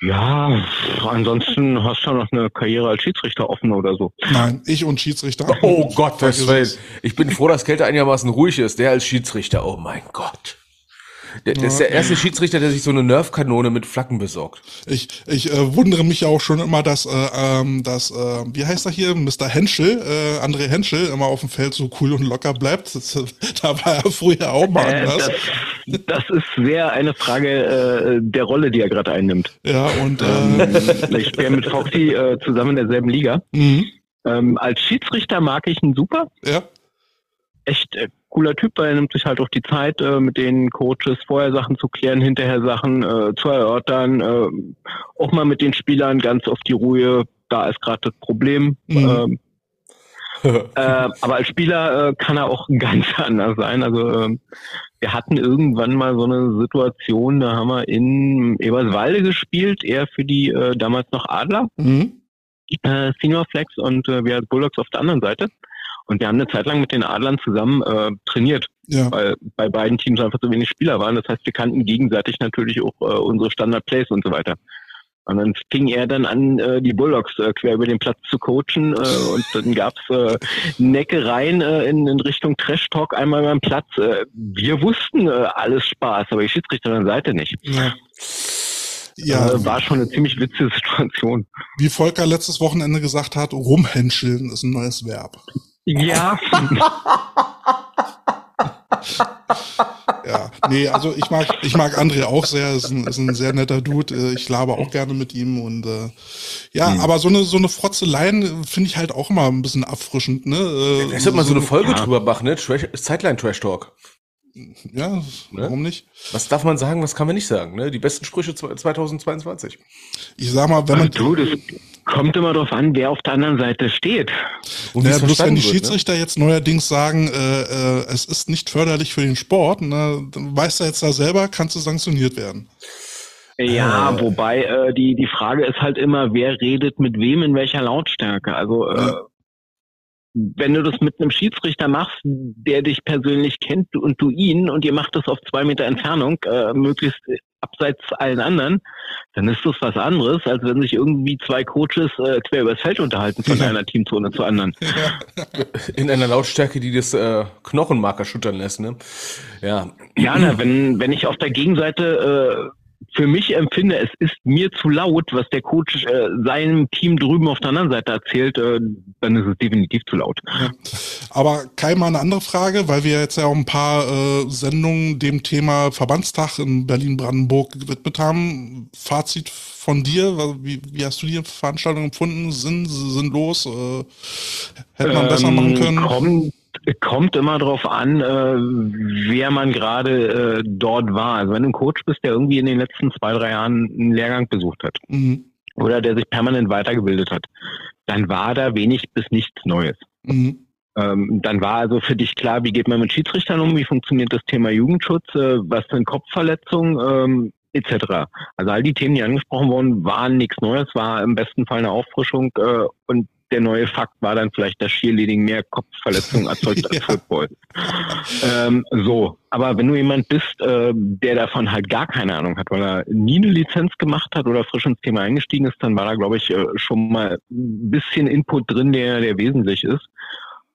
Ja, ansonsten hast du noch eine Karriere als Schiedsrichter offen oder so. Nein, ich und Schiedsrichter. Oh Gott, was Ich bin froh, dass Kälte einigermaßen ruhig ist. Der als Schiedsrichter, oh mein Gott. Der, der ist der erste Schiedsrichter, der sich so eine Nerfkanone mit Flaggen besorgt. Ich, ich äh, wundere mich ja auch schon immer, dass, äh, ähm, dass äh, wie heißt er hier, Mr. Henschel, äh, André Henschel, immer auf dem Feld so cool und locker bleibt. Das, da war er früher auch mal äh, anders. Das, das ist sehr eine Frage äh, der Rolle, die er gerade einnimmt. Ja, und äh, ich bin mit Foxy äh, zusammen in derselben Liga. Mhm. Ähm, als Schiedsrichter mag ich ihn super. Ja. Echt äh, cooler Typ, weil er nimmt sich halt auch die Zeit, äh, mit den Coaches vorher Sachen zu klären, hinterher Sachen äh, zu erörtern, äh, auch mal mit den Spielern ganz auf die Ruhe, da ist gerade das Problem. Mhm. Ähm, äh, aber als Spieler äh, kann er auch ganz anders sein. Also äh, wir hatten irgendwann mal so eine Situation, da haben wir in Eberswalde gespielt, er für die äh, damals noch Adler, mhm. Senior Flex und wir als Bulldogs auf der anderen Seite. Und wir haben eine Zeit lang mit den Adlern zusammen äh, trainiert, ja. weil bei beiden Teams einfach so wenig Spieler waren. Das heißt, wir kannten gegenseitig natürlich auch äh, unsere Standard-Plays und so weiter. Und dann fing er dann an, äh, die Bulldogs äh, quer über den Platz zu coachen. Äh, und dann gab's äh, Neckereien äh, in, in Richtung Trash-Talk einmal beim Platz. Äh, wir wussten äh, alles Spaß, aber die Schiedsrichterin Seite nicht. Ja. Ja. Äh, war schon eine ziemlich witzige Situation. Wie Volker letztes Wochenende gesagt hat, rumhänscheln ist ein neues Verb. Ja. ja, nee, also ich mag, ich mag André auch sehr, ist ein, ist ein sehr netter Dude. Äh, ich labe auch gerne mit ihm und äh, ja, mhm. aber so eine so eine Frotzeleien finde ich halt auch immer ein bisschen erfrischend, ne? Äh, ja, sollte mal so, so eine Folge ja. drüber machen, ne? Trash, Zeitline Trash Talk. Ja, ne? warum nicht? Was darf man sagen, was kann man nicht sagen? Ne? Die besten Sprüche 2022. Ich sag mal, wenn man. Du, das kommt immer darauf an, wer auf der anderen Seite steht. Und naja, bloß wenn die wird, ne? Schiedsrichter ne? jetzt neuerdings sagen, äh, äh, es ist nicht förderlich für den Sport, ne, dann weißt du jetzt da selber, kannst du sanktioniert werden. Ja, äh, wobei äh, die, die Frage ist halt immer, wer redet mit wem in welcher Lautstärke. Also äh, ja wenn du das mit einem Schiedsrichter machst, der dich persönlich kennt und du ihn und ihr macht das auf zwei Meter Entfernung, äh, möglichst abseits allen anderen, dann ist das was anderes, als wenn sich irgendwie zwei Coaches äh, quer übers Feld unterhalten von ja. einer Teamzone zur anderen. Ja. In einer Lautstärke, die das äh, Knochenmark erschüttern lässt, ne? Ja. Ja, na, wenn, wenn ich auf der Gegenseite äh, für mich empfinde, es ist mir zu laut, was der Coach äh, seinem Team drüben auf der anderen Seite erzählt, äh, dann ist es definitiv zu laut. Ja. Aber Kai, mal eine andere Frage, weil wir jetzt ja auch ein paar äh, Sendungen dem Thema Verbandstag in Berlin-Brandenburg gewidmet haben. Fazit von dir, wie, wie hast du die Veranstaltung empfunden? Sinn, sinnlos? Äh, hätte man ähm, besser machen können? Kommt Kommt immer darauf an, äh, wer man gerade äh, dort war. Also wenn du ein Coach bist, der irgendwie in den letzten zwei, drei Jahren einen Lehrgang besucht hat mhm. oder der sich permanent weitergebildet hat, dann war da wenig bis nichts Neues. Mhm. Ähm, dann war also für dich klar, wie geht man mit Schiedsrichtern um, wie funktioniert das Thema Jugendschutz, äh, was sind Kopfverletzungen, ähm, etc. Also all die Themen, die angesprochen wurden, waren nichts Neues, war im besten Fall eine Auffrischung äh, und der neue Fakt war dann vielleicht, dass Cheerleading mehr Kopfverletzungen erzeugt als Football. Ähm, so, aber wenn du jemand bist, äh, der davon halt gar keine Ahnung hat, weil er nie eine Lizenz gemacht hat oder frisch ins Thema eingestiegen ist, dann war da, glaube ich, äh, schon mal ein bisschen Input drin, der, der wesentlich ist.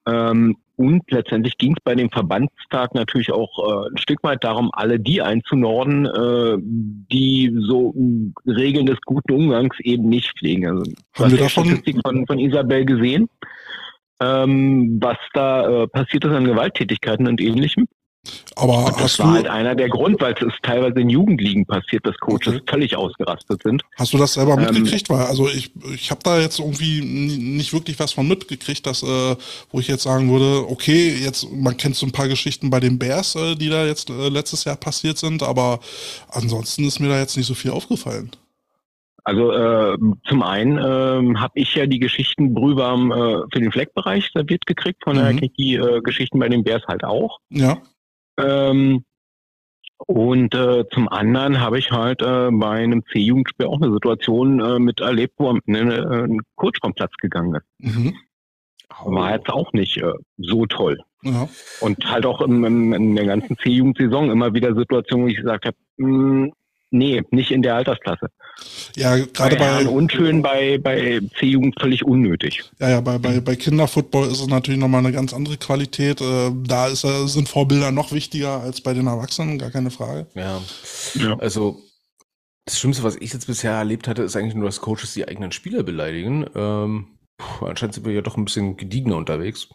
Ähm, und letztendlich ging es bei dem Verbandstag natürlich auch äh, ein Stück weit darum, alle die einzunorden, äh, die so Regeln des guten Umgangs eben nicht pflegen. Also, Haben wir davon Statistik von, von Isabel gesehen, ähm, was da äh, passiert ist an Gewalttätigkeiten und ähnlichem. Aber und das war halt einer der Grund, weil es ist teilweise in Jugendligen passiert, dass Coaches okay. völlig ausgerastet sind. Hast du das selber ähm, mitgekriegt? Weil also ich, ich habe da jetzt irgendwie nicht wirklich was von mitgekriegt, dass äh, wo ich jetzt sagen würde, okay, jetzt man kennt so ein paar Geschichten bei den Bears, äh, die da jetzt äh, letztes Jahr passiert sind, aber ansonsten ist mir da jetzt nicht so viel aufgefallen. Also äh, zum einen äh, habe ich ja die Geschichten brühwarm äh, für den Fleckbereich serviert gekriegt, von mhm. daher kriege ich die äh, Geschichten bei den Bears halt auch. Ja. Ähm, und äh, zum anderen habe ich halt äh, bei einem C-Jugendspiel auch eine Situation äh, mit erlebt, wo ne, ein Coach vom Platz gegangen ist. Mhm. War jetzt auch nicht äh, so toll. Ja. Und halt auch im, im, in der ganzen C-Jugendsaison immer wieder Situationen, wo ich gesagt habe, hm, nee, nicht in der Altersklasse. Ja, gerade bei, bei unschön bei bei C-Jugend völlig unnötig. Ja, ja, bei bei bei Kinderfootball ist es natürlich nochmal eine ganz andere Qualität. Äh, da ist sind Vorbilder noch wichtiger als bei den Erwachsenen, gar keine Frage. Ja. ja. Also das Schlimmste, was ich jetzt bisher erlebt hatte, ist eigentlich nur, dass Coaches die eigenen Spieler beleidigen. Ähm, puh, anscheinend sind wir ja doch ein bisschen gediegener unterwegs.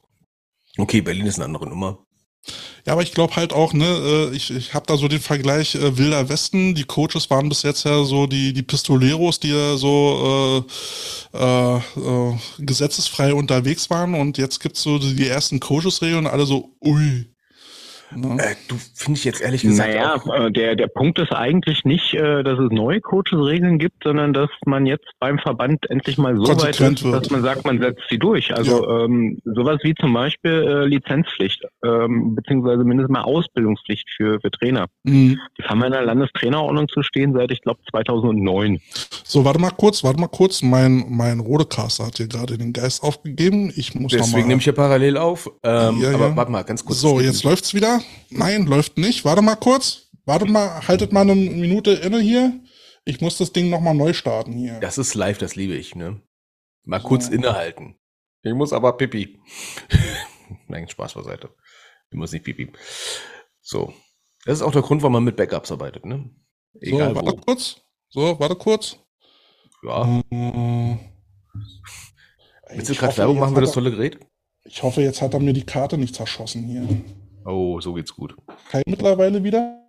Okay, Berlin ist eine andere Nummer. Ja, aber ich glaube halt auch, ne, äh, ich, ich habe da so den Vergleich äh, Wilder Westen. Die Coaches waren bis jetzt ja so die, die Pistoleros, die ja so äh, äh, äh, gesetzesfrei unterwegs waren und jetzt gibt's so die ersten Coaches-Regeln und alle so, ui, Ne? Äh, du finde ich jetzt ehrlich gesagt. Naja, äh, der, der Punkt ist eigentlich nicht, äh, dass es neue Coaches-Regeln gibt, sondern dass man jetzt beim Verband endlich mal so weit ist, dass man sagt, man setzt sie durch. Also ja. ähm, sowas wie zum Beispiel äh, Lizenzpflicht, ähm, beziehungsweise mindestens mal Ausbildungspflicht für, für Trainer. Mhm. Die haben wir in der Landestrainerordnung zu stehen seit, ich glaube, 2009. So, warte mal kurz, warte mal kurz. Mein, mein Rodecaster hat hier gerade den Geist aufgegeben. Ich muss Deswegen nehme ich ja parallel auf. Ähm, ja, aber ja. warte mal, ganz kurz. So, jetzt läuft's wieder. Nein, läuft nicht. Warte mal kurz. Warte mal, haltet mal eine Minute inne hier. Ich muss das Ding nochmal neu starten hier. Das ist live, das liebe ich, ne? Mal so. kurz innehalten. Ich muss aber pipi. Nein, Spaß beiseite. Ich muss nicht pipi. So. Das ist auch der Grund, warum man mit Backups arbeitet, ne? Egal so, warte wo. kurz. So, warte kurz. Ja. Äh, Willst du gerade Werbung machen für das tolle Gerät? Ich hoffe, jetzt hat er mir die Karte nicht zerschossen hier. Oh, so geht's gut. Kai mittlerweile wieder?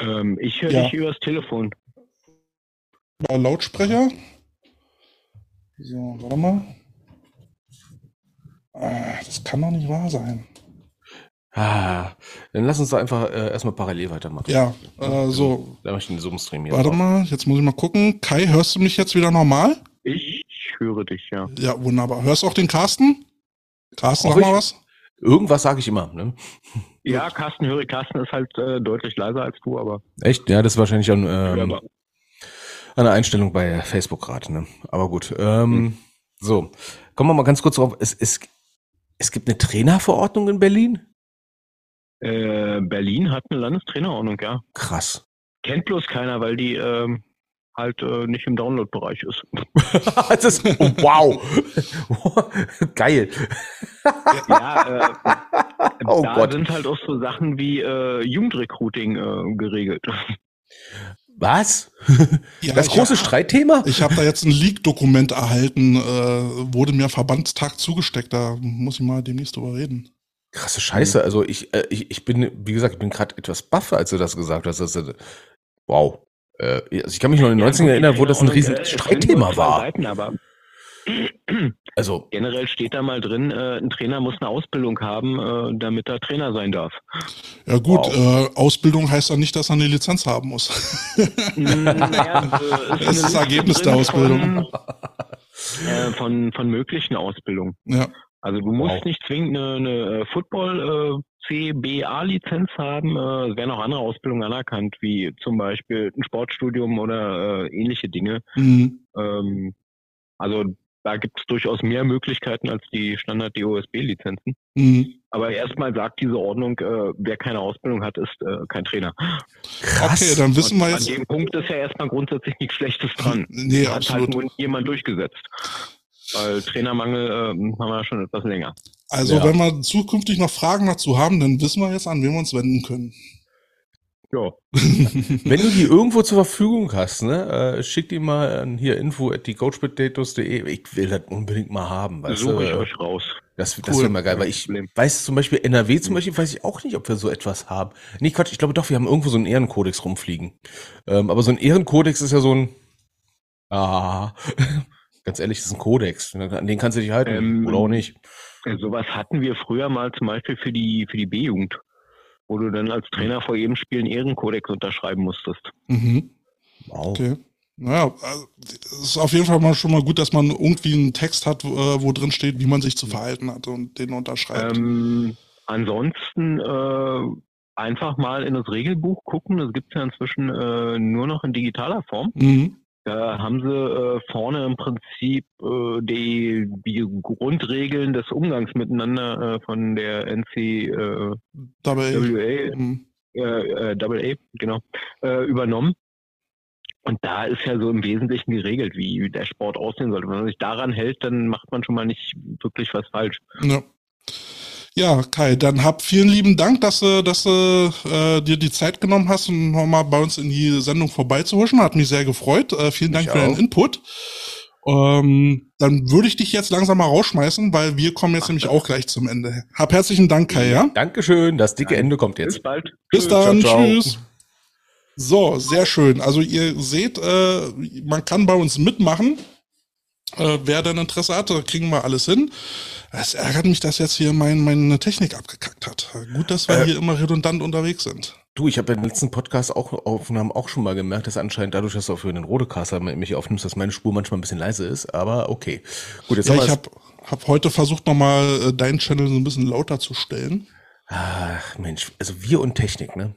Ähm, ich höre ja. dich übers Telefon. Über Lautsprecher? So, warte mal. Ah, das kann doch nicht wahr sein. Ah, dann lass uns da einfach äh, erstmal parallel weitermachen. Ja, äh, so. Da möchte ich den Zoom-Stream hier. Warte drauf. mal, jetzt muss ich mal gucken. Kai, hörst du mich jetzt wieder normal? Ich höre dich, ja. Ja, wunderbar. Hörst du auch den Carsten? Carsten, sag mal was. Irgendwas sage ich immer. Ne? Ja, Carsten, höre Carsten ist halt äh, deutlich leiser als du, aber. Echt? Ja, das ist wahrscheinlich an, ähm, eine Einstellung bei Facebook gerade. Ne? Aber gut. Ähm, hm. So, kommen wir mal ganz kurz drauf. Es, es, es gibt eine Trainerverordnung in Berlin? Äh, Berlin hat eine Landestrainerordnung, ja. Krass. Kennt bloß keiner, weil die ähm, halt äh, nicht im Download-Bereich ist. das ist oh, wow. Geil. ja, äh, oh da Gott. sind halt auch so Sachen wie äh, Jugendrecruiting äh, geregelt. Was? Ja, das große hab, Streitthema? Ich habe da jetzt ein Leak-Dokument erhalten, äh, wurde mir Verbandstag zugesteckt, da muss ich mal demnächst drüber reden. Krasse Scheiße, also ich, äh, ich, ich bin, wie gesagt, ich bin gerade etwas baff, als du das gesagt hast. Das, wow. Äh, also ich kann mich noch in den 90ern erinnern, wo das ein riesen Streitthema war. Seiten, aber also generell steht da mal drin, äh, ein Trainer muss eine Ausbildung haben, äh, damit er Trainer sein darf. Ja gut, wow. äh, Ausbildung heißt ja nicht, dass er eine Lizenz haben muss. naja, äh, das ist das Ergebnis der Ausbildung. Von, äh, von, von möglichen Ausbildungen. Ja. Also du musst wow. nicht zwingend eine, eine äh, Football CBA-Lizenz haben. Äh, es werden auch andere Ausbildungen anerkannt, wie zum Beispiel ein Sportstudium oder äh, ähnliche Dinge. Mhm. Ähm, also da gibt es durchaus mehr Möglichkeiten als die Standard-DOSB-Lizenzen. Mhm. Aber erstmal sagt diese Ordnung, äh, wer keine Ausbildung hat, ist äh, kein Trainer. Krass. Okay, dann wissen Und wir jetzt. An dem Punkt ist ja erstmal grundsätzlich nichts Schlechtes dran. Nee, hat absolut. halt nur jemand durchgesetzt. Weil Trainermangel äh, haben wir schon etwas länger. Also, ja. wenn wir zukünftig noch Fragen dazu haben, dann wissen wir jetzt, an wen wir uns wenden können. Ja. Wenn du die irgendwo zur Verfügung hast, ne, äh, schick die mal an hier info at die Ich will das unbedingt mal haben. Weißt Suche du? ich euch raus. Das, das Cool. wäre mal geil, weil ich weiß zum Beispiel NRW zum Beispiel, weiß ich auch nicht, ob wir so etwas haben. Nee, Quatsch, ich glaube doch, wir haben irgendwo so einen Ehrenkodex rumfliegen. Ähm, aber so ein Ehrenkodex ist ja so ein, ah, ganz ehrlich, das ist ein Kodex. An den kannst du dich halten Ähm, oder auch nicht. Äh, Sowas hatten wir früher mal zum Beispiel für die, für die B-Jugend, wo du dann als Trainer vor jedem Spiel einen Ehrenkodex unterschreiben musstest. Mhm. Wow. Okay. Naja, also, es ist auf jeden Fall mal schon mal gut, dass man irgendwie einen Text hat, wo, äh, wo drin steht, wie man sich zu verhalten hat und den unterschreibt. Ähm, ansonsten äh, einfach mal in das Regelbuch gucken. Das gibt es ja inzwischen äh, nur noch in digitaler Form. Mhm. Da haben sie äh, vorne im Prinzip äh, die, die Grundregeln des Umgangs miteinander äh, von der NCAA, Dabei. WA, Mhm. äh, äh, Double A, genau, äh, übernommen. Und da ist ja so im Wesentlichen geregelt, wie der Sport aussehen sollte. Wenn man sich daran hält, dann macht man schon mal nicht wirklich was falsch. Ja. Ja, Kai, dann hab vielen lieben Dank, dass du, dass du äh, dir die Zeit genommen hast, um nochmal bei uns in die Sendung vorbeizuhuschen. Hat mich sehr gefreut. Äh, vielen Dank Mich für deinen auch. Input. Ähm, dann würde ich dich jetzt langsam mal rausschmeißen, weil wir kommen jetzt nämlich auch gleich zum Ende. Hab herzlichen Dank, Kai, ja? Dankeschön, das dicke. Ende kommt Bis jetzt. bald. Bis dann, ciao. tschüss. So, sehr schön. Also ihr seht, äh, man kann bei uns mitmachen. Äh, wer dann Interesse hat, da kriegen wir alles hin. Es ärgert mich, dass jetzt hier mein, meine Technik abgekackt hat. Gut, dass wir Äh. hier immer redundant unterwegs sind. Du, ich habe im letzten Podcast auch Aufnahmen auch schon mal gemerkt, dass anscheinend dadurch, dass du auch für den Rodecaster mich aufnimmst, dass meine Spur manchmal ein bisschen leise ist, aber okay. Gut, jetzt Ja, haben ich habe hab heute versucht, nochmal äh, deinen Channel so ein bisschen lauter zu stellen. Ach Mensch, also wir und Technik, ne?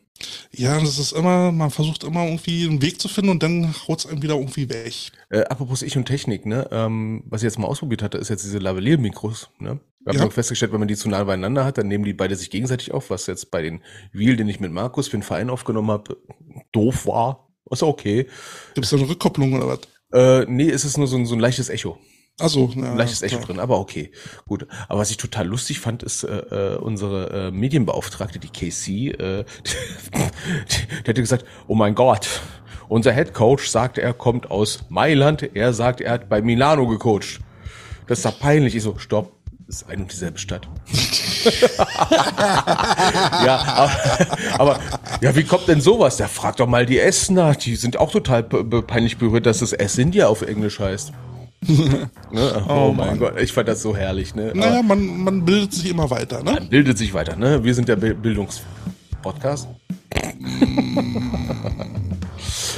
Ja, das ist immer, man versucht immer irgendwie einen Weg zu finden und dann haut's einem wieder irgendwie weg. Äh, apropos ich und Technik, ne? Ähm, was ich jetzt mal ausprobiert hatte, ist jetzt diese Lavalier-Mikros, ne? Wir haben Ja. festgestellt, wenn man die zu nah beieinander hat, dann nehmen die beide sich gegenseitig auf, was jetzt bei den Wheel, den ich mit Markus für den Verein aufgenommen habe, doof war. Ist okay. Gibt's da eine Rückkopplung oder was? Äh, nee, es ist nur so ein, so ein leichtes Echo. Also, ja, Ein leichtes Echo drin, aber okay. Gut. Aber was ich total lustig fand, ist äh, äh, unsere äh, Medienbeauftragte, die KC, äh, die, die hatte gesagt, oh mein Gott, unser Head Coach sagt, er kommt aus Mailand, er sagt, er hat bei Milano gecoacht. Das ist doch peinlich. Ich so, stopp, das ist ein und dieselbe Stadt. ja, aber, aber ja, wie kommt denn sowas? Der fragt doch mal die Essener, die sind auch total pe- pe- peinlich berührt, dass es S India auf Englisch heißt. ne? Oh, Oh mein Mann. Gott, ich fand das so herrlich. Ne? Naja, man, man bildet sich immer weiter, ne? man bildet sich weiter. Ne? Wir sind der Bi- Bildungspodcast.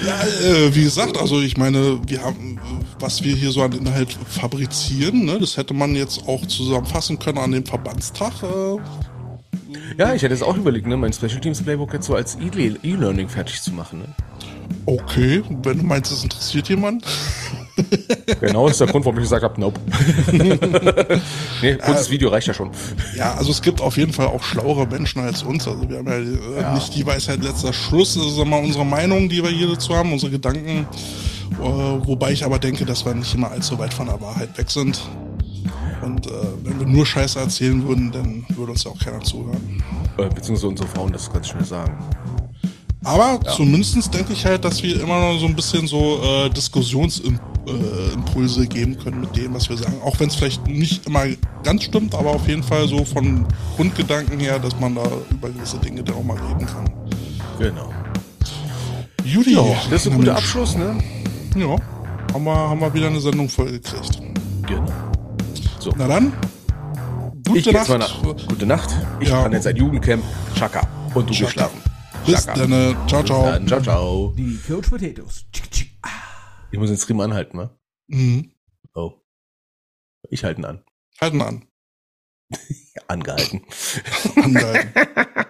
Ja, äh, wie gesagt, also ich meine, wir haben, was wir hier so an Inhalt fabrizieren, ne, das hätte man jetzt auch zusammenfassen können an dem Verbandstag. Äh, Ja, ich hätte es auch überlegt, ne? mein Special Teams Playbook jetzt so als E-Learning fertig zu machen. Ne? okay, wenn du meinst, es interessiert jemand. Genau, das ist der Grund, warum ich gesagt habe, nope. nee, kurzes Video reicht ja schon. Ja, also es gibt auf jeden Fall auch schlauere Menschen als uns. Also wir haben ja, äh, nicht die Weisheit letzter Schluss. Das ist immer unsere Meinung, die wir hier dazu haben, unsere Gedanken. Äh, wobei ich aber denke, dass wir nicht immer allzu weit von der Wahrheit weg sind. Und äh, wenn wir nur Scheiße erzählen würden, dann würde uns ja auch keiner zuhören. Äh, beziehungsweise unsere Frauen das ganz schnell sagen. Aber zumindestens denke ich halt, dass wir immer noch so ein bisschen so äh, Diskussionsimpulse äh, geben können mit dem, was wir sagen. Auch wenn es vielleicht nicht immer ganz stimmt, aber auf jeden Fall so von Grundgedanken her, dass man da über gewisse Dinge dann auch mal reden kann. Genau. Judy, Ja, das ist ein guter. Abschluss, ne? Ja, haben wir, haben wir wieder eine Sendung vollgekriegt. Genau. So, Na dann, gute ich jetzt Nacht. mal nach. Gute Nacht. Ich Ja. kann jetzt ein Jugendcamp. Chaka. Und du Chaka. gehst schlafen. Bis dann. äh, Ciao, ciao. Dann, ciao, ciao. Die Coach Potatoes. Ich muss den Stream anhalten, ne? Mhm. Oh. Ich halte ihn an. Halten an. Angehalten. Angehalten.